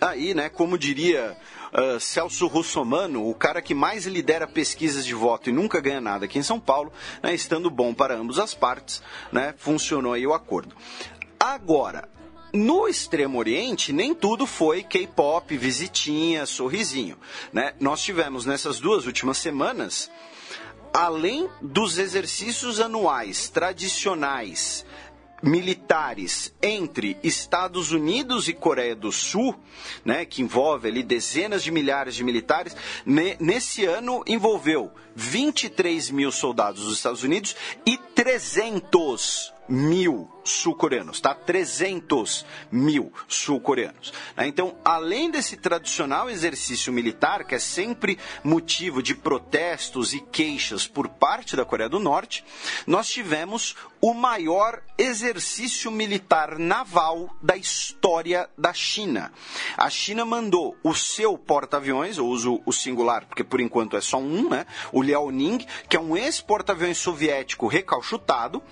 aí, né, como diria uh, Celso Russomano, o cara que mais lidera pesquisas de voto e nunca ganha nada aqui em São Paulo, né, estando bom para ambas as partes, né, funcionou aí o acordo. Agora, no Extremo Oriente, nem tudo foi K-pop, visitinha, sorrisinho. Né? Nós tivemos nessas duas últimas semanas além dos exercícios anuais tradicionais militares entre Estados Unidos e Coreia do Sul, né, que envolve ali dezenas de milhares de militares, nesse ano envolveu 23 mil soldados dos Estados Unidos e 300 mil sul-coreanos, tá? 300 mil sul-coreanos. Né? Então, além desse tradicional exercício militar, que é sempre motivo de protestos e queixas por parte da Coreia do Norte, nós tivemos o maior exercício militar naval da história da China. A China mandou o seu porta-aviões, eu uso o singular porque por enquanto é só um, né? O Liaoning, que é um ex-porta-aviões soviético recalchutado,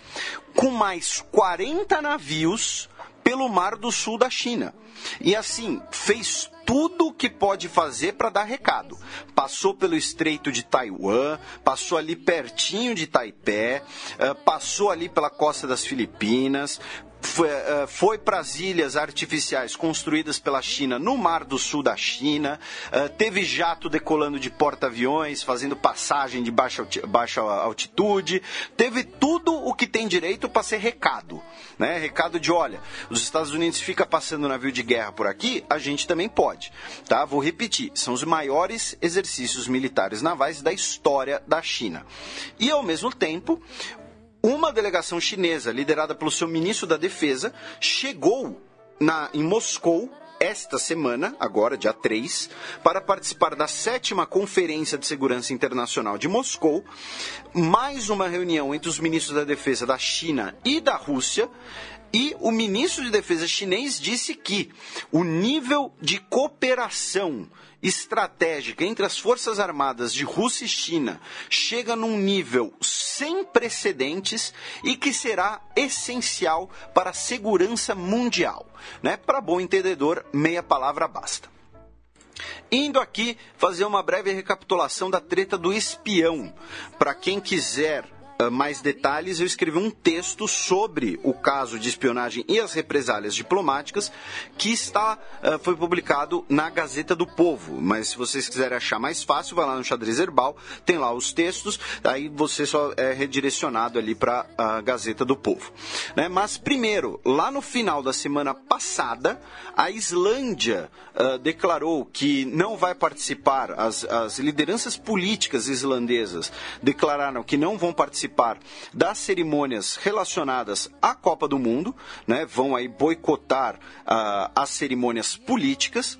com mais 40 navios pelo mar do sul da China. E assim, fez tudo o que pode fazer para dar recado. Passou pelo Estreito de Taiwan, passou ali pertinho de Taipei, eh, passou ali pela costa das Filipinas, foi, uh, foi para as ilhas artificiais construídas pela China no Mar do Sul da China, uh, teve jato decolando de porta-aviões, fazendo passagem de baixa, baixa altitude, teve tudo o que tem direito para ser recado. Né? Recado de, olha, os Estados Unidos fica passando navio de guerra por aqui, a gente também pode. Tá? Vou repetir, são os maiores exercícios militares navais da história da China. E, ao mesmo tempo, uma delegação chinesa, liderada pelo seu ministro da Defesa, chegou na, em Moscou esta semana, agora, dia 3, para participar da sétima Conferência de Segurança Internacional de Moscou, mais uma reunião entre os ministros da Defesa da China e da Rússia. E o ministro de Defesa chinês disse que o nível de cooperação estratégica entre as Forças Armadas de Rússia e China chega num nível sem precedentes e que será essencial para a segurança mundial. Né? Para bom entendedor, meia palavra basta. Indo aqui fazer uma breve recapitulação da treta do espião. Para quem quiser mais detalhes, eu escrevi um texto sobre o caso de espionagem e as represálias diplomáticas que está uh, foi publicado na Gazeta do Povo. Mas se vocês quiserem achar mais fácil, vai lá no Xadrez Herbal, tem lá os textos, aí você só é redirecionado ali para a Gazeta do Povo. Né? Mas primeiro, lá no final da semana passada, a Islândia uh, declarou que não vai participar, as, as lideranças políticas islandesas declararam que não vão participar participar das cerimônias relacionadas à Copa do Mundo, né? vão aí boicotar uh, as cerimônias políticas.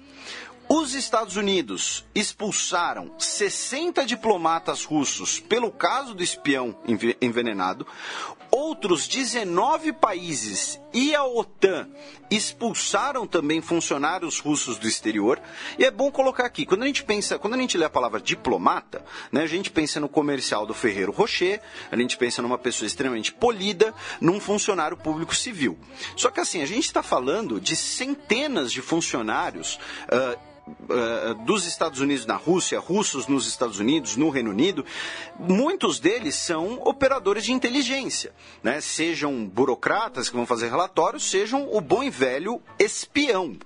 Os Estados Unidos expulsaram 60 diplomatas russos pelo caso do espião envenenado. Outros 19 países e a OTAN expulsaram também funcionários russos do exterior. E é bom colocar aqui, quando a gente pensa, quando a gente lê a palavra diplomata, né, a gente pensa no comercial do Ferreiro Rocher, a gente pensa numa pessoa extremamente polida, num funcionário público civil. Só que assim, a gente está falando de centenas de funcionários. Uh, uh, dos Estados Unidos na Rússia, russos nos Estados Unidos, no Reino Unido, muitos deles são operadores de inteligência, né? sejam burocratas que vão fazer relatórios, sejam o bom e velho espião.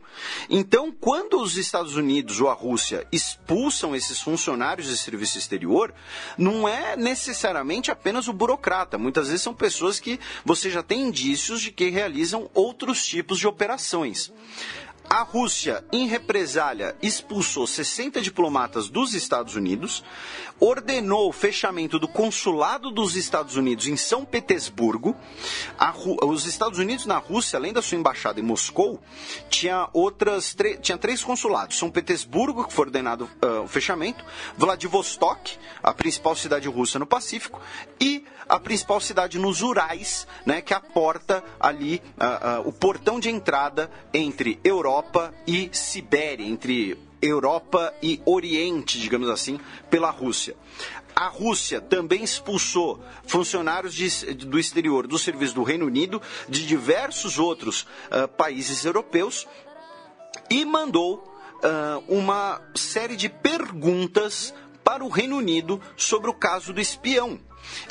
Então, quando os Estados Unidos ou a Rússia expulsam esses funcionários de serviço exterior, não é necessariamente apenas o burocrata. Muitas vezes são pessoas que você já tem indícios de que realizam outros tipos de operações. A Rússia, em represália, expulsou 60 diplomatas dos Estados Unidos, ordenou o fechamento do consulado dos Estados Unidos em São Petersburgo. os Estados Unidos na Rússia, além da sua embaixada em Moscou, tinha outras tinha três consulados: São Petersburgo, que foi ordenado uh, o fechamento, Vladivostok, a principal cidade russa no Pacífico, e a principal cidade nos Urais, né, que é a porta ali, uh, uh, o portão de entrada entre Europa e Sibéria, entre Europa e Oriente, digamos assim, pela Rússia. A Rússia também expulsou funcionários de, do exterior do serviço do Reino Unido, de diversos outros uh, países europeus, e mandou uma série de perguntas para o Reino Unido sobre o caso do espião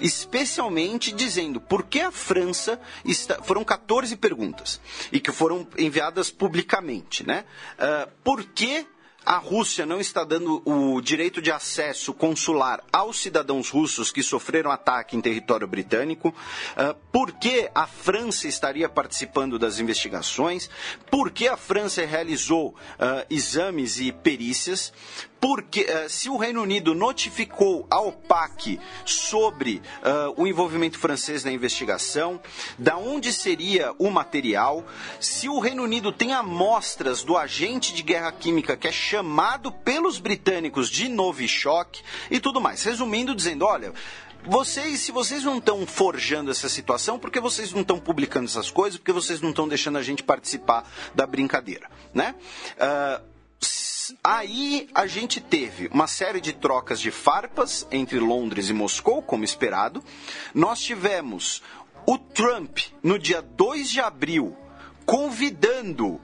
especialmente dizendo por que a França está, foram 14 perguntas e que foram enviadas publicamente, né? Uh, por que a Rússia não está dando o direito de acesso consular aos cidadãos russos que sofreram ataque em território britânico, uh, por que a França estaria participando das investigações, por que a França realizou uh, exames e perícias, porque uh, se o Reino Unido notificou a OPAC sobre uh, o envolvimento francês na investigação, da onde seria o material, se o Reino Unido tem amostras do agente de guerra química que é chamado pelos britânicos de Novichok e tudo mais. Resumindo, dizendo, olha, vocês, se vocês não estão forjando essa situação, por que vocês não estão publicando essas coisas? Por que vocês não estão deixando a gente participar da brincadeira, né? Uh, Aí a gente teve uma série de trocas de farpas entre Londres e Moscou, como esperado. Nós tivemos o Trump, no dia 2 de abril, convidando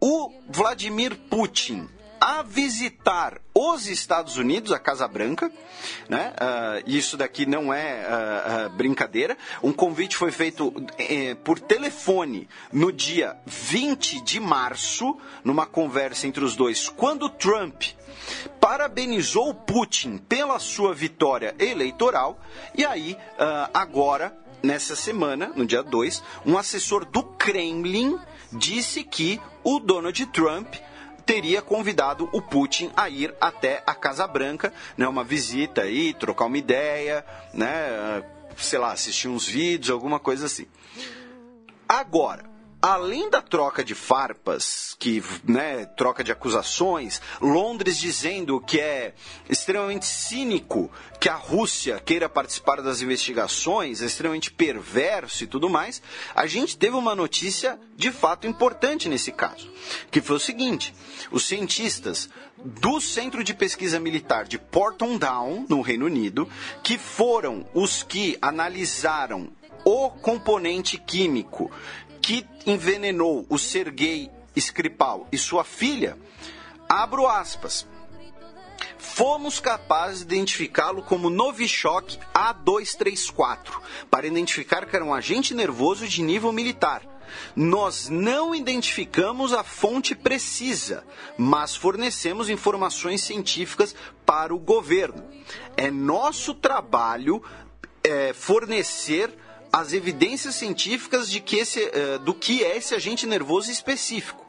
o Vladimir Putin a visitar os Estados Unidos, a Casa Branca. Né? Uh, isso daqui não é uh, uh, brincadeira. Um convite foi feito eh, por telefone no dia 20 de março, numa conversa entre os dois, quando Trump parabenizou Putin pela sua vitória eleitoral. E aí, agora, nessa semana, no dia 2, um assessor do Kremlin disse que o Donald Trump teria convidado o Putin a ir até a Casa Branca, né, uma visita aí, trocar uma ideia, né, sei lá, assistir uns vídeos, alguma coisa assim. Agora, além da troca de farpas, que, né, troca de acusações, Londres dizendo que é extremamente cínico que a Rússia queira participar das investigações, é extremamente perverso e tudo mais, a gente teve uma notícia de fato importante nesse caso, que foi o seguinte: os cientistas do Centro de Pesquisa Militar de Porton Down, no Reino Unido, que foram os que analisaram o componente químico que envenenou o Sergei Skripal e sua filha, abro aspas, fomos capazes de identificá-lo como Novichok A234, para identificar que era um agente nervoso de nível militar. Nós não identificamos a fonte precisa, mas fornecemos informações científicas para o governo. É nosso trabalho é, fornecer as evidências científicas de que esse, uh, do que é esse agente nervoso específico.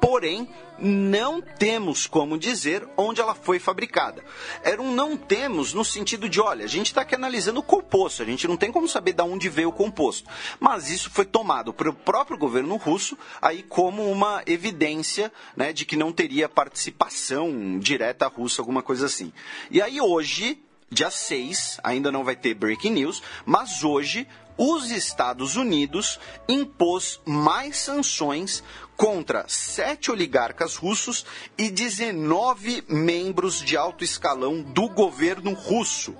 Porém, não temos como dizer onde ela foi fabricada. Era um não temos no sentido de, olha, a gente está aqui analisando o composto, a gente não tem como saber de onde veio o composto. Mas isso foi tomado pelo próprio governo russo aí como uma evidência né, de que não teria participação direta russa, alguma coisa assim. E aí hoje dia 6, ainda não vai ter breaking news, mas hoje os Estados Unidos impôs mais sanções contra sete oligarcas russos e 19 membros de alto escalão do governo russo,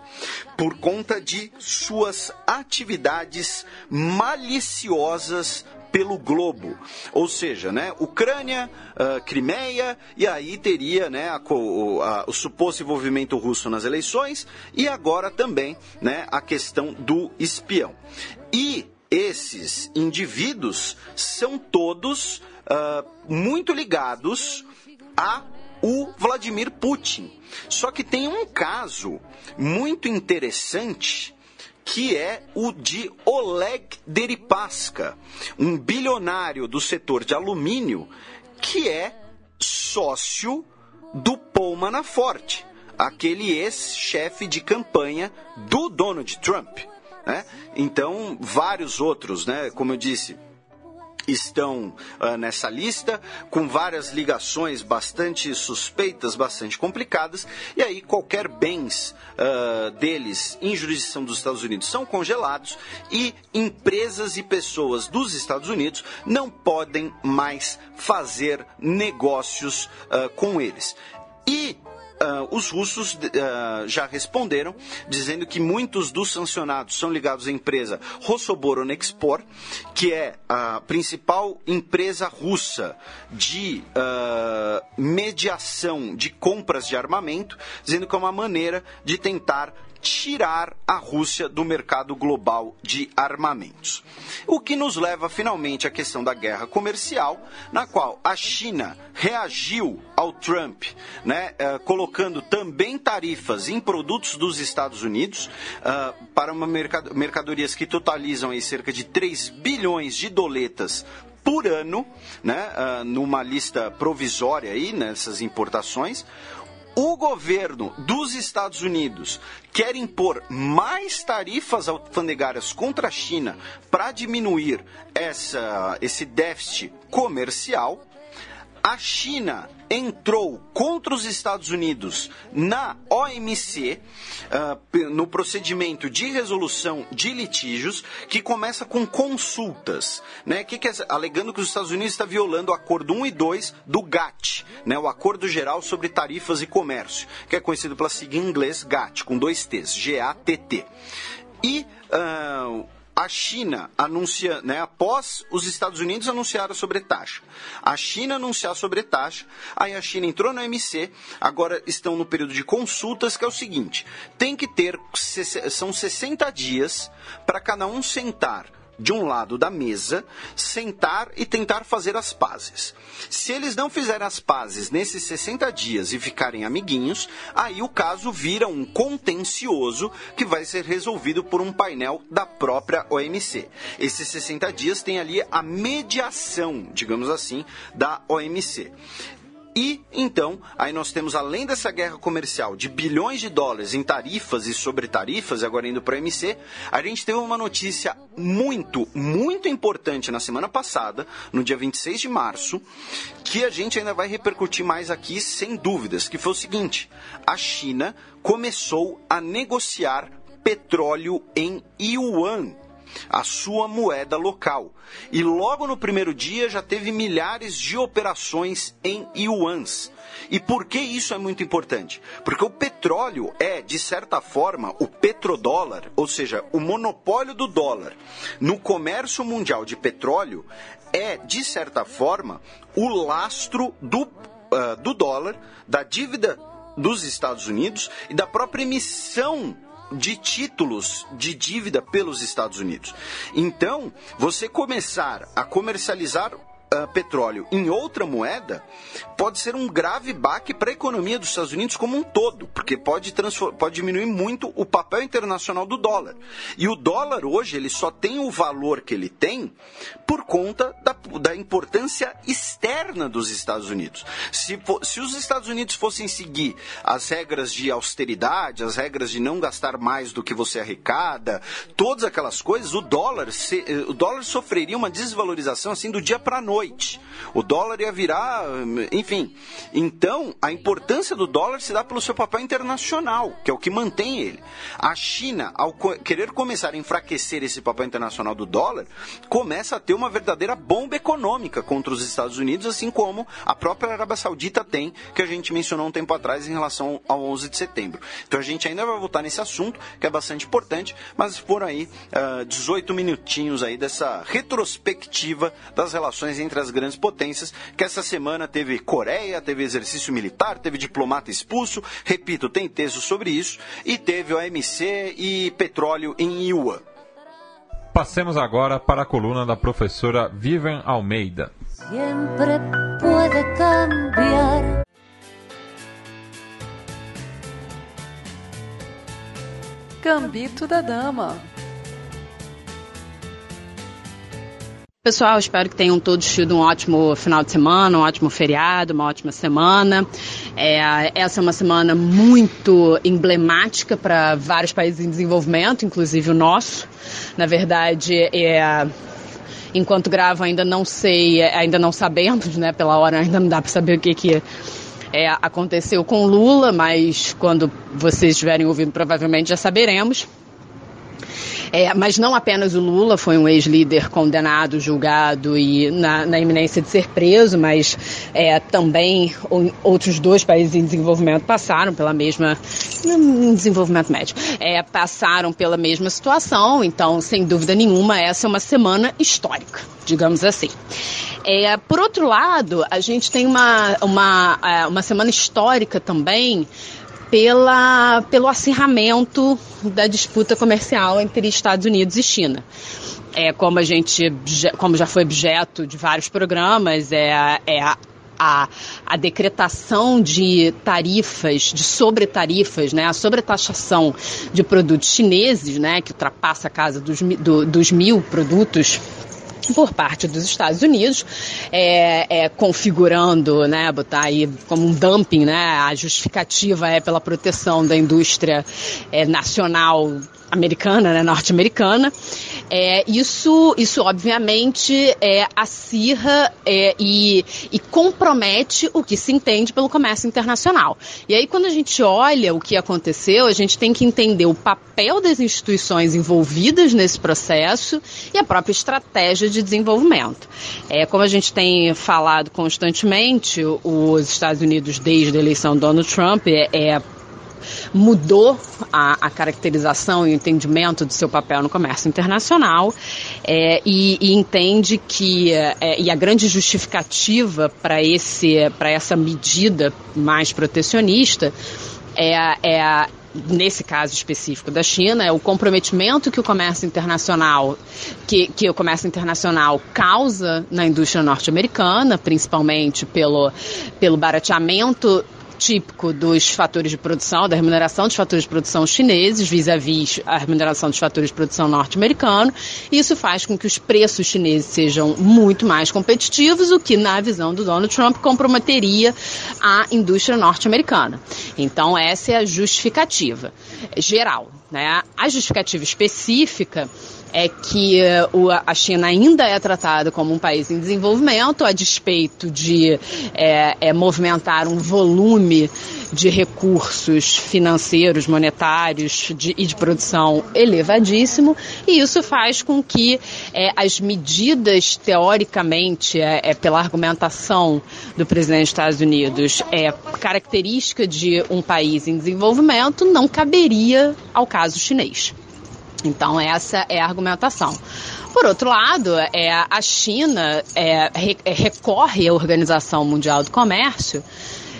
por conta de suas atividades maliciosas pelo globo, ou seja, né, Ucrânia, uh, Crimeia e aí teria, né, a, a, o suposto envolvimento russo nas eleições e agora também, né, a questão do espião. E esses indivíduos são todos uh, muito ligados a o Vladimir Putin. Só que tem um caso muito interessante que é o de Oleg Deripaska, um bilionário do setor de alumínio que é sócio do Paul Manafort, aquele ex-chefe de campanha do Donald Trump. Né? Então, vários outros, né? como eu disse, estão uh, nessa lista, com várias ligações bastante suspeitas, bastante complicadas, e aí qualquer bens uh, deles em jurisdição dos Estados Unidos são congelados e empresas e pessoas dos Estados Unidos não podem mais fazer negócios uh, com eles. E Uh, os russos uh, já responderam, dizendo que muitos dos sancionados são ligados à empresa Rossoboronexport, que é a principal empresa russa de uh, mediação de compras de armamento, dizendo que é uma maneira de tentar tirar a Rússia do mercado global de armamentos. O que nos leva finalmente à questão da guerra comercial, na qual a China reagiu ao Trump, né, uh, colocando também tarifas em produtos dos Estados Unidos uh, para uma mercad mercadorias que totalizam aí cerca de 3 bilhões de doletas por ano, né, uh, numa lista provisória aí nessas importações o governo dos Estados Unidos quer impor mais tarifas alfandegárias contra a China para diminuir essa, esse déficit comercial, a China entrou contra os Estados Unidos na OMC, uh, no procedimento de resolução de litígios, que começa com consultas, né? Que, que é, alegando que os Estados Unidos está violando o acordo 1 e 2 do GATT, né? o Acordo Geral sobre Tarifas e Comércio, que é conhecido pela sigla em inglês GATT, com dois T's, G-A-T-T. E uh, a China anuncia, né, após os Estados Unidos anunciaram sobre taxa, a China anunciar sobre taxa, aí a China entrou no MC, agora estão no período de consultas, que é o seguinte: tem que ter, são 60 dias para cada um sentar de um lado da mesa, sentar e tentar fazer as pazes. Se eles não fizerem as pazes nesses 60 dias e ficarem amiguinhos, aí o caso vira um contencioso que vai ser resolvido por um painel da própria OMC. Esses 60 dias tem ali a mediação, digamos assim, da OMC. E então, aí nós temos, além dessa guerra comercial de bilhões de dólares em tarifas e sobre tarifas, agora indo para a MC, a gente teve uma notícia muito, muito importante na semana passada, no dia 26 de março, que a gente ainda vai repercutir mais aqui sem dúvidas, que foi o seguinte: a China começou a negociar petróleo em yuan a sua moeda local. E logo no primeiro dia já teve milhares de operações em yuans. E por que isso é muito importante? Porque o petróleo é, de certa forma, o petrodólar, ou seja, o monopólio do dólar no comércio mundial de petróleo é, de certa forma, o lastro do, uh, do dólar, da dívida dos Estados Unidos e da própria emissão de títulos de dívida pelos Estados Unidos. Então, você começar a comercializar uh, petróleo em outra moeda pode ser um grave baque para a economia dos Estados Unidos como um todo, porque pode, pode diminuir muito o papel internacional do dólar. E o dólar hoje ele só tem o valor que ele tem por conta da, da importância externa dos Estados Unidos. Se, se os Estados Unidos fossem seguir as regras de austeridade, as regras de não gastar mais do que você arrecada, todas aquelas coisas, o dólar, se, o dólar sofreria uma desvalorização assim do dia para a noite noite. O dólar ia virar, enfim. Então, a importância do dólar se dá pelo seu papel internacional, que é o que mantém ele. A China, ao querer começar a enfraquecer esse papel internacional do dólar, começa a ter uma verdadeira bomba econômica contra os Estados Unidos, assim como a própria Arábia Saudita tem, que a gente mencionou um tempo atrás em relação ao 11 de setembro. Então a gente ainda vai voltar nesse assunto, que é bastante importante, mas por aí uh, ah, 18 minutinhos aí dessa retrospectiva das relações entre as grandes potências, que essa semana teve Coreia, teve exercício militar, teve diplomata expulso, repito, tem texto sobre isso, e teve OMC e petróleo em Iuan. Passemos agora para a coluna da professora Vivian Almeida. Sempre pode cambiar. Gambito da Dama. Pessoal, espero que tenham todos tido um ótimo final de semana, um ótimo feriado, uma ótima semana. É, essa é uma semana muito emblemática para vários países em desenvolvimento, inclusive o nosso. Na verdade, é, enquanto gravo ainda não sei, ainda não sabemos, né? Pela hora ainda não dá para saber o que que é, aconteceu com Lula, mas quando vocês estiverem ouvindo provavelmente já saberemos. É, mas não apenas o Lula foi um ex-líder condenado, julgado e na, na, iminência de ser preso, mas é, também outros dois países em desenvolvimento passaram pela mesma desenvolvimento médio, é, passaram pela mesma situação. Então, sem dúvida nenhuma, essa é uma semana histórica, digamos assim. É, por outro lado, a gente tem uma, uma, é, uma semana histórica também pela, pelo acirramento da disputa comercial entre Estados Unidos e China. É, como a gente, como já foi objeto de vários programas, é, é a, a, a, decretação de tarifas, de sobretarifas, né, a sobretaxação de produtos chineses, né, que ultrapassa a casa dos, do, dos mil produtos por parte dos Estados Unidos, é, é, configurando, né, botar aí como um dumping, né, a justificativa é pela proteção da indústria é, nacional americana, né, norte-americana. É, isso, isso obviamente é, acirra é, e, e compromete o que se entende pelo comércio internacional. E aí, quando a gente olha o que aconteceu, a gente tem que entender o papel das instituições envolvidas nesse processo e a própria estratégia de desenvolvimento. É, como a gente tem falado constantemente, os Estados Unidos, desde a eleição do Donald Trump, é, é mudou a, a caracterização e o entendimento do seu papel no comércio internacional é, e, e, entende que é, e a grande justificativa para esse para essa medida mais protecionista é, é nesse caso específico da China, é o comprometimento que o comércio internacional, que, que o comércio internacional causa na indústria norte-americana, principalmente pelo, pelo barateamento típico dos fatores de produção, da remuneração dos fatores de produção chineses vis-à-vis -vis a remuneração dos fatores de produção norte-americano. Isso faz com que os preços chineses sejam muito mais competitivos, o que, na visão do Donald Trump, comprometeria a indústria norte-americana. Então, essa é a justificativa geral. Né? A justificativa específica é que uh, a China ainda é tratada como um país em desenvolvimento, a despeito de é, é, movimentar um volume de recursos financeiros, monetários de, e de produção elevadíssimo, e isso faz com que é, as medidas, teoricamente, é, é, pela argumentação do presidente dos Estados Unidos, é característica de um país em desenvolvimento, não caberia ao caso chinês. Então, essa é a argumentação. Por outro lado, é, a China é, recorre à Organização Mundial do Comércio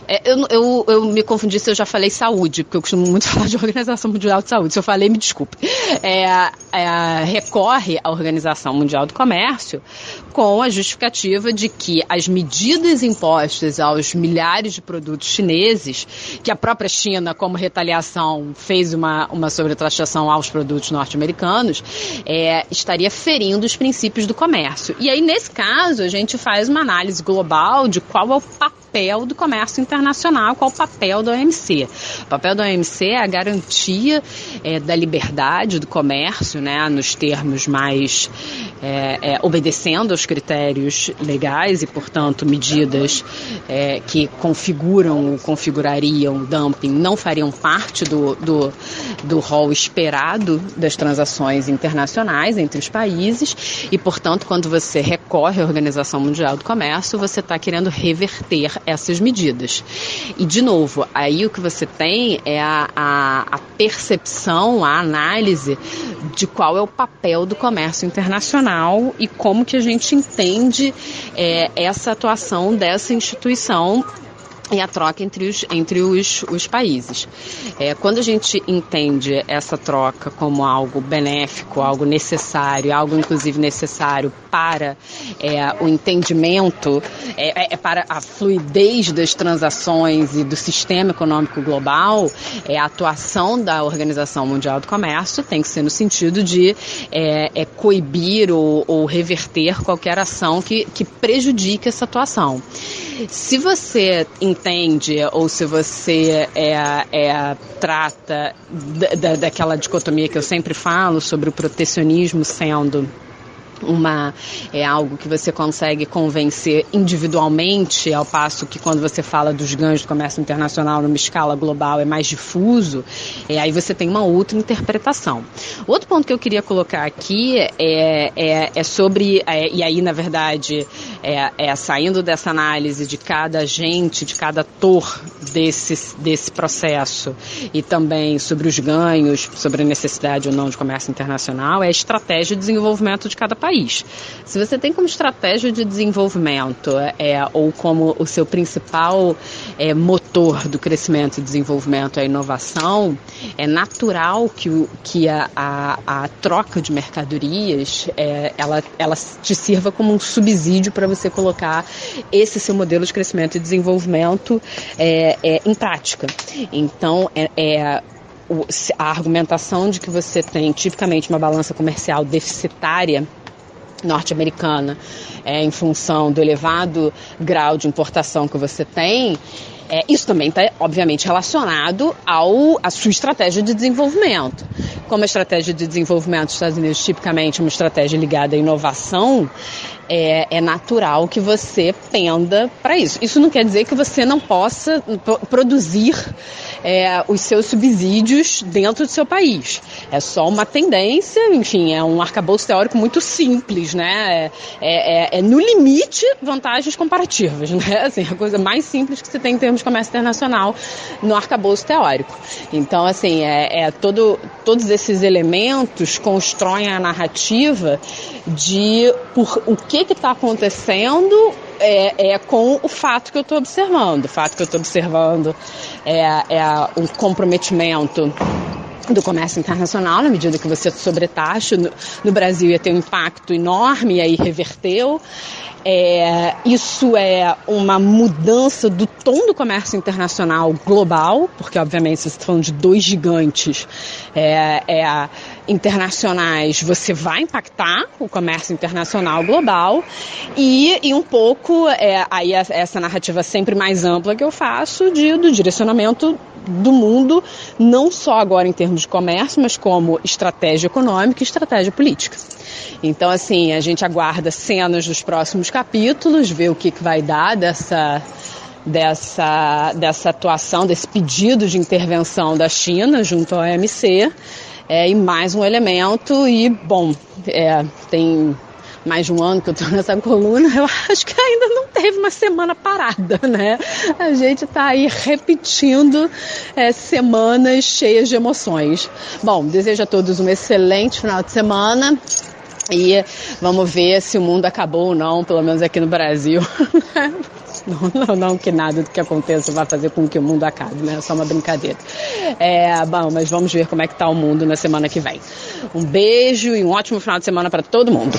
é, eu, eu, eu, me confundi se eu já falei saúde, porque eu costumo muito falar de Organização Mundial de Saúde. Se eu falei, me desculpe. É, é, recorre à Organização Mundial do Comércio com a justificativa de que as medidas impostas aos milhares de produtos chineses, que a própria China, como retaliação, fez uma, uma sobretaxação aos produtos norte-americanos, é, estaria ferindo os princípios do comércio. E aí, nesse caso, a gente faz uma análise global de qual é o papel do comércio internacional internacional, qual o papel da OMC. O papel da OMC é a garantia é, da liberdade do comércio, né, nos termos mais é, é, obedecendo aos critérios legais e, portanto, medidas é, que configuram ou configurariam dumping não fariam parte do, do, do rol esperado das transações internacionais entre os países e, portanto, quando você recorre à Organização Mundial do Comércio, você está querendo reverter essas medidas. E, de novo, aí o que você tem é a, a, a percepção, a análise de qual é o papel do comércio internacional e como que a gente entende é, essa atuação dessa instituição e a troca entre os, entre os, os países. É, quando a gente entende essa troca como algo benéfico, algo necessário, algo inclusive necessário para é, o entendimento, é, é, é para a fluidez das transações e do sistema econômico global, é, a atuação da Organização Mundial do Comércio tem que ser no sentido de é, é, coibir ou, ou reverter qualquer ação que, que prejudique essa atuação. Se você entende ou se você é, é, trata da, daquela dicotomia que eu sempre falo sobre o protecionismo sendo uma é algo que você consegue convencer individualmente, ao passo que quando você fala dos ganhos do comércio internacional numa escala global é mais difuso, é, aí você tem uma outra interpretação. Outro ponto que eu queria colocar aqui é, é, é sobre, é, e aí na verdade é, é, saindo dessa análise de cada agente, de cada ator desse, desse processo e também sobre os ganhos, sobre a necessidade ou não de comércio internacional, é a estratégia de desenvolvimento de cada país. Se você tem como estratégia de desenvolvimento é, ou como o seu principal é, motor do crescimento e desenvolvimento a inovação, é natural que, que a, a, a troca de mercadorias é, ela, ela te sirva como um subsídio para você colocar esse seu modelo de crescimento e desenvolvimento é, é em prática. Então, é, é a argumentação de que você tem tipicamente uma balança comercial deficitária norte-americana é, em função do elevado grau de importação que você tem, é, isso também está, obviamente, relacionado ao, à sua estratégia de desenvolvimento. Como a estratégia de desenvolvimento dos Estados Unidos tipicamente é uma estratégia ligada à inovação, é, é natural que você penda para isso. Isso não quer dizer que você não possa produzir é, os seus subsídios dentro do seu país. É só uma tendência, enfim, é um arcabouço teórico muito simples, né? É, é, é no limite vantagens comparativas, né? Assim, a coisa mais simples que você tem em termos de comércio internacional no arcabouço teórico. Então, assim, é, é todo, todos esses elementos constroem a narrativa de por o que está acontecendo é, é, com o fato que eu estou observando. O fato que eu estou observando é, é o comprometimento do comércio internacional, na medida que você sobretaxa, no, no Brasil ia ter um impacto enorme e aí reverteu. É, isso é uma mudança do tom do comércio internacional global, porque obviamente você está falando de dois gigantes é, é, internacionais, você vai impactar o comércio internacional global e, e um pouco é, aí essa narrativa sempre mais ampla que eu faço de, do direcionamento do mundo, não só agora em termos de comércio, mas como estratégia econômica e estratégia política. Então, assim, a gente aguarda cenas dos próximos capítulos, ver o que, que vai dar dessa, dessa, dessa atuação, desse pedido de intervenção da China junto ao OMC. É, e mais um elemento, e, bom, é, tem mais de um ano que eu estou nessa coluna, eu acho que ainda não teve uma semana parada, né? A gente está aí repetindo é, semanas cheias de emoções. Bom, desejo a todos um excelente final de semana. E vamos ver se o mundo acabou ou não, pelo menos aqui no Brasil. Não, não, não, que nada do que aconteça vai fazer com que o mundo acabe, né? É só uma brincadeira. É, bom, mas vamos ver como é que tá o mundo na semana que vem. Um beijo e um ótimo final de semana para todo mundo.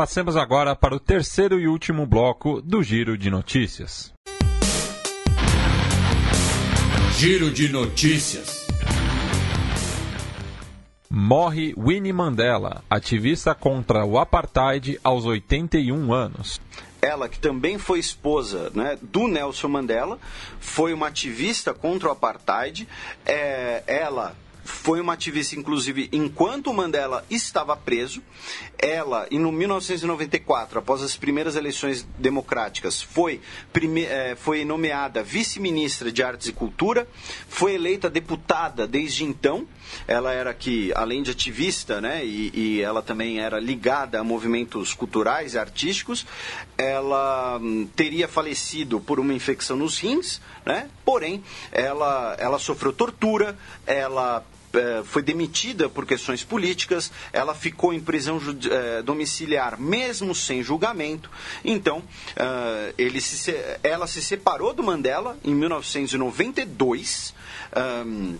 Passemos agora para o terceiro e último bloco do Giro de Notícias. Giro de Notícias. Morre Winnie Mandela, ativista contra o apartheid aos 81 anos. Ela, que também foi esposa né, do Nelson Mandela, foi uma ativista contra o apartheid. É, ela foi uma ativista, inclusive, enquanto o Mandela estava preso. Ela, e no 1994, após as primeiras eleições democráticas, foi, prime, eh, foi nomeada vice-ministra de Artes e Cultura, foi eleita deputada desde então. Ela era que, além de ativista, né, e, e ela também era ligada a movimentos culturais e artísticos, ela hum, teria falecido por uma infecção nos rins, né? Porém, ela, ela sofreu tortura, ela foi demitida por questões políticas, ela ficou em prisão eh, domiciliar mesmo sem julgamento. Então, eh, ele se, ela se separou do Mandela em 1992. Um,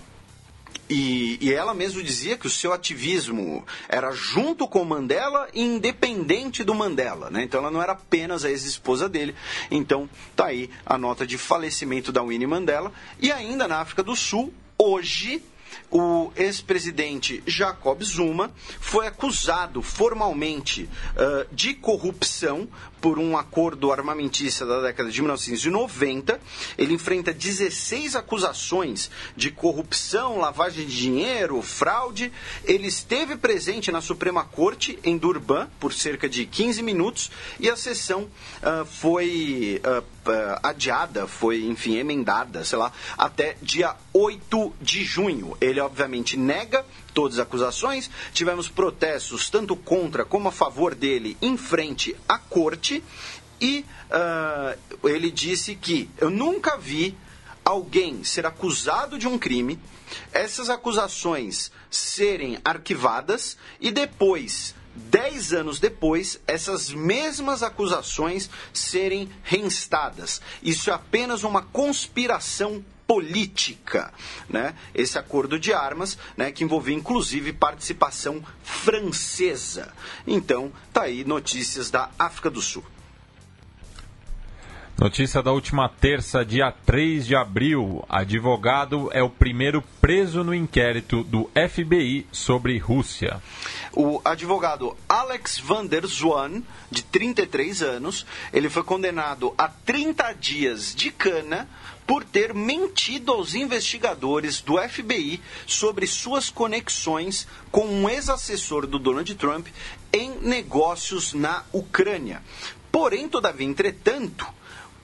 e, e, ela mesmo dizia que o seu ativismo era junto com Mandela e independente do Mandela, né? Então ela não era apenas a ex-esposa dele. Então tá aí a nota de falecimento da Winnie Mandela. E ainda na África do Sul, hoje o ex-presidente Jacob Zuma foi acusado formalmente uh, de corrupção por um acordo armamentista da década de 1990. Ele enfrenta 16 acusações de corrupção, lavagem de dinheiro, fraude. Ele esteve presente na Suprema Corte em Durban por cerca de 15 minutos e a sessão uh, foi uh, adiada, foi, enfim, emendada, sei lá, até dia 8 de junho. Ele, obviamente, nega todas as acusações. Tivemos protestos tanto contra como a favor dele em frente à corte. E uh, ele disse que eu nunca vi alguém ser acusado de um crime, essas acusações serem arquivadas e depois dez anos depois, essas mesmas acusações serem reinstadas. Isso é apenas uma conspiração política, né? Esse acordo de armas, né, que envolvia inclusive participação francesa. Então, tá aí notícias da África do Sul. Notícia da última terça, dia 3 de abril. Advogado é o primeiro preso no inquérito do FBI sobre Rússia. O advogado Alex van der Zwan, de 33 anos, ele foi condenado a 30 dias de cana por ter mentido aos investigadores do FBI sobre suas conexões com um ex-assessor do Donald Trump em negócios na Ucrânia. Porém, todavia, entretanto,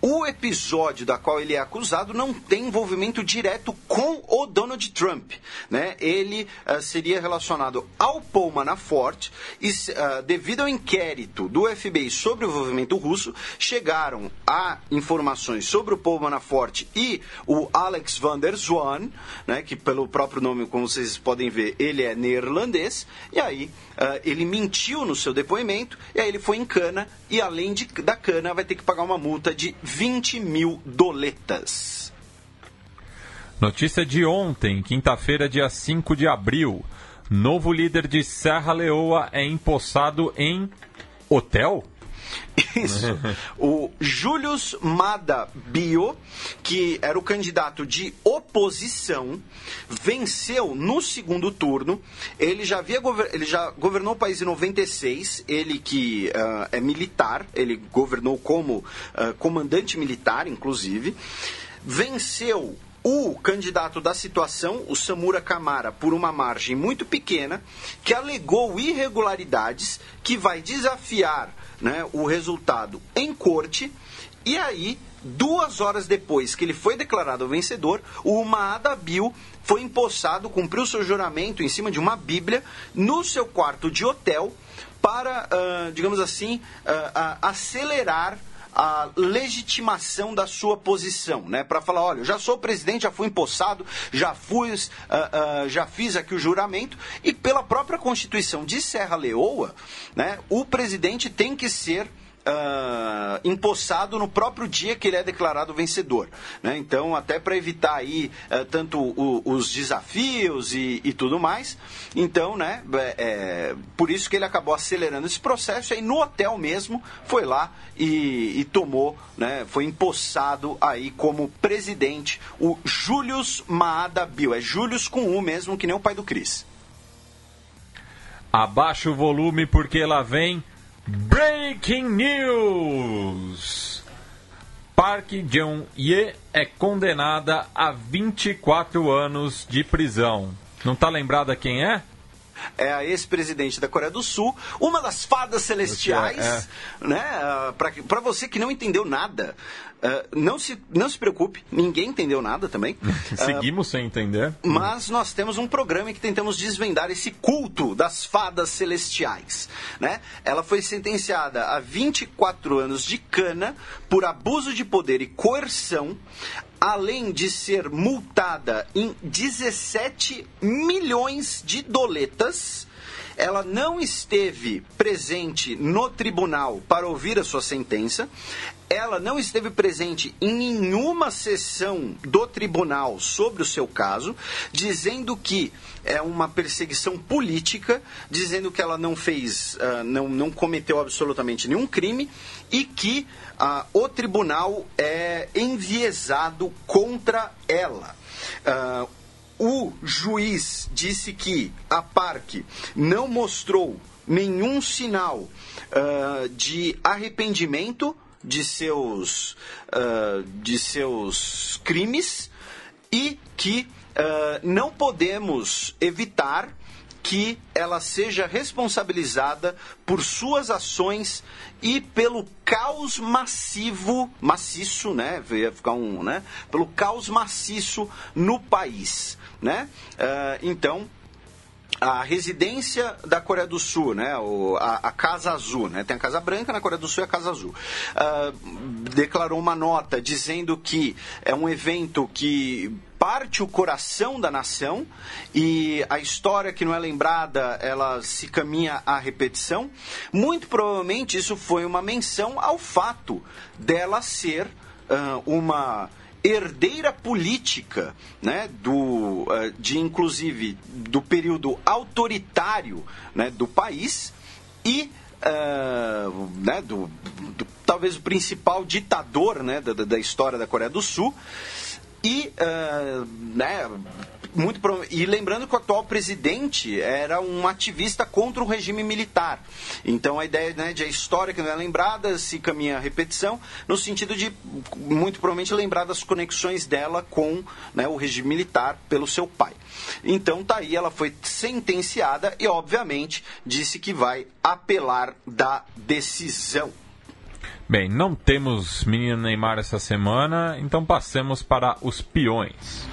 o episódio da qual ele é acusado não tem envolvimento direto com o Donald Trump. Né? Ele uh, seria relacionado ao Paul Manafort e, uh, devido ao inquérito do FBI sobre o envolvimento russo, chegaram a informações sobre o Paul Manafort e o Alex van der Zwan, né, que pelo próprio nome, como vocês podem ver, ele é neerlandês, e aí uh, ele mentiu no seu depoimento, e aí ele foi em cana, e além de, da cana vai ter que pagar uma multa de 20 mil doletas. Notícia de ontem, quinta-feira, dia 5 de abril. Novo líder de Serra Leoa é empossado em hotel? Isso. o Julius Mada Bio, que era o candidato de oposição, venceu no segundo turno. Ele já, havia ele já governou o país em 96, ele que uh, é militar, ele governou como uh, comandante militar, inclusive. Venceu o candidato da situação, o Samura Kamara, por uma margem muito pequena, que alegou irregularidades, que vai desafiar né, o resultado em corte, e aí, duas horas depois que ele foi declarado vencedor, o Maada Bill foi empossado, cumpriu seu juramento em cima de uma Bíblia, no seu quarto de hotel, para, uh, digamos assim, uh, uh, acelerar a legitimação da sua posição, né? Para falar, olha, já sou presidente, já fui empossado, já fui, uh, uh, já fiz aqui o juramento e pela própria Constituição de Serra Leoa, né? O presidente tem que ser uh, empossado no próprio dia que ele é declarado vencedor. Né? Então, até para evitar aí uh, tanto o, os desafios e, e, tudo mais. Então, né, é, é, por isso que ele acabou acelerando esse processo. E aí, no hotel mesmo, foi lá e, e tomou, né, foi empossado aí como presidente o Julius Maada Bill. É Julius com U mesmo, que nem o pai do Cris. Abaixa o volume porque lá vem Breaking News! Park Jong-ye é condenada a 24 anos de prisão. Não tá lembrada quem é? é a ex-presidente da Coreia do Sul, uma das fadas celestiais, É. né? Para você que não entendeu nada, uh, não, se, não se preocupe, ninguém entendeu nada também. Seguimos sem entender. Mas nós temos um programa em que tentamos desvendar esse culto das fadas celestiais. Né? Ela foi sentenciada a 24 anos de cana por abuso de poder e coerção, além de ser multada em 17 milhões de doletas. Ela não esteve presente no tribunal para ouvir a sua sentença. Ela não esteve presente em nenhuma sessão do tribunal sobre o seu caso, dizendo que é uma perseguição política, dizendo que ela não fez, uh, não, não cometeu absolutamente nenhum crime e que uh, o tribunal é enviesado contra ela. Uh, o juiz disse que a Parque não mostrou nenhum sinal uh, de arrependimento de seus, uh, de seus crimes e que uh, não podemos evitar que ela seja responsabilizada por suas ações e pelo caos massivo, maciço, né? Ia ficar um, né? Pelo caos maciço no país, né? Uh, então a residência da Coreia do Sul, né, o, a, a, Casa Azul, né, tem a Casa Branca, na Coreia do Sul é a Casa Azul, uh, declarou uma nota dizendo que é um evento que parte o coração da nação e a história que não é lembrada, ela se caminha à repetição. Muito provavelmente isso foi uma menção ao fato dela ser uh, uma herdeira política, né, do, de inclusive do período autoritário né, do país e uh, né, do, do, talvez o principal ditador né, da, da história da Coreia do Sul e uh, né, muito e lembrando que o atual presidente era um ativista contra o regime militar. Então a ideia né, de a história que não é lembrada se caminha a repetição, no sentido de muito provavelmente lembrar das conexões dela com né, o regime militar pelo seu pai. Então tá aí, ela foi sentenciada e obviamente disse que vai apelar da decisão. Bem, não temos menino Neymar essa semana, então passemos para os peões.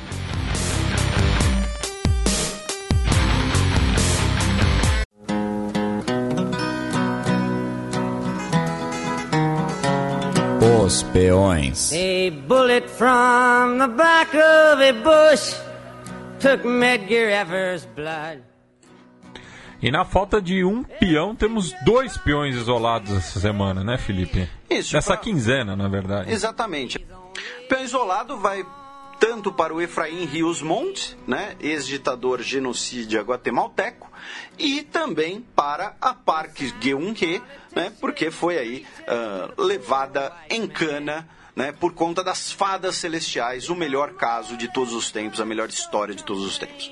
Os peões. A bullet from the back of a bush took Medgar Evers' blood. E na falta de um peão, temos dois peões isolados essa semana, né, Felipe? Isso. Nessa pra... quinzena, na verdade. Exatamente. Peão isolado vai tanto para o Efraim Rios Monte, né, ex-ditador genocídio guatemalteco, e também para a Parque Geunhe, né, porque foi aí uh, levada em cana né, por conta das fadas celestiais, o melhor caso de todos os tempos, a melhor história de todos os tempos.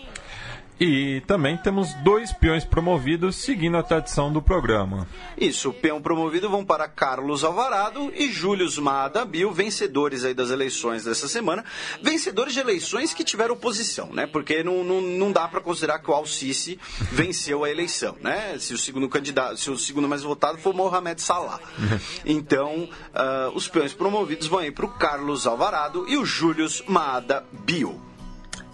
E também temos dois peões promovidos seguindo a tradição do programa. Isso, o peão promovido vão para Carlos Alvarado e Júlio Maadabil, vencedores aí das eleições dessa semana. Vencedores de eleições que tiveram oposição, né? Porque não, não, não dá para considerar que o Al-Sisi venceu a eleição, né? Se o segundo candidato, se o segundo mais votado for Mohamed Salah. Então, uh, os peões promovidos vão aí para o Carlos Alvarado e o Júlio Maadabil.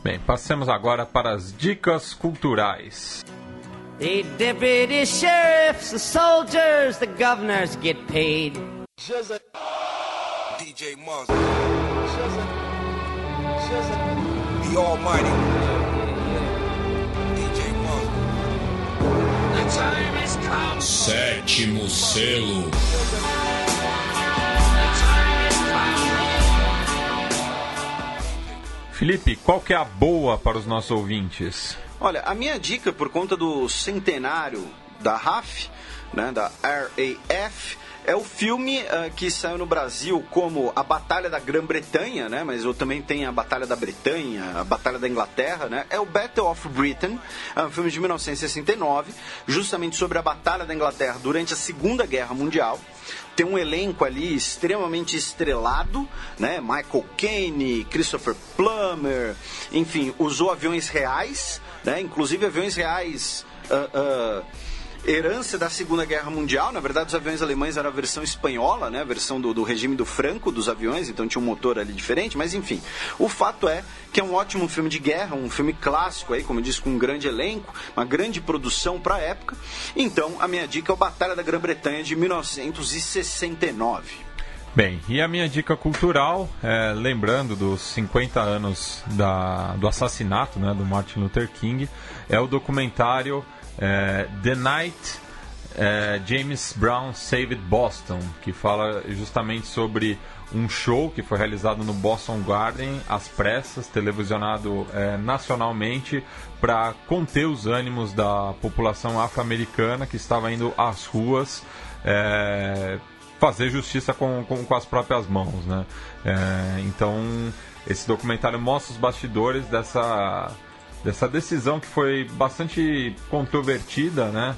Bem, passemos agora para as dicas culturais. The deputy sheriffs, the soldiers, the governors get paid. DJ. The Almighty. DJ. The time has come. Sétimo selo. Felipe, qual que é a boa para os nossos ouvintes? Olha, a minha dica por conta do centenário da RAF, né, da RAF, é o filme uh, que saiu no Brasil como A Batalha da Grã-Bretanha, né? Mas eu também tenho a Batalha da Bretanha, a Batalha da Inglaterra, né? É o Battle of Britain, é um filme de 1969, justamente sobre a Batalha da Inglaterra durante a Segunda Guerra Mundial tem um elenco ali extremamente estrelado, né? Michael Caine, Christopher Plummer, enfim, usou aviões reais né? inclusive aviões reais. Uh, herança da Segunda Guerra Mundial. Na verdade, os aviões alemães eram a versão espanhola, né? a versão do, do, regime do Franco dos aviões, então tinha um motor ali diferente, mas enfim. O fato é que é um ótimo filme de guerra, um filme clássico, aí, como eu disse, com um grande elenco, uma grande produção para a época. Então, a minha dica é o Batalha da Grã-Bretanha de 1969. Bem, e a minha dica cultural, é, lembrando dos 50 anos da, do assassinato né, do Martin Luther King, é o documentário The Night é, James Brown Saved Boston, que fala justamente sobre um show que foi realizado no Boston Garden, às pressas, televisionado é, nacionalmente, para conter os ânimos da população afro-americana que estava indo às ruas é, fazer justiça com, com, com as próprias mãos, né? É, então, esse documentário mostra os bastidores dessa, dessa decisão que foi bastante controvertida, né?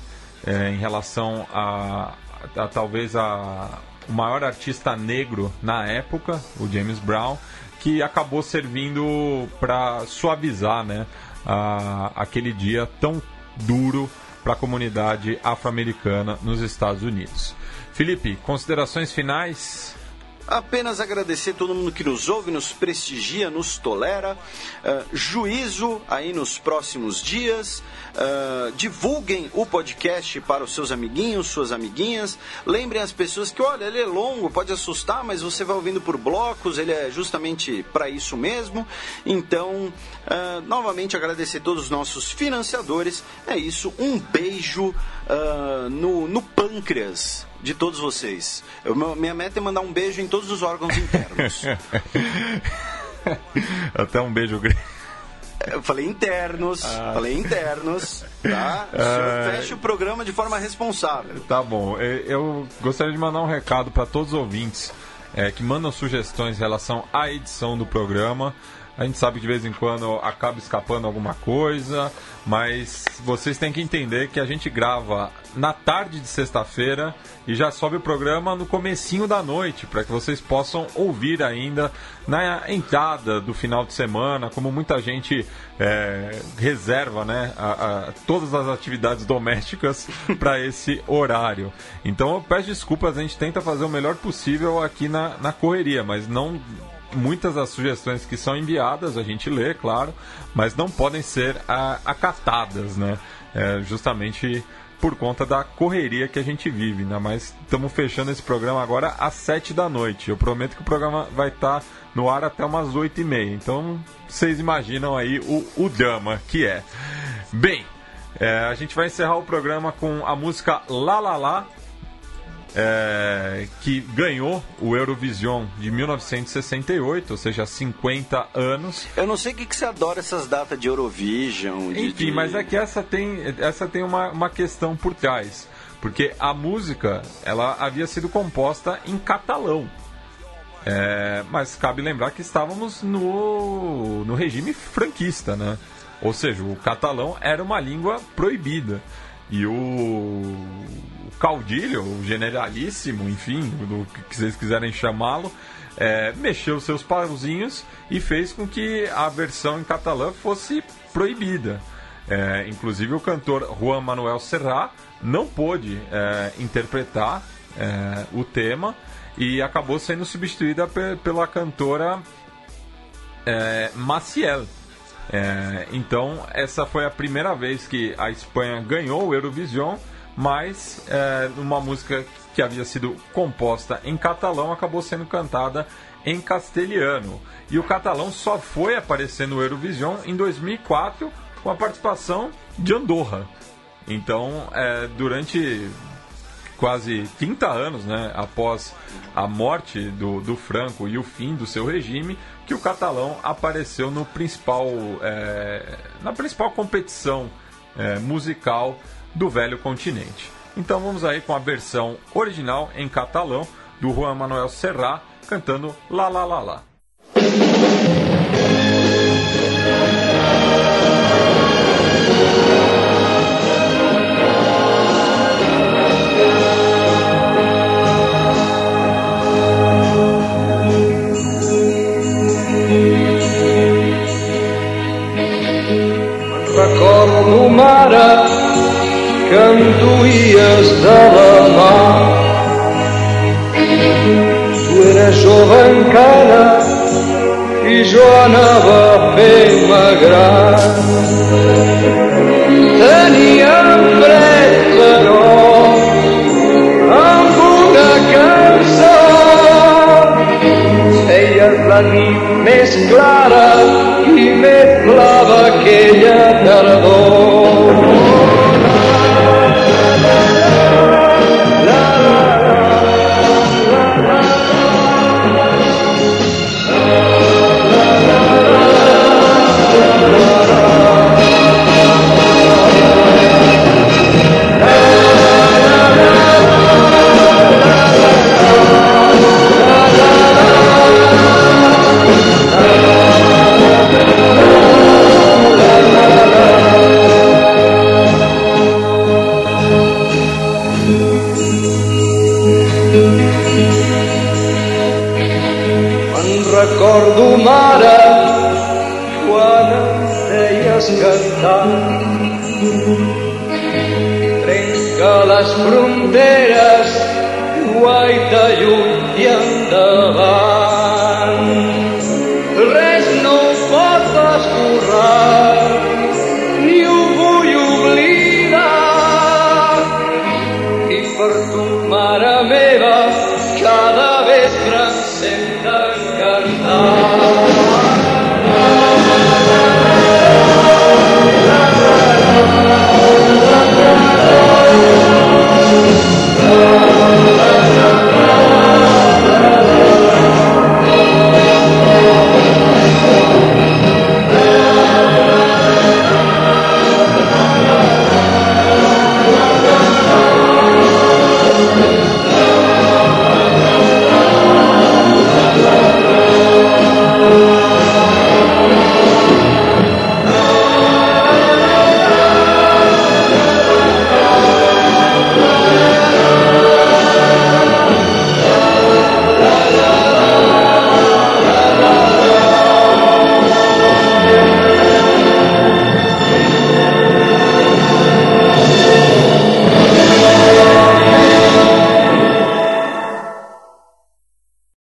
É, em relação a, a, a talvez a, o maior artista negro na época, o James Brown, que acabou servindo para suavizar, né? A, aquele dia tão duro para a comunidade afro-americana nos Estados Unidos. Felipe, considerações finais? Apenas agradecer todo mundo que nos ouve, nos prestigia, nos tolera. Uh, juízo aí nos próximos dias. Uh, divulguem o podcast para os seus amiguinhos, suas amiguinhas. Lembrem as pessoas que, olha, ele é longo, pode assustar, mas você vai ouvindo por blocos, ele é justamente para isso mesmo. Então, uh, novamente agradecer todos os nossos financiadores. É isso, um beijo no, no pâncreas de todos vocês. Eu, minha meta é mandar um beijo em todos os órgãos internos. Até um beijo grande. Eu falei internos, ah. falei internos, tá? O senhor fecha o programa de forma responsável. Tá bom. Eu gostaria de mandar um recado para todos os ouvintes é, que mandam sugestões em relação à edição do programa. A gente sabe que de vez em quando acaba escapando alguma coisa, mas vocês têm que entender que a gente grava na tarde de sexta-feira e já sobe o programa no comecinho da noite, para que vocês possam ouvir ainda na entrada do final de semana, como muita gente é, reserva né, a, a, todas as atividades domésticas para esse horário. Então eu peço desculpas, a gente tenta fazer o melhor possível aqui na, na correria, mas não muitas das sugestões que são enviadas a gente lê, claro, mas não podem ser a, acatadas, né? É, justamente por conta da correria que a gente vive, ainda mais estamos fechando esse programa agora às sete da noite. Eu prometo que o programa vai estar tá no ar até umas oito e meia. Então vocês imaginam aí o, o drama que é. Bem, é, a gente vai encerrar o programa com a música La La La é, que ganhou o Eurovision de 1968, ou seja, 50 anos. Eu não sei o que, que você adora essas datas de Eurovision. De, Enfim, de... mas é que essa tem, essa tem uma, uma questão por trás. Porque a música ela havia sido composta em catalão. É, mas cabe lembrar que estávamos no, no regime franquista, né? Ou seja, o catalão era uma língua proibida. E o caudilho, o generalíssimo, enfim, do que vocês quiserem chamá-lo, é, mexeu seus pauzinhos e fez com que a versão em catalã fosse proibida. É, inclusive o cantor Juan Manuel Serrat não pôde é, interpretar é, o tema e acabou sendo substituída pela cantora é, Maciel. É, então, essa foi a primeira vez que a Espanha ganhou o Eurovision, mas é, uma música que havia sido composta em catalão acabou sendo cantada em castelhano. E o catalão só foi aparecer no Eurovision em 2004 com a participação de Andorra. Então, é, durante quase 30 anos né, após a morte do, do Franco e o fim do seu regime, que o catalão apareceu no principal, é, na principal competição é, musical do velho continente. Então vamos aí com a versão original em catalão do Juan Manuel Serrat cantando La La La La. Que em duies de la mà. Tu eres jove encara i jo anava fent-me gran. Teníem fred, però amb una cançó feies la nit més clara i més blava aquella tardor. rumbe